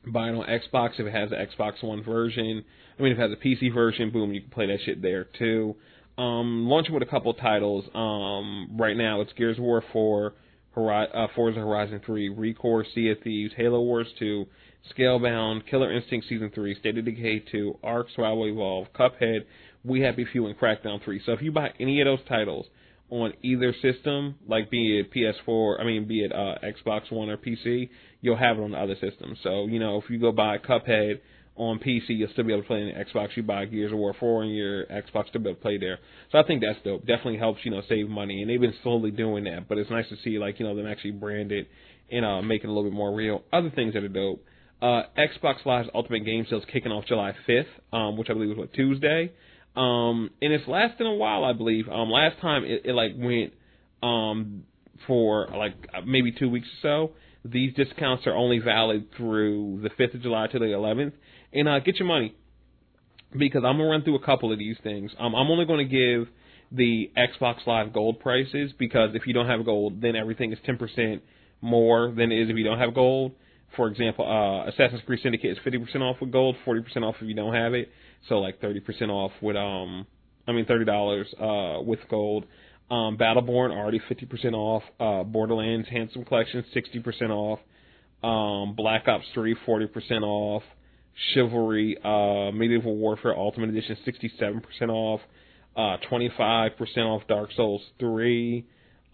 buy it on Xbox if it has the Xbox One version. I mean, if it has a PC version, boom, you can play that shit there too. Um, launching with a couple titles. Um, right now, it's Gears of War 4, Hori- uh, Forza Horizon 3, ReCore, Sea of Thieves, Halo Wars 2, Scalebound, Killer Instinct Season 3, State of Decay 2, Ark Survival Evolve, Cuphead, We Happy Few, and Crackdown 3. So if you buy any of those titles on either system, like be it PS4, I mean, be it uh, Xbox One or PC, you'll have it on the other system. So, you know, if you go buy Cuphead on PC, you'll still be able to play in the Xbox. You buy Gears of War 4 on your Xbox, still be able to play there. So I think that's dope. Definitely helps, you know, save money. And they've been slowly doing that, but it's nice to see, like, you know, them actually brand it and uh, make it a little bit more real. Other things that are dope. Uh, Xbox Live's Ultimate Game Sales kicking off July 5th, um, which I believe was what Tuesday. Um, and it's lasting a while, I believe. Um, last time it, it like went um for like maybe two weeks or so. These discounts are only valid through the 5th of July to the 11th. And uh, get your money because I'm gonna run through a couple of these things. Um, I'm only going to give the Xbox Live Gold prices because if you don't have gold, then everything is 10% more than it is if you don't have gold. For example, uh, Assassin's Creed Syndicate is 50% off with gold, 40% off if you don't have it. So like 30% off with um, I mean $30 uh with gold. Um, Battleborn already 50% off. Uh, Borderlands Handsome Collection 60% off. Um, Black Ops 3 40% off. Chivalry uh, Medieval Warfare Ultimate Edition 67% off. Uh, 25% off Dark Souls 3.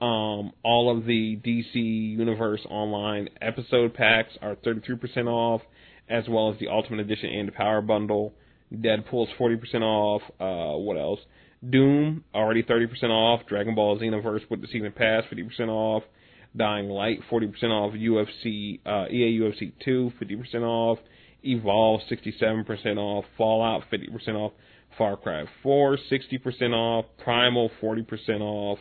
Um, all of the DC Universe Online episode packs are 33% off, as well as the Ultimate Edition and the Power Bundle. Deadpool's 40% off. Uh, what else? Doom already 30% off. Dragon Ball Xenoverse with the season pass 50% off. Dying Light 40% off. UFC uh, EA UFC 2 50% off. Evolve 67% off. Fallout 50% off. Far Cry 4 60% off. Primal 40% off.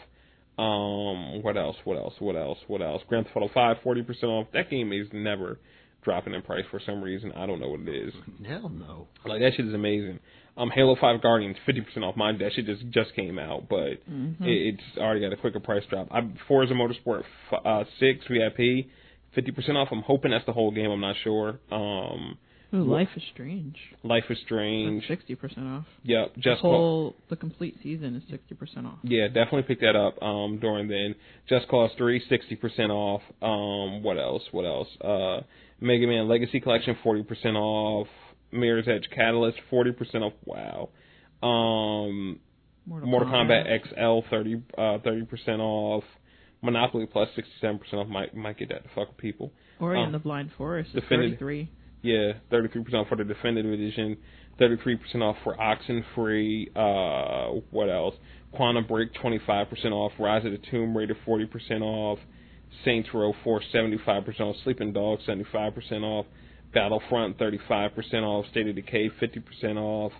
Um, what else? What else? What else? What else? Grand Theft Auto 5 40% off. That game is never dropping in price for some reason. I don't know what it is. Hell no. Like that shit is amazing. Um, Halo Five Guardians fifty percent off. Mine that shit just just came out, but Mm-hmm. it, it's already got a quicker price drop. I Forza Motorsport f- uh, Six VIP fifty percent off. I'm hoping that's the whole game. I'm not sure. Um, Ooh, Life is Strange. Life is Strange. Sixty percent off. Yep, just Cause. whole the complete season is sixty percent off. Yeah, definitely pick that up um, during then. Just Cause 3, 60% off. Um, what else? What else? Uh, Mega Man Legacy Collection, 40% off. Mirror's Edge Catalyst, 40% off. Wow. Um, Mortal, Mortal Kombat Kombat. XL, 30, uh, 30% off. Monopoly Plus, 67% off. Might, might get that to fuck people. Ori um, and the Blind Forest is Definitive- thirty-three. Yeah, 33% off for the Definitive Edition, 33% off for Oxenfree, uh, what else? Quantum Break, 25% off, Rise of the Tomb Raider, 40% off, Saints Row 4, 75% off, Sleeping Dogs, 75% off, Battlefront, 35% off, State of Decay, 50% off,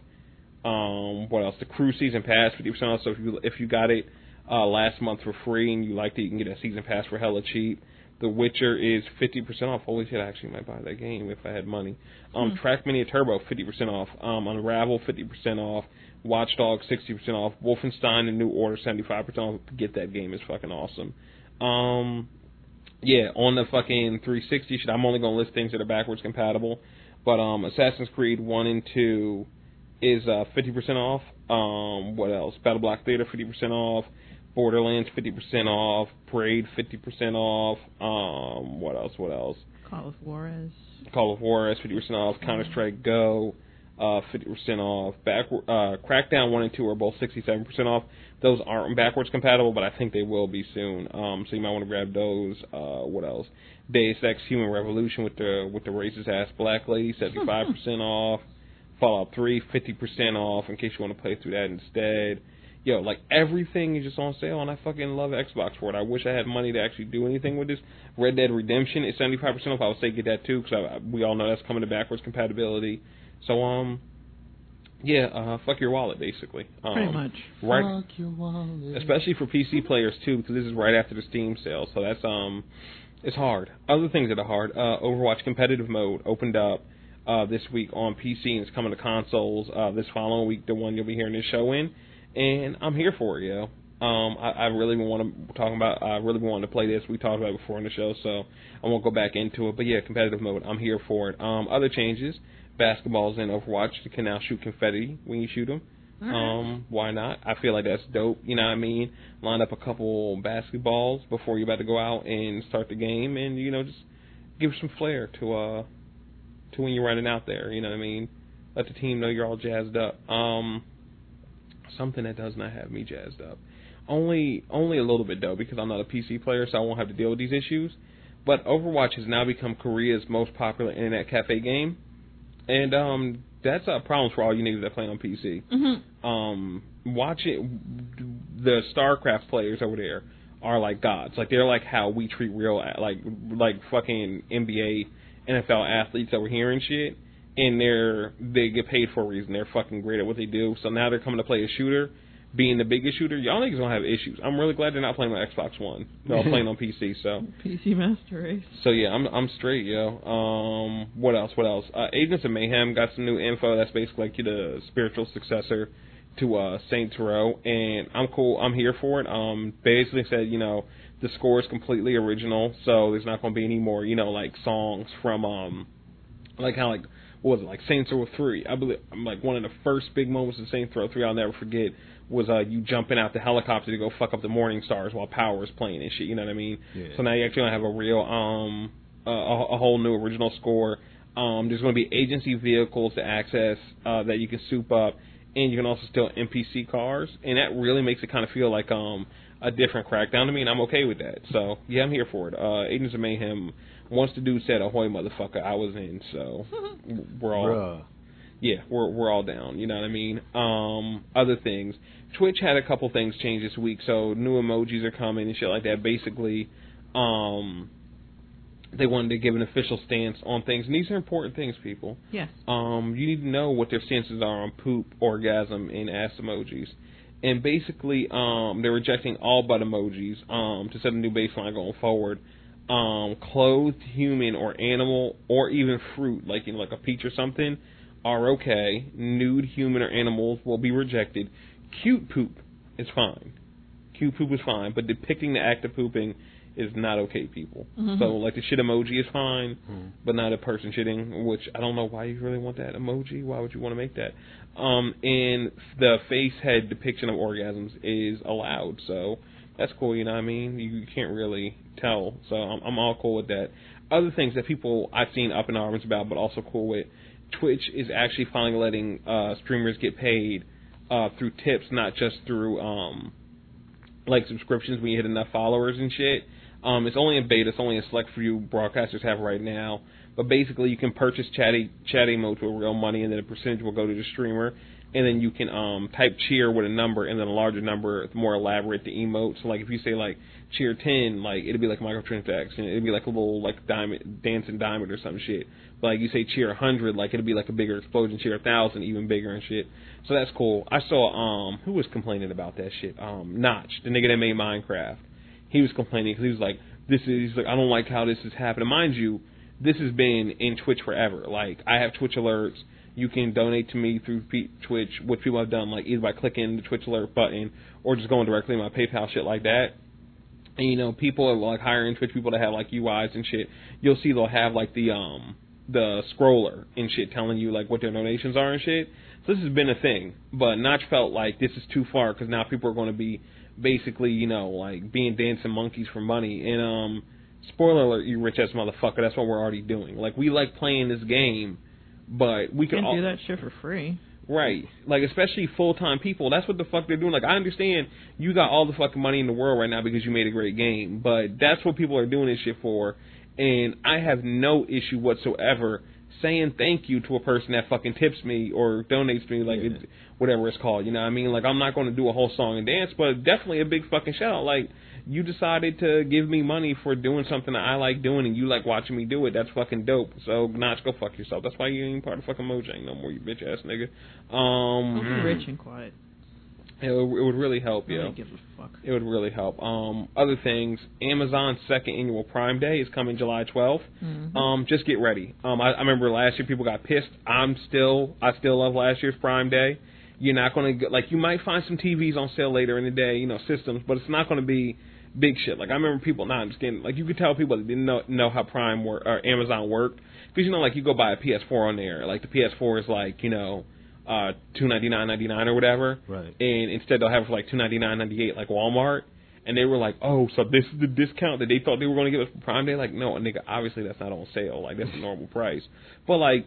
um, what else? The Crew Season Pass, 50% off, so if you, if you got it, uh, last month for free and you liked it, you can get a season pass for hella cheap. The Witcher is 50% off. Holy shit, I actually might buy that game if I had money. Um, Hmm. Trackmania Turbo, 50% off. Um, Unravel, 50% off. Watch Dogs, 60% off. Wolfenstein, The New Order, 75% off. Get that game. It's fucking awesome. Um, yeah, on the fucking 360 shit, I'm only going to list things that are backwards compatible. But um, Assassin's Creed 1 and 2 is uh, 50% off. Um, what else? Battle Block Theater, 50% off. Borderlands, 50% off. Parade, 50% off. Um, what else? What else? Call of Juarez. Call of Juarez, 50% off. Counter Strike Go, uh, 50% off. Back, uh, Crackdown 1 and 2 are both 67% off. Those aren't backwards compatible, but I think they will be soon. Um, so you might want to grab those. Uh, what else? Deus Ex Human Revolution with the with the racist ass black lady, 75% off. Fallout 3, 50% off in case you want to play through that instead. Yo, like everything is just on sale, and I fucking love Xbox for it. I wish I had money to actually do anything with this. Red Dead Redemption is 75% off. I would say get that too, because we all know that's coming to backwards compatibility. So um, yeah, uh, fuck your wallet basically. Um, Pretty much. Right. Fuck your wallet. especially for PC players too, because this is right after the Steam sale. So that's um, it's hard. Other things that are hard. Uh, Overwatch competitive mode opened up uh, this week on PC and it's coming to consoles uh, this following week. The one you'll be hearing this show in, and I'm here for it, yo. Um, I, I really want to talk about. I really wanted to play this. We talked about it before in the show, so I won't go back into it. But yeah, competitive mode. I'm here for it. Um, other changes. Basketballs in Overwatch. You can now shoot confetti when you shoot them. Um, why not? I feel like that's dope. You know what I mean? Line up a couple basketballs before you're about to go out and start the game, and you know just give some flair to uh to when you're running out there. You know what I mean? Let the team know you're all jazzed up. Um, something that does not have me jazzed up. Only only a little bit though, because I'm not a PC player, so I won't have to deal with these issues. But Overwatch has now become Korea's most popular internet cafe game, and um, that's a problem for all you niggas that play on PC. hmm Um, watch it. The StarCraft players over there are like gods. Like they're like how we treat real like like fucking NBA, NFL athletes over here and shit. And they're they get paid for a reason. They're fucking great at what they do. So now they're coming to play a shooter, being the biggest shooter. Y'all niggas gonna have issues. I'm really glad they're not playing on Xbox One. They're all [laughs] playing on PC. So PC Master Race. so yeah, I'm I'm straight, yo. Um, what else? What else? Uh, Agents of Mayhem got some new info. That's basically like the spiritual successor to uh, Saints Row, and I'm cool. I'm here for it. Um, basically said, you know, the score is completely original, so there's not going to be any more, you know, like songs from um, like how like what was it like Saints Row three? I believe I'm like one of the first big moments in Saints Row three I'll never forget was uh you jumping out the helicopter to go fuck up the Morning Stars while Power was playing and shit. You know what I mean? Yeah. So now you actually gonna have a real um a, a a whole new original score. Um, there's going to be agency vehicles to access uh, that you can soup up, and you can also steal NPC cars, and that really makes it kind of feel like um a different crackdown to me, and I'm okay with that. So yeah, I'm here for it. Uh, Agents of Mayhem. Once the dude said "ahoy, motherfucker," I was in. So [laughs] we're all Bruh. yeah, we're we're all down. You know what I mean? Um, other things. Twitch had a couple things change this week, so new emojis are coming and shit like that. Basically, um, they wanted to give an official stance on things, and these are important things, people. Yes. Um, you need to know what their stances are on poop, orgasm, and ass emojis. And basically, um, they're rejecting all butt emojis um, to set a new baseline going forward. Um, clothed human or animal or even fruit, like you know, like a peach or something, are okay. Nude human or animals will be rejected. Cute poop is fine. Cute poop is fine, but depicting the act of pooping is not okay, people. Mhm. So like the shit emoji is fine, Mhm. but not a person shitting, which I don't know why you really want that emoji. Why would you want to make that? Um, and the face head depiction of orgasms is allowed, so that's cool. You know what I mean? You, can't really tell, so I'm, I'm all cool with that. Other things that people I've seen up in arms about, but also cool with, Twitch is actually finally letting uh, streamers get paid uh, through tips, not just through um, like subscriptions when you hit enough followers and shit. Um, it's only in beta. It's only a select few broadcasters have right now. But basically, you can purchase chatty chatty mode for real money, and then a percentage will go to the streamer. And then you can um, type cheer with a number, and then a larger number, more elaborate, the emote. So like if you say like cheer ten, like it'd be like microtransaction. It'd be like a little like diamond dancing diamond or some shit. But like you say cheer hundred, like it'd be like a bigger explosion. Cheer thousand, even bigger and shit. So that's cool. I saw um who was complaining about that shit. Um Notch, the nigga that made Minecraft. He was complaining because he was like, this is he's like I don't like how this is happening. Mind you, this has been in Twitch forever. Like I have Twitch alerts. You can donate to me through Twitch, which people have done, like either by clicking the Twitch alert button or just going directly to my PayPal, shit like that. And you know, people are like hiring Twitch people to have like UIs and shit. You'll see they'll have like the um the scroller and shit telling you like what their donations are and shit. So this has been a thing, but Notch felt like this is too far because now people are going to be basically, you know, like being dancing monkeys for money. And um, spoiler alert, you rich ass motherfucker, that's what we're already doing. Like we like playing this game, but we can all, do that shit for free. Right. Like especially full time people. That's what the fuck they're doing. Like I understand you got all the fucking money in the world right now because you made a great game, but that's what people are doing this shit for. And I have no issue whatsoever saying thank you to a person that fucking tips me or donates me, like Yeah. it, whatever it's called. You know what I mean? Like I'm not going to do a whole song and dance, but definitely a big fucking shout out. Like you decided to give me money for doing something that I like doing, and you like watching me do it. That's fucking dope. So Notch, go fuck yourself. That's why you ain't part of fucking Mojang no more, you bitch ass nigga. Um, I'll be rich and quiet. it would, it would really help, I give a fuck. It would really help. Um, other things, Amazon's second annual Prime Day is coming July 12th. Mhm. Um, just get ready. Um, I, I remember last year people got pissed. I'm still, I still love last year's Prime Day. You're not going to like, you might find some TVs on sale later in the day, you know, systems, but it's not going to be big shit. Like I remember people not just getting, like you could tell people that didn't know know how Prime work or Amazon worked because you know, like you go buy a PS4 on there, like the PS4 is like you know, uh, two ninety nine ninety nine or whatever Right. and instead they'll have it for like two ninety nine ninety eight like Walmart. And they were like, "Oh, so this is the discount that they thought they were going to give us for Prime Day." Like, no, nigga, obviously that's not on sale. Like, that's the normal price. But like,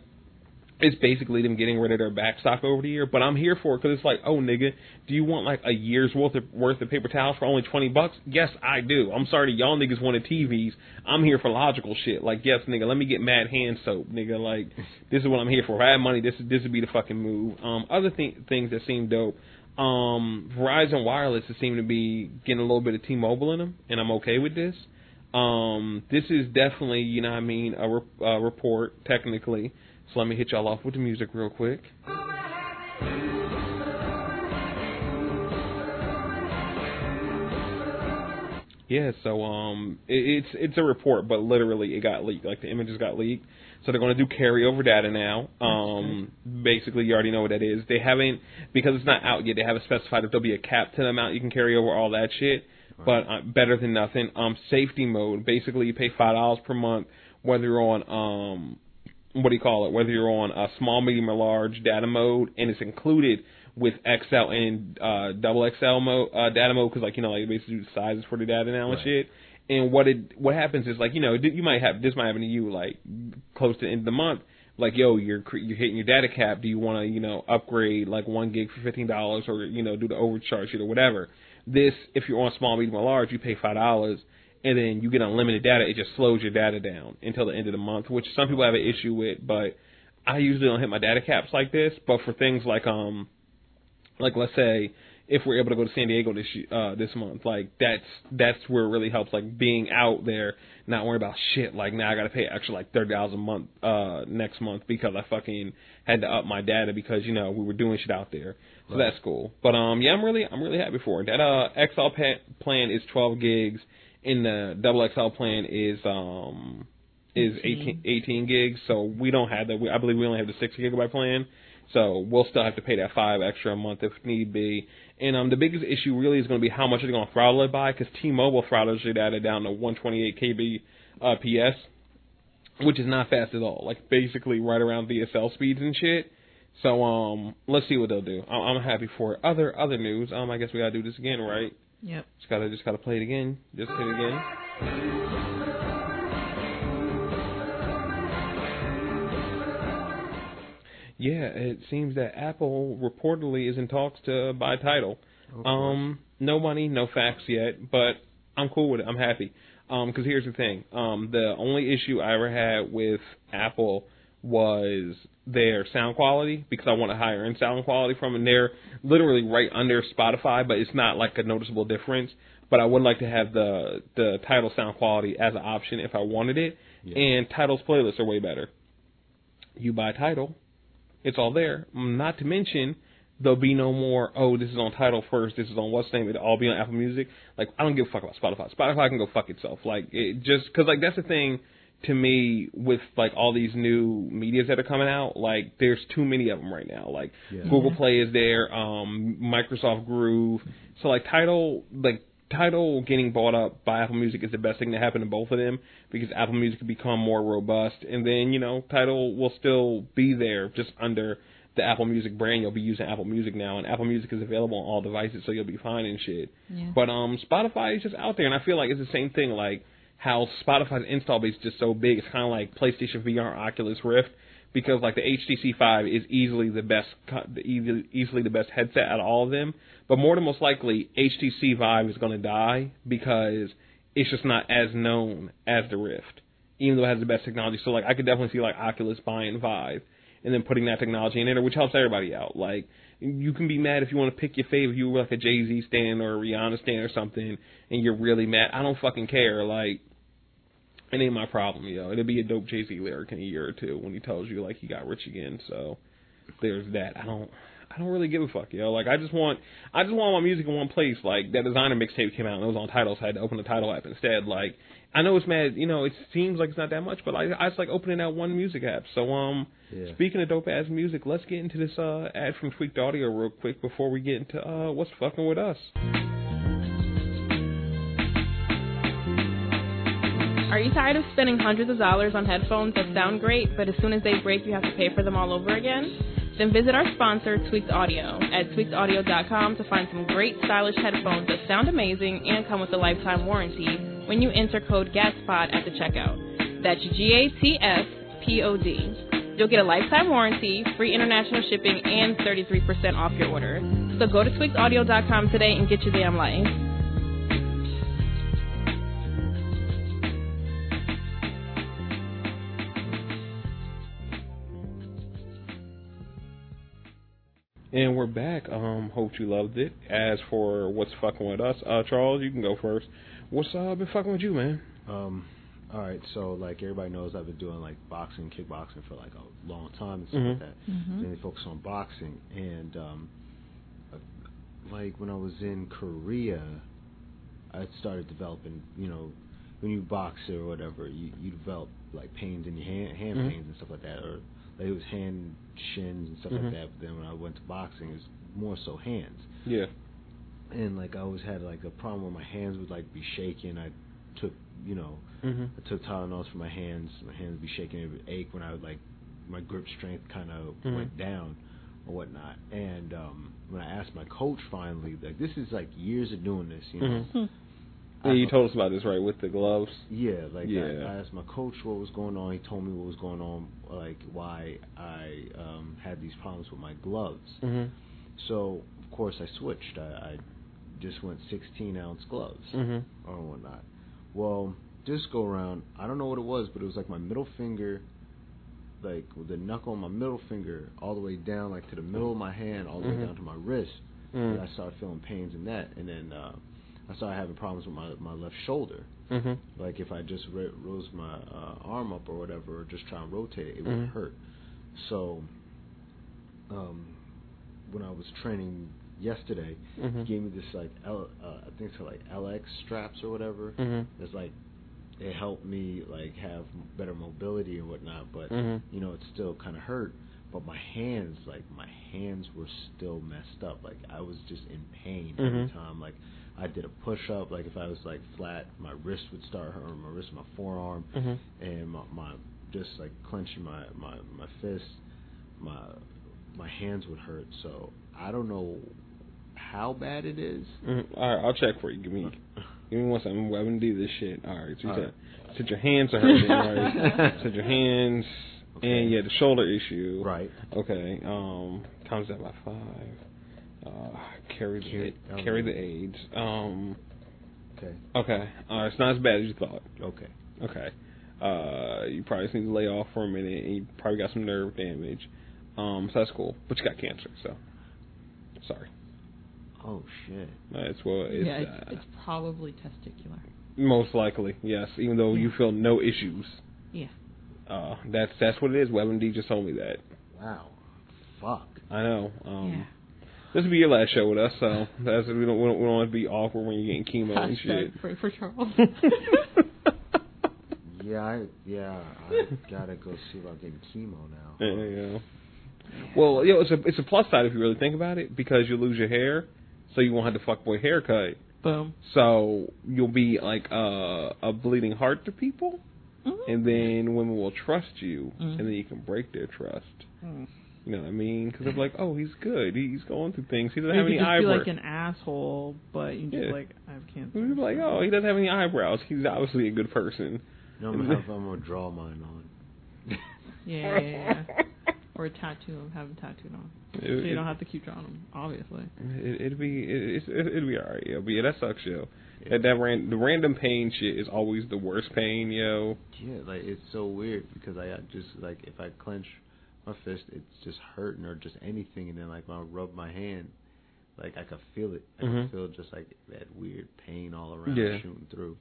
it's basically them getting rid of their back stock over the year. But I'm here for it because it's like, oh, nigga, do you want like a year's worth of worth of paper towels for only twenty bucks? Yes, I do. I'm sorry, y'all niggas wanted TVs. I'm here for logical shit. Like, yes, nigga, let me get Mad Hand soap, nigga. Like, this is what I'm here for. If I had money, this this would be the fucking move. Um, other th- things that seem dope. Um, Verizon Wireless seemed to be getting a little bit of T-Mobile in them, and I'm okay with this. Um, this is definitely, you know what I mean, a, re- a report, technically. So let me hit y'all off with the music real quick. Yeah, so um, it, it's it's a report, but literally it got leaked. Like the images got leaked, so they're going to do carryover data now. Um, basically, you already know what that is. They haven't because it's not out yet. They haven't specified if there'll be a cap to the amount you can carry over, all that shit. But uh, better than nothing. Um, safety mode. Basically, you pay five dollars per month, whether you're on um, what do you call it? Whether you're on a small, medium, or large data mode, and it's included with XL and uh, double XL mode uh, data mode because like you know like basically do the sizes for the data now and Right. shit. And what it what happens is like you know you might have this might happen to you like close to the end of the month. Like yo, you're cre- you're hitting your data cap. Do you want to you know upgrade like one gig for fifteen dollars or you know do the overcharge shit or whatever? This if you're on small, medium, or large, you pay five dollars and then you get unlimited data. It just slows your data down until the end of the month, which some people have an issue with. But I usually don't hit my data caps like this. But for things like um like let's say if we're able to go to San Diego this uh this month, like that's that's where it really helps. Like being out there, not worrying about shit. Like now I got to pay extra like thirty dollars a month uh next month because I fucking had to up my data because you know we were doing shit out there. So Right. that's cool. But um yeah, I'm really I'm really happy for it. That uh XL plan is twelve gigs, and the double XL plan is um is 18, 18 gigs. So we don't have that. We, I believe we only have the six gigabyte plan. So we'll still have to pay that five extra a month if need be. And um, the biggest issue really is going to be how much are they going to throttle it by? Because T-Mobile throttles your data down to 128 kb uh, PS, which is not fast at all. Like basically right around DSL speeds and shit. So um, let's see what they'll do. I'm, I'm happy for it. Other other news. Um, I guess we gotta do this again, right? Yep. Just gotta just gotta play it again. Just hit it again. Yeah, it seems that Apple reportedly is in talks to buy Tidal. Um, no money, no facts yet, but I'm cool with it. I'm happy. Um, 'cause here's the thing. Um, the only issue I ever had with Apple was their sound quality because I want a higher end sound quality from them. And they're literally right under Spotify, but it's not like a noticeable difference. But I would like to have the the Tidal sound quality as an option if I wanted it. Yeah. And Tidal's playlists are way better. You buy Tidal, it's all there. Not to mention, there'll be no more. Oh, this is on Tidal first. This is on what's name. It'll all be on Apple Music. Like I don't give a fuck about Spotify. Spotify can go fuck itself. Like it just because like that's the thing to me with like all these new medias that are coming out. Like there's too many of them right now. Like Yeah. Google Play is there. Um, Microsoft Groove. So like Tidal like. Tidal getting bought up by Apple Music is the best thing to happen to both of them because Apple Music can become more robust, and then you know Tidal will still be there just under the Apple Music brand. You'll be using Apple Music now, and Apple Music is available on all devices, so you'll be fine and shit. Yeah. But um, Spotify is just out there, and I feel like it's the same thing. Like how Spotify's install base is just so big. It's kind of like PlayStation VR, Oculus Rift, because like the HTC Vive is easily the best, easily, the best headset out of all of them. But more than most likely, HTC Vive is going to die because it's just not as known as the Rift. even though it has the best technology. So like I could definitely see like Oculus buying Vive and then putting that technology in there, which helps everybody out. Like you can be mad if you want to pick your favorite. You were like a Jay Z stand or a Rihanna stand or something, and you're really mad. I don't fucking care. Like it ain't my problem, yo. It'll be a dope Jay Z lyric in a year or two when he tells you like he got rich again. So there's that. I don't. I don't really give a fuck, yo. Like I just want, I just want my music in one place. Like that Desiigner mixtape came out and it was on Tidal, so I had to open the Tidal app instead. Like I know it's mad, you know, it seems like it's not that much, but I, I just like opening that one music app. So um, Yeah. speaking of dope ass music, let's get into this uh ad from Tweaked Audio real quick before we get into uh what's fucking with us. Are you tired of spending hundreds of dollars on headphones that sound great, but as soon as they break, you have to pay for them all over again? Then visit our sponsor, Tweaked Audio, at tweakedaudio.com to find some great stylish headphones that sound amazing and come with a lifetime warranty when you enter code GATSPOD at the checkout. That's G A T S P O D. You'll get a lifetime warranty, free international shipping, and 33% off your order. So go to tweakedaudio.com today and get your damn life. And we're back. Um, hope you loved it. As for what's fucking with us, uh, Charles, you can go first. What's uh been fucking with you, man? Um, all right, so like everybody knows, I've been doing like boxing, kickboxing for like a long time and stuff Mhm. like that. Mhm. Mainly focus on boxing, and um, uh, like when I was in Korea, I started developing. You know, when you box or whatever, you you develop like pains in your hand, hand Mhm. pains and stuff like that, or like it was hand shins and stuff like that. But then when I went to boxing, it was more so hands Yeah. And like I always had like a problem where my hands would like be shaking. I took you know Mhm. I took Tylenols for my hands. My hands would be shaking. It would ache when I would like my grip strength kind of Mhm. went down or whatnot. And um when I asked my coach finally, like this is like years of doing this, you know. Mhm. Yeah, you told us about this right with the gloves. yeah, like Yeah. I, I asked my coach what was going on. He told me what was going on, like why I um had these problems with my gloves. Mhm. So of course I switched. I, I just went 16 ounce gloves Mhm. or whatnot. Well, this go around, I don't know what it was, but it was like my middle finger, like with the knuckle on my middle finger, all the way down, like to the middle of my hand, all the Mhm. way down to my wrist. Mhm. And I started feeling pains in that, and then uh, I started having problems with my my left shoulder. Mhm. Like if I just ra- rose my uh, arm up or whatever, or just try and rotate it, it would Mhm. hurt. So, um, when I was training yesterday, Mhm. he gave me this like L, uh, I think it's like LX straps or whatever. Mhm. It's like it helped me like have better mobility and whatnot, but Mhm. you know it still kind of hurt. But my hands, like my hands were still messed up. Like I was just in pain every Mhm. time. Like I did a push up. Like if I was like flat, my wrist would start hurting. My wrist, my forearm, Mhm. and my, my just like clenching my my my fist. My my hands would hurt. So I don't know how bad it is. Mhm. All right, I'll check for you. Give me, give me one second. I'm gonna do this shit. All right. So you All said, said your hands are hurting. right? [laughs] said your hands, Okay. and yeah, the shoulder issue. Right. Okay. Um, comes out by five. Uh, carry the Carry- oh, carry the AIDS. Um. Okay. Okay. All right. It's not as bad as you thought. Okay. Okay. Uh, you probably just need to lay off for a minute, and you probably got some nerve damage. Um, so that's cool. But you got cancer, so sorry. Oh shit. That's what it's, yeah, uh, it's, it's probably testicular. most likely yes. Even though you feel no issues, Yeah. uh, that's that's what it is. WebMD just told me that. Wow. Fuck. I know. Um, yeah. This will be your last show with us, so that's we don't we don't, we don't want to be awkward when you're getting chemo and shit. Pray for Charles. [laughs] Yeah, I yeah, I gotta go see about getting chemo now. Yeah, yeah. Well, you know, it's a it's a plus side if you really think about it because you lose your hair, so you won't have the fuckboy haircut. Boom. So you'll be like uh, a bleeding heart to people, Mhm. and then women will trust you, Mhm. and then you can break their trust. Mm. You know what I mean? Because they're like, oh, he's good. He's going through things. He doesn't Or have any could just be eyebrows. like an asshole, but you just Yeah. like I have cancer. You'd be like, oh, he doesn't have any eyebrows. He's obviously a good person. No, I'm gonna have I'm gonna draw mine on. Yeah, yeah, [laughs] yeah. [laughs] or a tattoo of have them tattooed on, It, so you it, don't have to keep drawing them. Obviously. it, it'd be it, it's it, it'd be alright, yo. But yeah, that sucks, yo. That that ran, the random pain shit is always the worst pain, yo. Yeah, like it's so weird because I just like if I clench my fist, it's just hurting or just anything, and then like when I rub my hand, like I could feel it. I Mhm. could feel just like that weird pain all around Yeah. shooting through.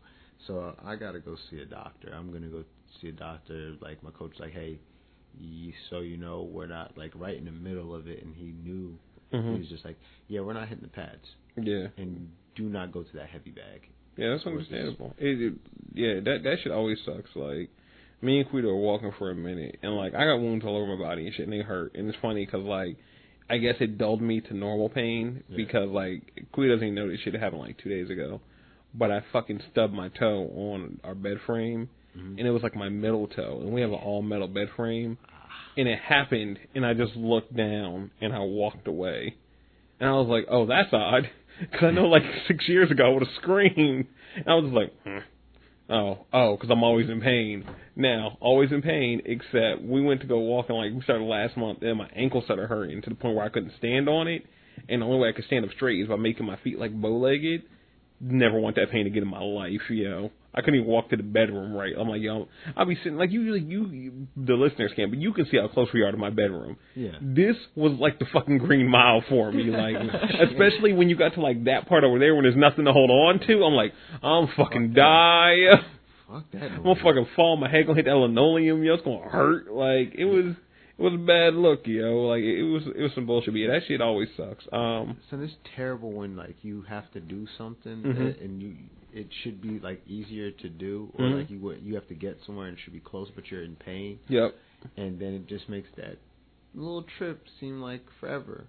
So uh, I gotta go see a doctor. I'm gonna go see a doctor. Like my coach, like, hey, you, so you know we're not like right in the middle of it, and he knew. hmm He's just like, yeah, we're not hitting the pads, Yeah, and do not go to that heavy bag. yeah, that's understandable. It, it, yeah, that that shit always sucks. Like me and Quito were walking for a minute, and like I got wounds all over my body and shit, and they hurt. And it's funny because like I guess it dulled me to normal pain Yeah. because like Quito doesn't even know this shit happened like two days ago, but I fucking stubbed my toe on our bed frame, Mhm. and it was like my middle toe, and we have an all metal bed frame, and it happened, and I just looked down and I walked away, and I was like, oh, that's odd, [laughs] because I know like six years ago I would have screamed, and I was like, hmm. oh, oh, because I'm always in pain. Now, always in pain, except we went to go walking like we started last month, and my ankle started hurting to the point where I couldn't stand on it, and the only way I could stand up straight is by making my feet like bow-legged. Never want that pain again in my life, yo. I couldn't even walk to the bedroom right. I'm like, yo, I'll be sitting like you, you, you the listeners can't, but you can see how close we are to my bedroom. Yeah. This was like the fucking green mile for me, like [laughs] especially when you got to like that part over there when there's nothing to hold on to. I'm like, I'm fucking Fuck that. die. Fuck that. I'm gonna fucking fall. My head gonna hit that linoleum. Yo, it's gonna hurt. Like it was, it was a bad look, yo. Like it was, it was some bullshit. But yeah, that shit always sucks. Um, So it's terrible when like you have to do something Mhm. and you it should be like easier to do, or Mhm. like you would- you have to get somewhere and it should be close, but you're in pain, yep. and then it just makes that little trip seem like forever.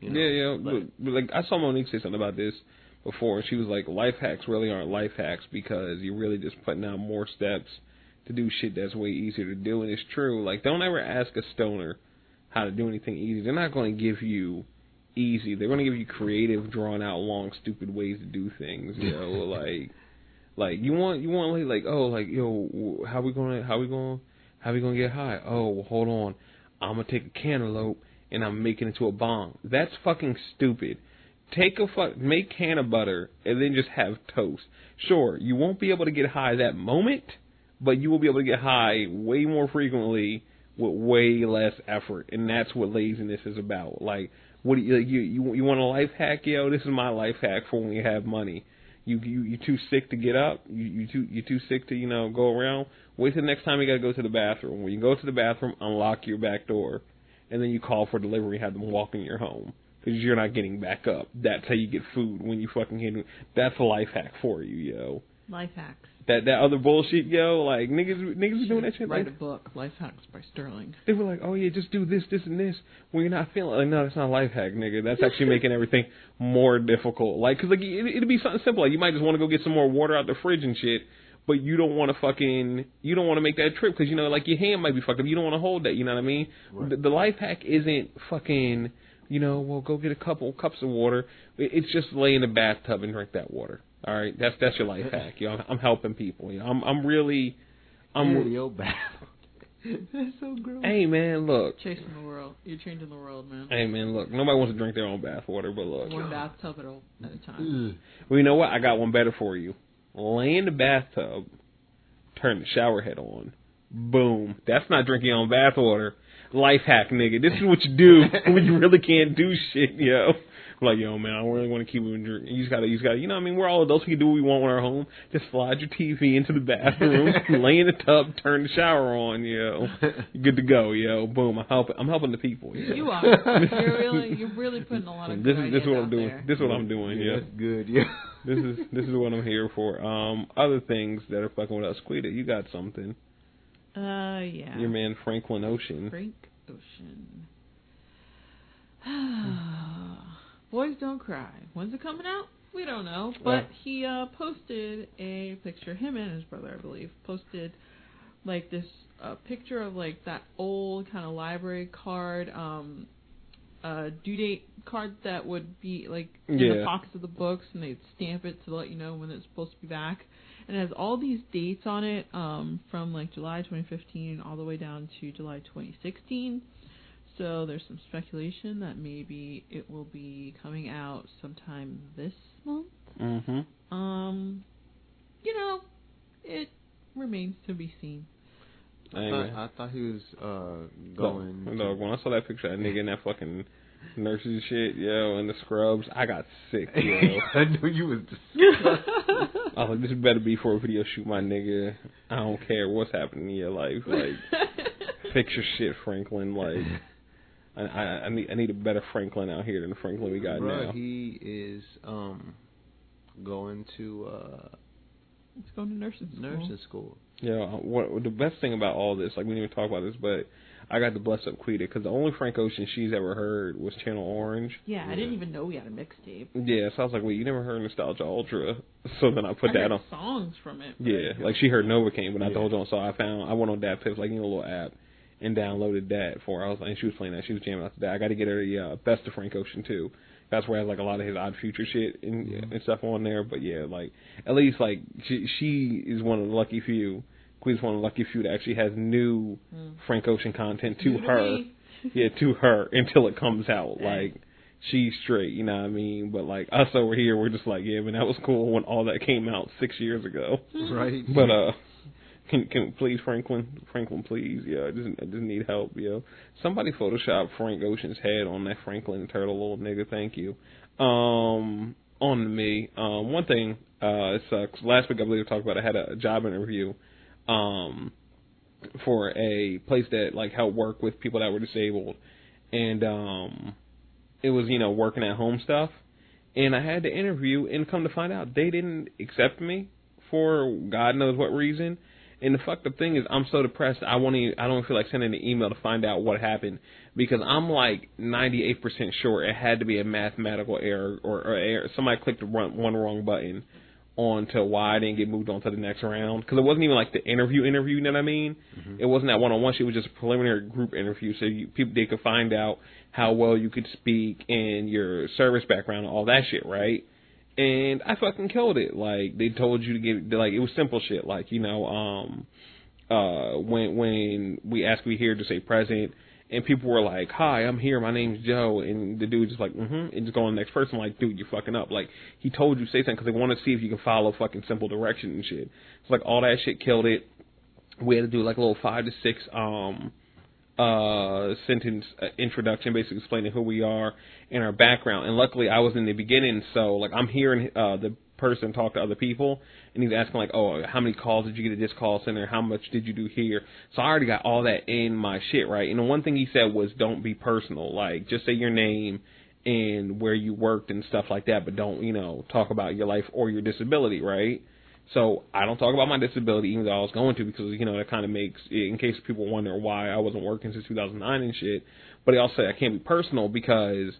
You know? yeah, yeah. But, but like I saw Monique say something about this before, and she was like, "Life hacks really aren't life hacks because you're really just putting out more steps to do shit that's way easier to do." And it's true. Like, don't ever ask a stoner how to do anything easy. They're not going to give you easy. They're going to give you creative, drawn out, long, stupid ways to do things. You know, [laughs] like, like you want you want like like oh like yo how we gonna how we gonna how we gonna get high? Oh, well, hold on. I'm gonna take a cantaloupe and I'm making it into a bomb. That's fucking stupid. Take a fuck, make can of butter and then just have toast. Sure, you won't be able to get high that moment, but you will be able to get high way more frequently with way less effort, and that's what laziness is about. Like, what do you you you, you want a life hack, yo? This is my life hack for when you have money. You you you too sick to get up. You you too you too sick to you know go around. Wait till the next time you gotta go to the bathroom. When you go to the bathroom, unlock your back door, and then you call for delivery. Have them walk in your home because you're not getting back up. That's how you get food when you fucking hit. That's a life hack for you, yo. Life hacks. That that other bullshit, yo. Like niggas niggas was doing that shit. Write Like, a book, Life Hacks by Sterling. they were like, oh yeah, just do this, this, and this when you're not feeling. Like, no, that's not a life hack, nigga. That's actually [laughs] making everything more difficult. Like, cause like it, it'd be something simple. Like you might just want to go get some more water out the fridge and shit, but you don't want to fucking, you don't want to make that trip because you know, like your hand might be fucked up. You don't want to hold that. You know what I mean? Right. The, the life hack isn't fucking. You know, well, go get a couple cups of water. It- It's just lay in the bathtub and drink that water. All right, that's that's your life hack. You know, I'm helping people. You know, I'm I'm really, I'm. Dirty old bath. That's so gross. Hey man, look. Chasing the world. You're changing the world, man. Hey man, look. Nobody wants to drink their own bath water, but look. One bathtub at a, at a time. Ugh. Well, you know what? I got one better for you. Lay in the bathtub, turn the shower head on. Boom. That's not drinking your own bath water. Life hack, nigga. This is what you do [laughs] when you really can't do shit, yo. Like, yo, man, I don't really want to keep it. drink. You just gotta, you just gotta, you know what I mean? We're all adults. We can do what we want in our home. Just slide your TV into the bathroom, [laughs] lay in the tub, turn the shower on, yo. You're good to go, yo. Boom. I'm helping, I'm helping the people. Yo. You are. [laughs] You're really, you're really putting a lot of This is, this is what I'm doing. there. This is what I'm doing, yeah. yeah. Good. Yeah. this is [laughs] this is what I'm here for. Um, other things that are fucking with us, Quita, you got something. Uh, yeah. Your man Franklin Ocean. Frank Ocean. [sighs] Boys Don't Cry. When's it coming out? We don't know. But Well- he uh, posted a picture, him and his brother, I believe, posted like this uh, picture of like that old kind of library card, um, uh, due date card that would be like in Yeah. the pockets of the books and they'd stamp it to let you know when it's supposed to be back. and it has all these dates on it um, from like July 2015 all the way down to July 2016. So there's some speculation that maybe it will be coming out sometime this month. Mm-hmm. Um, you know, it remains to be seen. I Anyway. thought, I thought he was uh going. No, no, when I saw that picture of that nigga in that fucking nurses shit, yo, and the scrubs, I got sick, yo. [laughs] I knew you was. [laughs] I was like, this better be for a video shoot, my nigga. I don't care what's happening in your life. Like, [laughs] fix your shit, Franklin. Like, I, I, I need I need a better Franklin out here than the Franklin we got Bruh, now. he is um going to uh Let's go to nursing school. nursing school. Yeah, what the best thing about all this, like we didn't even talk about this, but I got to bless up Quita because the only Frank Ocean she's ever heard was Channel Orange. Yeah, I didn't even know we had a mixtape. Yeah, so I was like, wait, you never heard Nostalgia Ultra? [laughs] So then I put I that heard on. songs from it. Yeah, like she heard Novacane, but I Yeah. told you, so I found I went on that Piff, like you know, a little app, and downloaded that for. her. I was like, and she was playing that, she was jamming out to that. I got to get her the uh, best of Frank Ocean too. That's where I have like a lot of his odd future shit and, and stuff on there. But yeah, like at least like she she is one of the lucky few. Queen's one of the lucky few that actually has new Mm. Frank Ocean content to New her. [laughs] yeah, to her until it comes out. Like she's straight, you know what I mean? But like us over here, we're just like, yeah, man, that was cool when all that came out six years ago. Right. But uh, can can please Franklin, Franklin, please, yeah, I just I just need help, yo. Somebody Photoshop Frank Ocean's head on that Franklin turtle, little nigga. Thank you. Um, on me. Um, one thing, uh, it sucks. Last week I believe I talked about I had a job interview, um, for a place that like helped work with people that were disabled, and um, it was you know working at home stuff, and I had to interview and come to find out they didn't accept me for God knows what reason. And the fucked up thing is, I'm so depressed. I won't. Even, I don't feel like sending an email to find out what happened because I'm like 98% sure it had to be a mathematical error or, or error. somebody clicked the one, one wrong button on to why I didn't get moved on to the next round because it wasn't even like the interview interview. You know what I mean? Mm-hmm. It wasn't that one on one shit. It was just a preliminary group interview, so you, people they could find out how well you could speak and your service background and all that shit, right? And I fucking killed it. Like they told you to get like it was simple shit. Like you know, um, uh, when when we asked we here to say present, and people were like, "Hi, I'm here. My name's Joe," and the dude just like, "Mm-hmm," and just go on the next person. Like, dude, you're fucking up. Like he told you to say something because they want to see if you can follow fucking simple direction and shit. It's like all that shit killed it. We had to do like a little five to six um uh sentence uh, introduction basically explaining who we are and our background. And luckily I was in the beginning so like I'm hearing uh the person talk to other people and he's asking like oh how many calls did you get at this call center? How much did you do here? So I already got all that in my shit right? And the one thing he said was don't be personal. Like just say your name and where you worked and stuff like that but don't you know talk about your life or your disability right so I don't talk about my disability, even though I was going to, because you know that kind of makes, in case people wonder why I wasn't working since 2009 and shit. But I also say I can't be personal because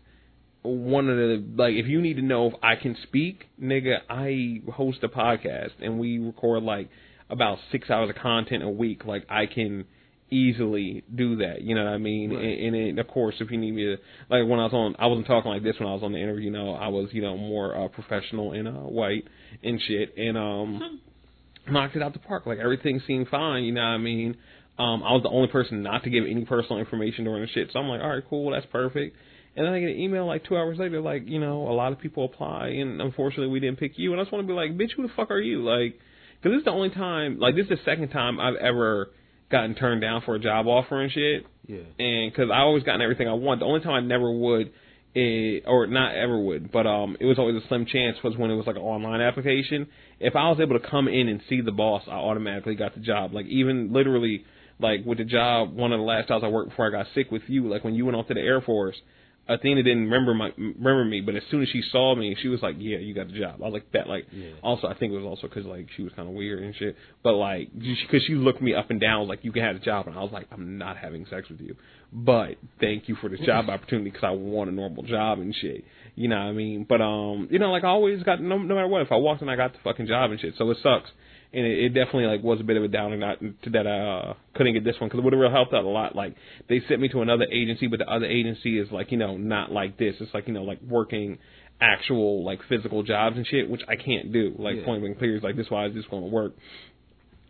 one of the like, if you need to know if I can speak, nigga, I host a podcast and we record like about six hours of content a week. Like I can easily do that. You know what I mean? Right. And, and, of course, if you need me to, like when I was on, I wasn't talking like this when I was on the interview. You know, I was you know more uh, professional and uh, white and shit, and um, knocked it out the park. Like everything seemed fine. You know what I mean? Um, I was the only person not to give any personal information during the shit. So I'm like, all right, cool, that's perfect. And then I get an email like two hours later, like, you know, a lot of people apply, and unfortunately we didn't pick you. And I just want to be like, bitch, who the fuck are you? Like, because this is the only time, like, this is the second time I've ever gotten turned down for a job offer and shit. Yeah. And because I always gotten everything I want. The only time I never would, eh, or not ever would, but um, it was always a slim chance was when it was like an online application. If I was able to come in and see the boss, I automatically got the job. Like even literally, like with the job, one of the last jobs I worked before I got sick with you, like when you went off to the Air Force, Athena didn't remember my remember me, but as soon as she saw me, she was like, "Yeah, you got the job." I was like, that. Like, Yeah. also I think it was also because like she was kind of weird and shit, but like because she looked me up and down, like, "You can have the job," and I was like, "I'm not having sex with you, but thank you for this job [laughs] opportunity because I want a normal job and shit." You know what I mean? But um, you know, like I always got no no matter what, if I walked in, I got the fucking job and shit. So it sucks and it, it definitely like was a bit of a downer not to that I uh, couldn't get this one because it would have really helped out a lot. Like they sent me to another agency, but the other agency is like you know not like this. It's like you know like working actual like physical jobs and shit, which I can't do. Like Yeah. point blank clear, is like this why is this going to work?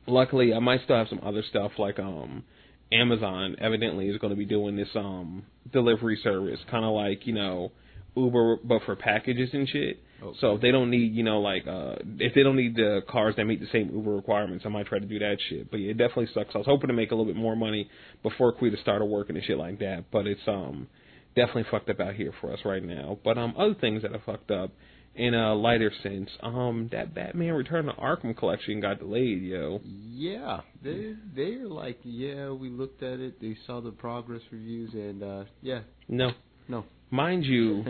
Luckily, I might still have some other stuff like um Amazon evidently is going to be doing this um delivery service, kind of like you know Uber but for packages and shit. Okay. So if they don't need, you know, like uh if they don't need the cars that meet the same Uber requirements, I might try to do that shit. But yeah, it definitely sucks. I was hoping to make a little bit more money before Quita started working and shit like that. But it's um definitely fucked up out here for us right now. But um other things that are fucked up in a lighter sense, um that Batman Return to Arkham collection got delayed, yo. Yeah, they they're like, yeah, we looked at it. They saw the progress reviews, and uh yeah, No. No. Mind you,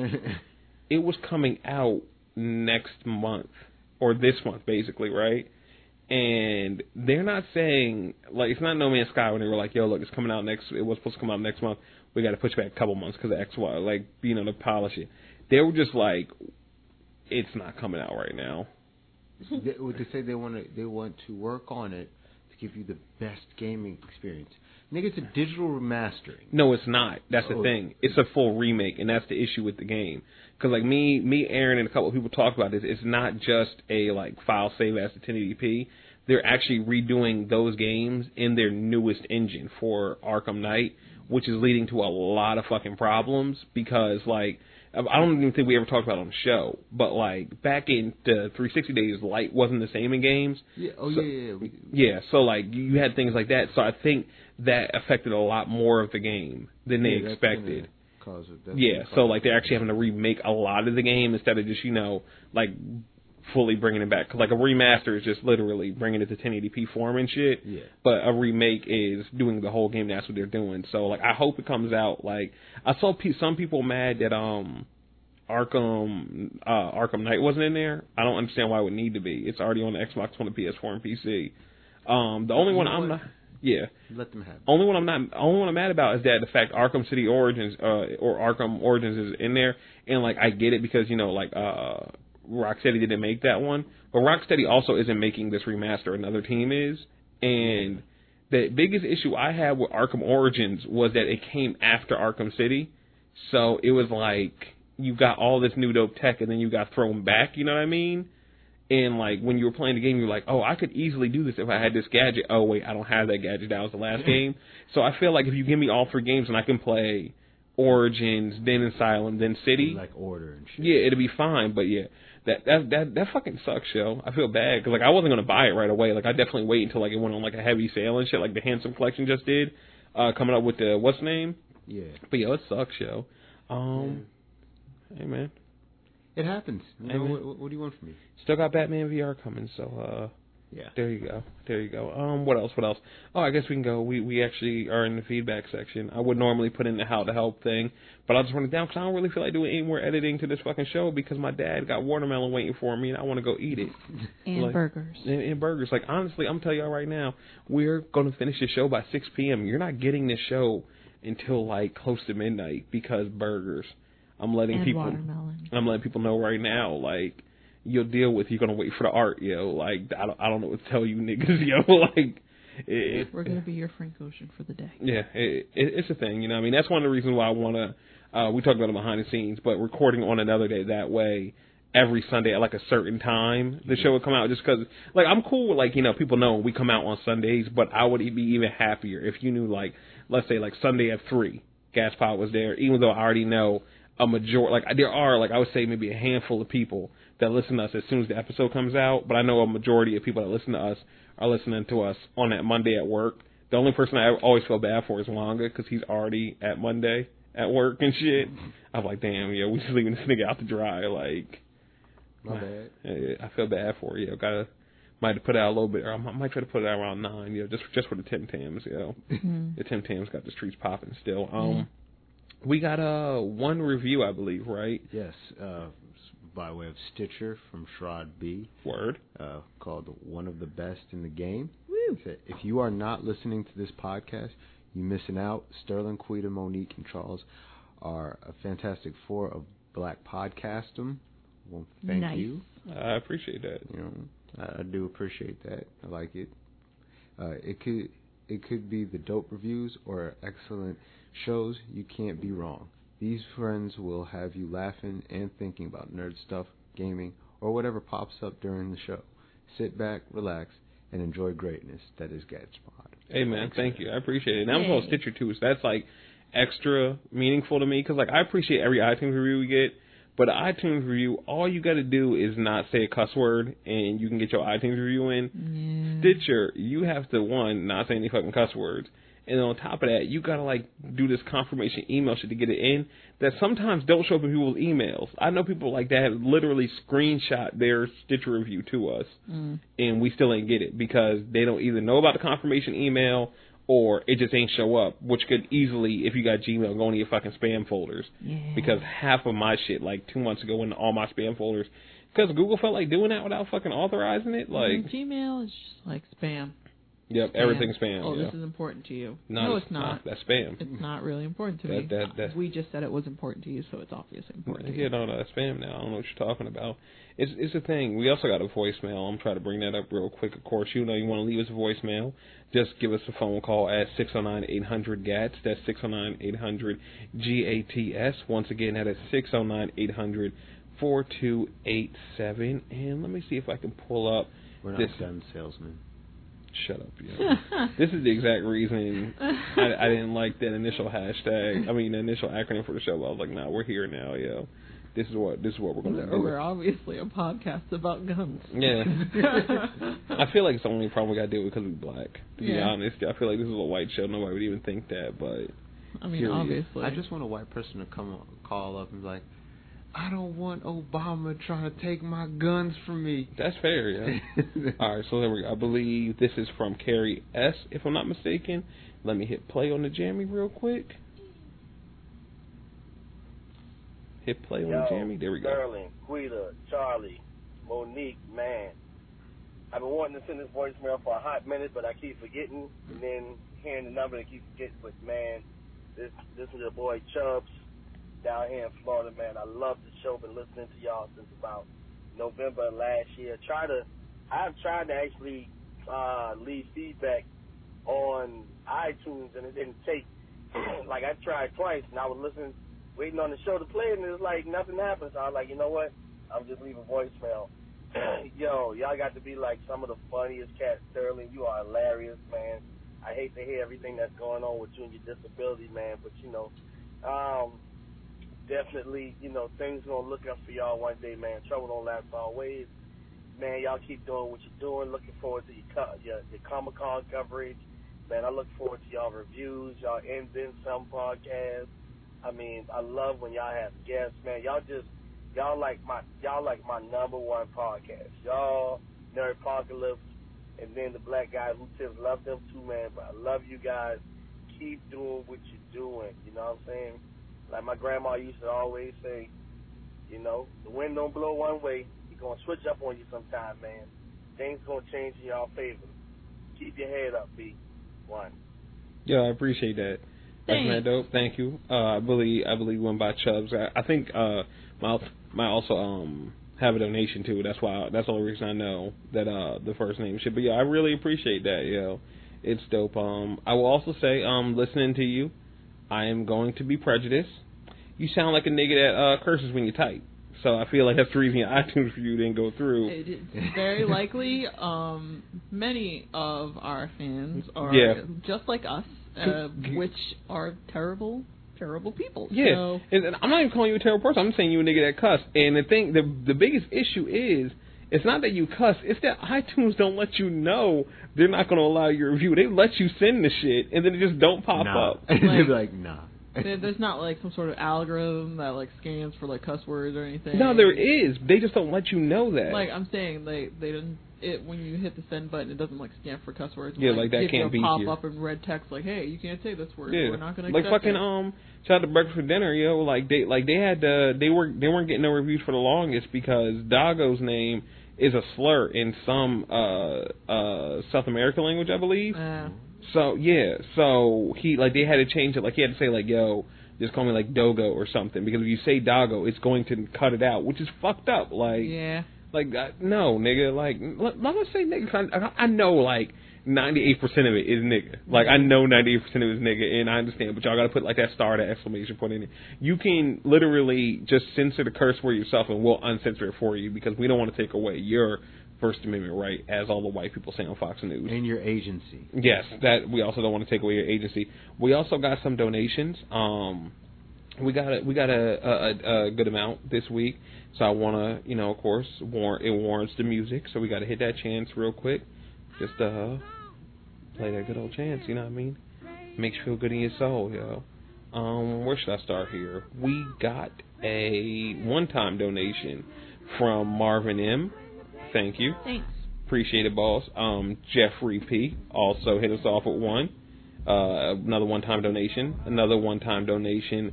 [laughs] it was coming out next month or this month basically, right? And they're not saying like it's not No Man's Sky when they were like, "Yo, look, it's coming out next. It was supposed to come out next month. We got to push back a couple months because of X, Y, like you know to polish it." They were just like, "It's not coming out right now." they, they say they want to they want to work on it to give you the best gaming experience. Nigga, it's a digital remastering. No, it's not. That's the Oh. thing. It's a full remake, and that's the issue with the game. Because like me, me, Aaron, and a couple of people talk about this. It's not just a like file save as to 1080p. They're actually redoing those games in their newest engine for Arkham Knight, which is leading to a lot of fucking problems. Because like I don't even think we ever talked about it on the show, but like back in the 360 days, light wasn't the same in games. Yeah. Oh So- yeah, yeah. We, Yeah, so like you had things like that. So I think that affected a lot more of the game than they yeah, expected. Yeah, so like they're actually having to remake a lot of the game instead of just you know like fully bringing it back. 'Cause, like a remaster is just literally bringing it to 1080p form and shit. Yeah. But a remake is doing the whole game. That's what they're doing. So like I hope it comes out. Like I saw pe- some people mad that um Arkham uh Arkham Knight wasn't in there. I don't understand why it would need to be. It's already on the Xbox One, the PS4, and PC. Um, the only You one I'm what? not. Yeah. Let them have. It. Only one I'm not only one I'm mad about is that the fact Arkham City Origins uh or Arkham Origins is in there and like I get it because you know like uh Rocksteady didn't make that one, but Rocksteady also isn't making this remaster. Another team is, and the biggest issue I had with Arkham Origins was that it came after Arkham City, so it was like you got all this new dope tech and then you got thrown back. You know what I mean? And like when you were playing the game, you're like, oh, I could easily do this if I had this gadget. Oh wait, I don't have that gadget. That was the last game. So I feel like if you give me all three games and I can play Origins, then Asylum, then City, like order and shit. yeah, it'll be fine. But yeah, that that that that fucking sucks, yo. I feel bad because like I wasn't gonna buy it right away. Like I definitely wait until like it went on like a heavy sale and shit, like the Handsome Collection just did, uh, coming up with the what's name. Yeah. But yo, it sucks, yo. Um, hey man, It happens. You know, what, what do you want from me? still got Batman VR coming, so uh. Yeah. There you go. There you go. Um, what else? What else? Oh, I guess we can go. We we actually are in the feedback section. I would normally put in the how to help thing, but I'll just run it down because I don't really feel like doing any more editing to this fucking show because my dad got watermelon waiting for me and I want to go eat it. [laughs] And Like- burgers. And, and burgers. Like honestly, I'm telling y'all right now, we're gonna finish the show by 6 p.m. You're not getting this show until like close to midnight because burgers. I'm letting And people. watermelon. I'm letting people know right now, like you'll deal with. You're gonna wait for the art, yo. Like I don't, I don't know what to tell you [laughs] niggas, yo. [laughs] Like it, We're gonna be your Frank Ocean for the day. yeah, it, it, it's a thing. You know, I mean, that's one of the reasons why I want to. Uh, we talked about it behind the scenes, but recording on another day that way. Every Sunday at like a certain time, the show would come out just because, like, I'm cool with like you know people know we come out on Sundays, but I would be even happier if you knew like, let's say like Sunday at three, GATSPOD was there, even though I already know a major like there are like I would say maybe a handful of people that listen to us as soon as the episode comes out, but I know a majority of people that listen to us are listening to us on that Monday at work. The only person I always feel bad for is Wanga because he's already at Monday at work and shit. I'm like, damn, yo, we just leaving this nigga out to dry. Like, My bad. I feel bad for you. Gotta might have put out a little bit, or I might try to put it out around nine, You know, just just for the Tim Tams, yo. Mm. The Tim Tams got the streets popping still. Um, we got uh one review, I believe, right? Yes. Uh, by way of Stitcher from Shrod B, Word. uh, called "One of the Best in the Game." Woo. If you are not listening to this podcast, you're missing out. Sterling, Quita, Monique, and Charles are a fantastic four of Black Podcastum. Well, thank Nice. you. I appreciate that. You know, I, I do appreciate that. I like it. Uh, it could it could be the dope reviews or excellent shows. You can't be wrong. These friends will have you laughing and thinking about nerd stuff, gaming, or whatever pops up during the show. Sit back, relax, and enjoy greatness that is GATSPOD. Hey man, thank you. I appreciate it. And I'm Yay. on Stitcher too, so that's like extra meaningful to me because like I appreciate every iTunes review we get, but iTunes review, all you got to do is not say a cuss word, and you can get your iTunes review in. Yeah. Stitcher, you have to one not say any fucking cuss words, and on top of that, you gotta like do this confirmation email shit to get it in. That sometimes don't show up in people's emails. I know people like that have literally screenshot their Stitcher review to us, Mm. and we still ain't get it because they don't either know about the confirmation email or it just ain't show up, which could easily, if you got Gmail, go into your fucking spam folders. Yeah. Because half of my shit, like two months ago, went into all my spam folders. Because Google felt like doing that without fucking authorizing it. Like, Mm, Gmail is just like spam. Yep, everything's spam. Oh, yeah. this is important to you. no, no it's not. That's spam. It's not really important to That- me. that- that's- we just said it was important to you, so it's obviously important to Yeah, you. no, no, that's spam now. I don't know what you're talking about. It's it's a thing. We also got a voicemail. I'm trying to bring that up real quick. Of course, you know you want to leave us a voicemail. Just give us a phone call at 609-800-GATS. That's 609-800-GATS. Once again, that is 609-800-4287. And let me see if I can pull up. We're not This- gun salesmen. Shut up, yo. [laughs] this is the exact reason I, I didn't like that initial hashtag. I mean, the initial acronym for the show. I was like, nah, we're here now, yo. This is what this is what we're gonna do. We're obviously a podcast about guns. Yeah. [laughs] I feel like it's the only problem we got to deal with because we're black. To be honest, I feel like this is a white show. Nobody would even think that, but I mean, obviously. I just want a white person to come call up and be like, I don't want Obama trying to take my guns from me. that's fair. Yeah. [laughs] All right, so there we go. I believe this is from Carrie S. If I'm not mistaken. Let me hit play on the jammy real quick. Hit play on the jammy. There we go. Sterling, Quita, Charlie, Monique, man. I've been wanting to send this voicemail for a hot minute, but I keep forgetting, and then hearing the number and keep forgetting. But man, this this is your boy Chubbs down here in Florida, man. I love the show. Been listening to y'all since about November last year. Try to, I've tried to actually uh, leave feedback on iTunes, and it didn't take. [clears throat] like I tried twice, and I was listening waiting on the show to play, and it's like nothing happens. So I was like, you know what? I'm just leaving voicemail. [clears throat] Yo, y'all got to be like some of the funniest cats, Sterling. You are hilarious, man. I hate to hear everything that's going on with you and your disability, man, but you know, um, definitely, you know, things gonna look up for y'all one day, man. Trouble don't last always. Man, y'all keep doing what you're doing. Looking forward to your your, your Comic Con coverage. Man, I look forward to y'all reviews, y'all then some podcasts. I mean, I love when y'all have guests, man. Y'all just y'all like my y'all like my number one podcast. Y'all Nerd Apocalypse and then the black guy who tips love them too, man. But I love you guys. Keep doing what you're doing. You know what I'm saying? Like my grandma used to always say, you know, the wind don't blow one way. It's gonna switch up on you sometime, man. Things gonna change in y'all favor. Keep your head up, B. One. Yeah, I appreciate that. That's Thanks. mad dope. Thank you. Uh, I believe I believe went by Chubbs. I, I think uh, might might also um have a donation too. That's why that's the only reason I know that uh the first name should. But yeah, I really appreciate that. Yo, it's dope. Um, I will also say um listening to you, I am going to be prejudiced. You sound like a nigga that uh curses when you type. So I feel like that's the reason your [laughs] iTunes review didn't go through. It is very likely um, many of our fans are Yeah. just like us, uh, which are terrible, terrible people. Yeah, So, and, and I'm not even calling you a terrible person. I'm saying you a nigga that cuss. And the thing, the the biggest issue is, it's not that you cuss. It's that iTunes don't let you know they're not going to allow your review. They let you send the shit, and then it just don't pop nah. up. [laughs] They'd be like, nah. there's not like some sort of algorithm that like scans for like cuss words or anything. No, there is. They just don't let you know that. Like I'm saying, they they didn't. It when you hit the send button, it doesn't like scan for cuss words. Yeah, like that give can't a be pop here. up in red text like, hey, you can't say this word. yeah, We're not gonna get it. like fucking it. um, shout out to breakfast for dinner, yo. Like they like they had uh, they were they weren't getting no reviews for the longest because Dago's name is a slur in some uh uh South American language, I believe. Uh, So yeah, so he like they had to change it. Like he had to say like, "Yo, just call me like Dogo or something," because if you say Dago, it's going to cut it out, which is fucked up. Like, yeah. like uh, no, nigga. Like let, let us say nigga. I, I know like 98% of it is nigga. Like I know 98% of it is nigga, and I understand, but y'all gotta put like that star, that exclamation point in it. You can literally just censor the curse word yourself, and we'll uncensor it for you because we don't want to take away your First Amendment right, as all the white people say on Fox News. And your agency. Yes, that we also don't want to take away your agency. We also got some donations. Um, we got a, we got a, a, a good amount this week, so I want to, you know, of course, warrant it warrants the music. So we got to hit that chance real quick. Just uh, play that good old chance. You know what I mean? Makes you feel good in your soul, yo. Um, where should I start here? We got a one-time donation from Marvin M. Thank you. Thanks. Appreciate it, boss. Um, Jeffrey P. also hit us off with one. Uh, another one-time donation. Another one-time donation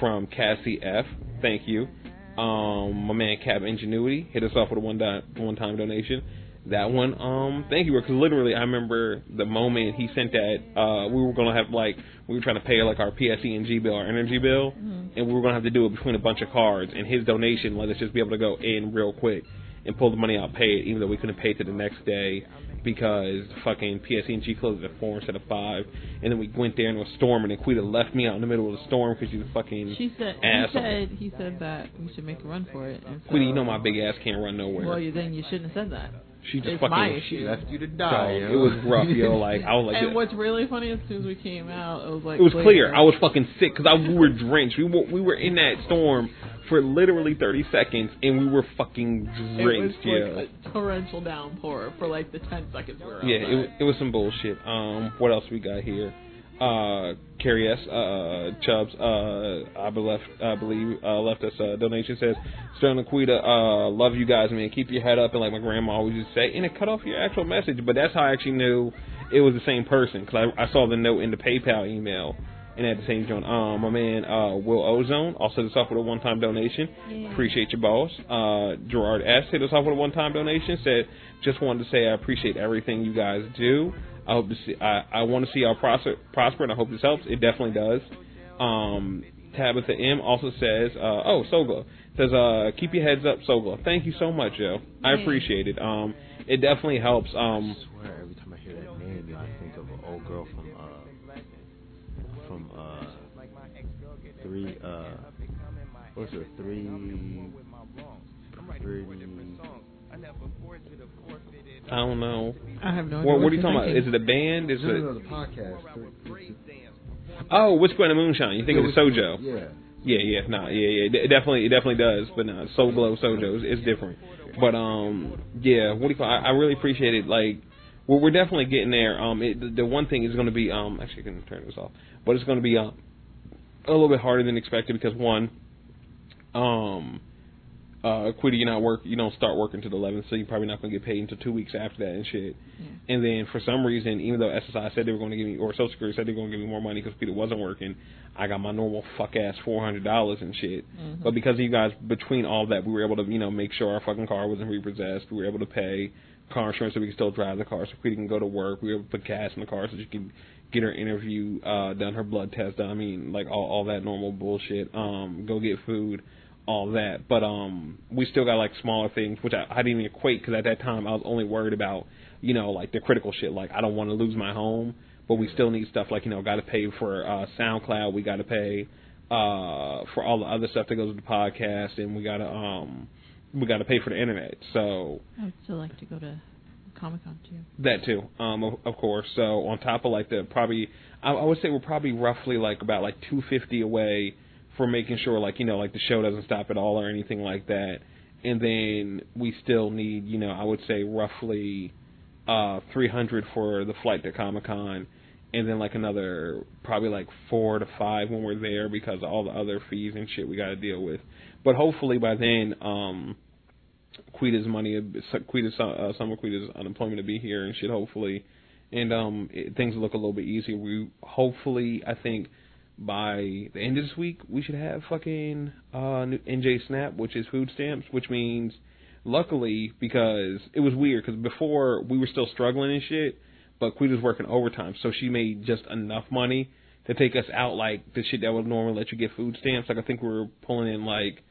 from Cassie F. Thank you. Um, my man Cap Ingenuity hit us off with a one one-time donation. That one, um, thank you, because literally I remember the moment he sent that. Uh, we were gonna have like we were trying to pay like our PSE&G bill, our energy bill, Mm-hmm. and we were gonna have to do it between a bunch of cards. And his donation let us just be able to go in real quick and pull the money out, pay it, even though we couldn't pay it to the next day because fucking PSE&G closed at four instead of five. And then we went there and it was storming, and Quita left me out in the middle of the storm because she's a fucking She said asshole. he said he said that we should make a run for it. And so, Quita, you know my big ass can't run nowhere. Well, you, then you shouldn't have said that. She just it's fucking my issue. left you to Dog, die. it was rough, yo. [laughs] Like I was like, and what's really funny as soon as we came out, it was like it was clear. I was fucking sick because I we were drenched. We were we were in that storm for literally thirty seconds, and we were fucking It was drenched. Yeah, a torrential downpour for like the ten seconds we were outside. yeah. It was, it was some bullshit. Um, what else we got here? Uh, Carrie S. Uh, Chubbs. Uh, I believe I believe uh, left us a donation. Says Sterling Quita. Uh, love you guys, man. Keep your head up, and like my grandma always used to say, and it cut off your actual message. But that's how I actually knew it was the same person because I, I saw the note in the PayPal email. And at the same joint, um, my man uh, Will Ozone also hit us off with a one-time donation. Yeah. Appreciate your boss. Uh, Gerard S hit us off with a one-time donation. Said, just wanted to say I appreciate everything you guys do. I hope to see. I, I want to see y'all prosper, prosper, and I hope this helps. It definitely does. Um, Tabitha M also says, uh, oh, Sogla says, uh, keep your heads up, Sogla. Thank you so much, Joe. I appreciate it. Um, it definitely helps. Um, I swear, every time I hear that name, yo, I think of an old girl from uh from uh three uh what's it three three I don't know. I have no idea. What, what are you you're talking about? Is it a band? Is no, no, it? no, the podcast. Oh, Whiskey and the Moonshine. You think Yeah, of the Sojo? Yeah. Yeah, yeah, nah, yeah, yeah. It definitely, it definitely does. But nah, Soul Glow Sojo is it's different. But um, yeah, what do you call? I, I really appreciate it. Like, we're, we're definitely getting there. Um, it, the, the one thing is going to be um, actually, I can turn this off, but it's going to be uh, a little bit harder than expected because one, um, uh, Quiddy, you not work, you don't start working until the 11th, so you're probably not going to get paid until two weeks after that and shit. Yeah. And then for some reason, even though SSI said they were going to give me, or Social Security said they were going to give me more money because Peter wasn't working, I got my normal fuck ass four hundred dollars and shit. Mhm. But because of you guys, between all that, we were able to, you know, make sure our fucking car wasn't repossessed. We were able to pay car insurance so we could still drive the car, so Peter can go to work. We were able to put gas in the car so she can get her interview uh done, her blood test done. I mean, like all all that normal bullshit. Um, go get food all that. But um, we still got like smaller things, which I, I didn't even equate because at that time I was only worried about, you know, like the critical shit. Like I don't want to lose my home, but we still need stuff like you know, got to pay for uh, SoundCloud. We got to pay uh for all the other stuff that goes with the podcast, and we got to um, we got to pay for the internet. So I would still like to go to Comic Con too. that too, um, of, of course. So on top of like the probably, I, I would say we're probably roughly like about like two fifty away for making sure like you know like the show doesn't stop at all or anything like that. And then we still need you know I would say roughly uh three hundred for the flight to Comic Con, and then like another probably like four to five when we're there because of all the other fees and shit we got to deal with. But hopefully by then. um Quita's money, Quita's uh, summer Quita's unemployment to be here and shit. Hopefully, and um, it, things look a little bit easier. We hopefully, I think by the end of this week, we should have fucking uh new NJ Snap, which is food stamps, which means luckily because it was weird because before we were still struggling and shit, but Quita's working overtime, so she made just enough money to take us out like the shit that would normally let you get food stamps. Like I think we were pulling in like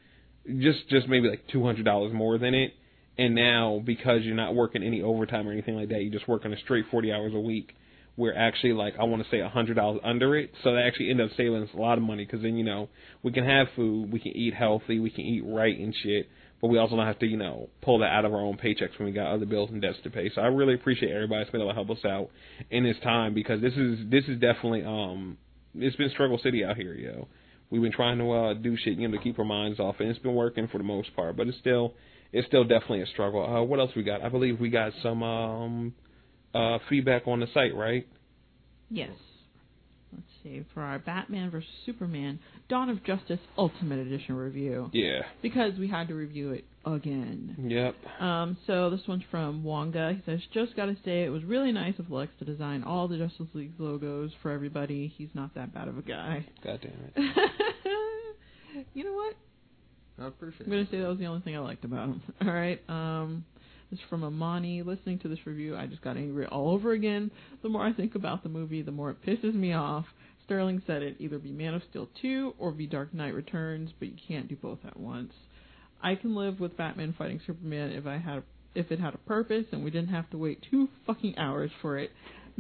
just just maybe like two hundred dollars more than it, And now because you're not working any overtime or anything like that, you're just working a straight 40 hours a week. We're actually like I want to say a hundred dollars under it, so that actually end up saving us a lot of money because then you know we can have food, we can eat healthy, we can eat right and shit, but we also don't have to you know pull that out of our own paychecks when we got other bills and debts to pay. So I really appreciate everybody that's been able to help us out in this time because this is this is definitely um it's been struggle city out here, yo. We've been trying to uh, do shit, you know, to keep our minds off, and it's been working for the most part. But it's still, it's still definitely a struggle. Uh, what else we got? I believe we got some um, uh, feedback on the site, right? Yes. Let's see. For our Batman vs Superman Dawn of Justice Ultimate Edition review. Yeah. Because we had to review it again. Yep. Um, so this one's from Wonga. He says, "Just gotta say, it was really nice of Lex to design all the Justice League logos for everybody. He's not that bad of a guy." God damn it. [laughs] you know what? I appreciate I'm gonna say that was the only thing I liked about him. [laughs] All right. Um, is from Amani. Listening to this review, I just got angry all over again. The more I think about the movie, the more it pisses me off. Sterling said it either be Man of Steel 2 or be Dark Knight Returns, but you can't do both at once. I can live with Batman fighting Superman if I had if it had a purpose and we didn't have to wait two fucking hours for it.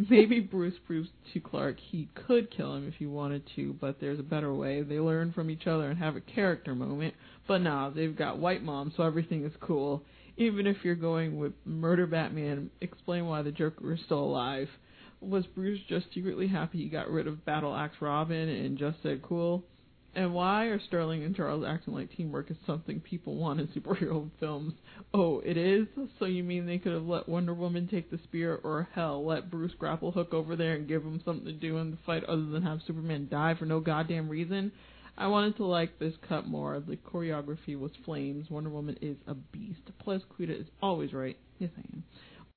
Maybe Bruce proves to Clark he could kill him if he wanted to, but there's a better way. They learn from each other and have a character moment. But nah, they've got white mom, so everything is cool. Even if you're going with murder Batman, explain why the Joker is still alive. Was Bruce just secretly happy he got rid of Battle Axe Robin and just said cool? And why are Sterling and Charles acting like teamwork is something people want in [laughs] superhero films? Oh, it is? So you mean they could have let Wonder Woman take the spear, or hell, let Bruce grapple hook over there and give him something to do in the fight other than have Superman die for no goddamn reason? I wanted to like this cut more. The choreography was flames. Wonder Woman is a beast. Plus, Quita is always right. Yes, I am.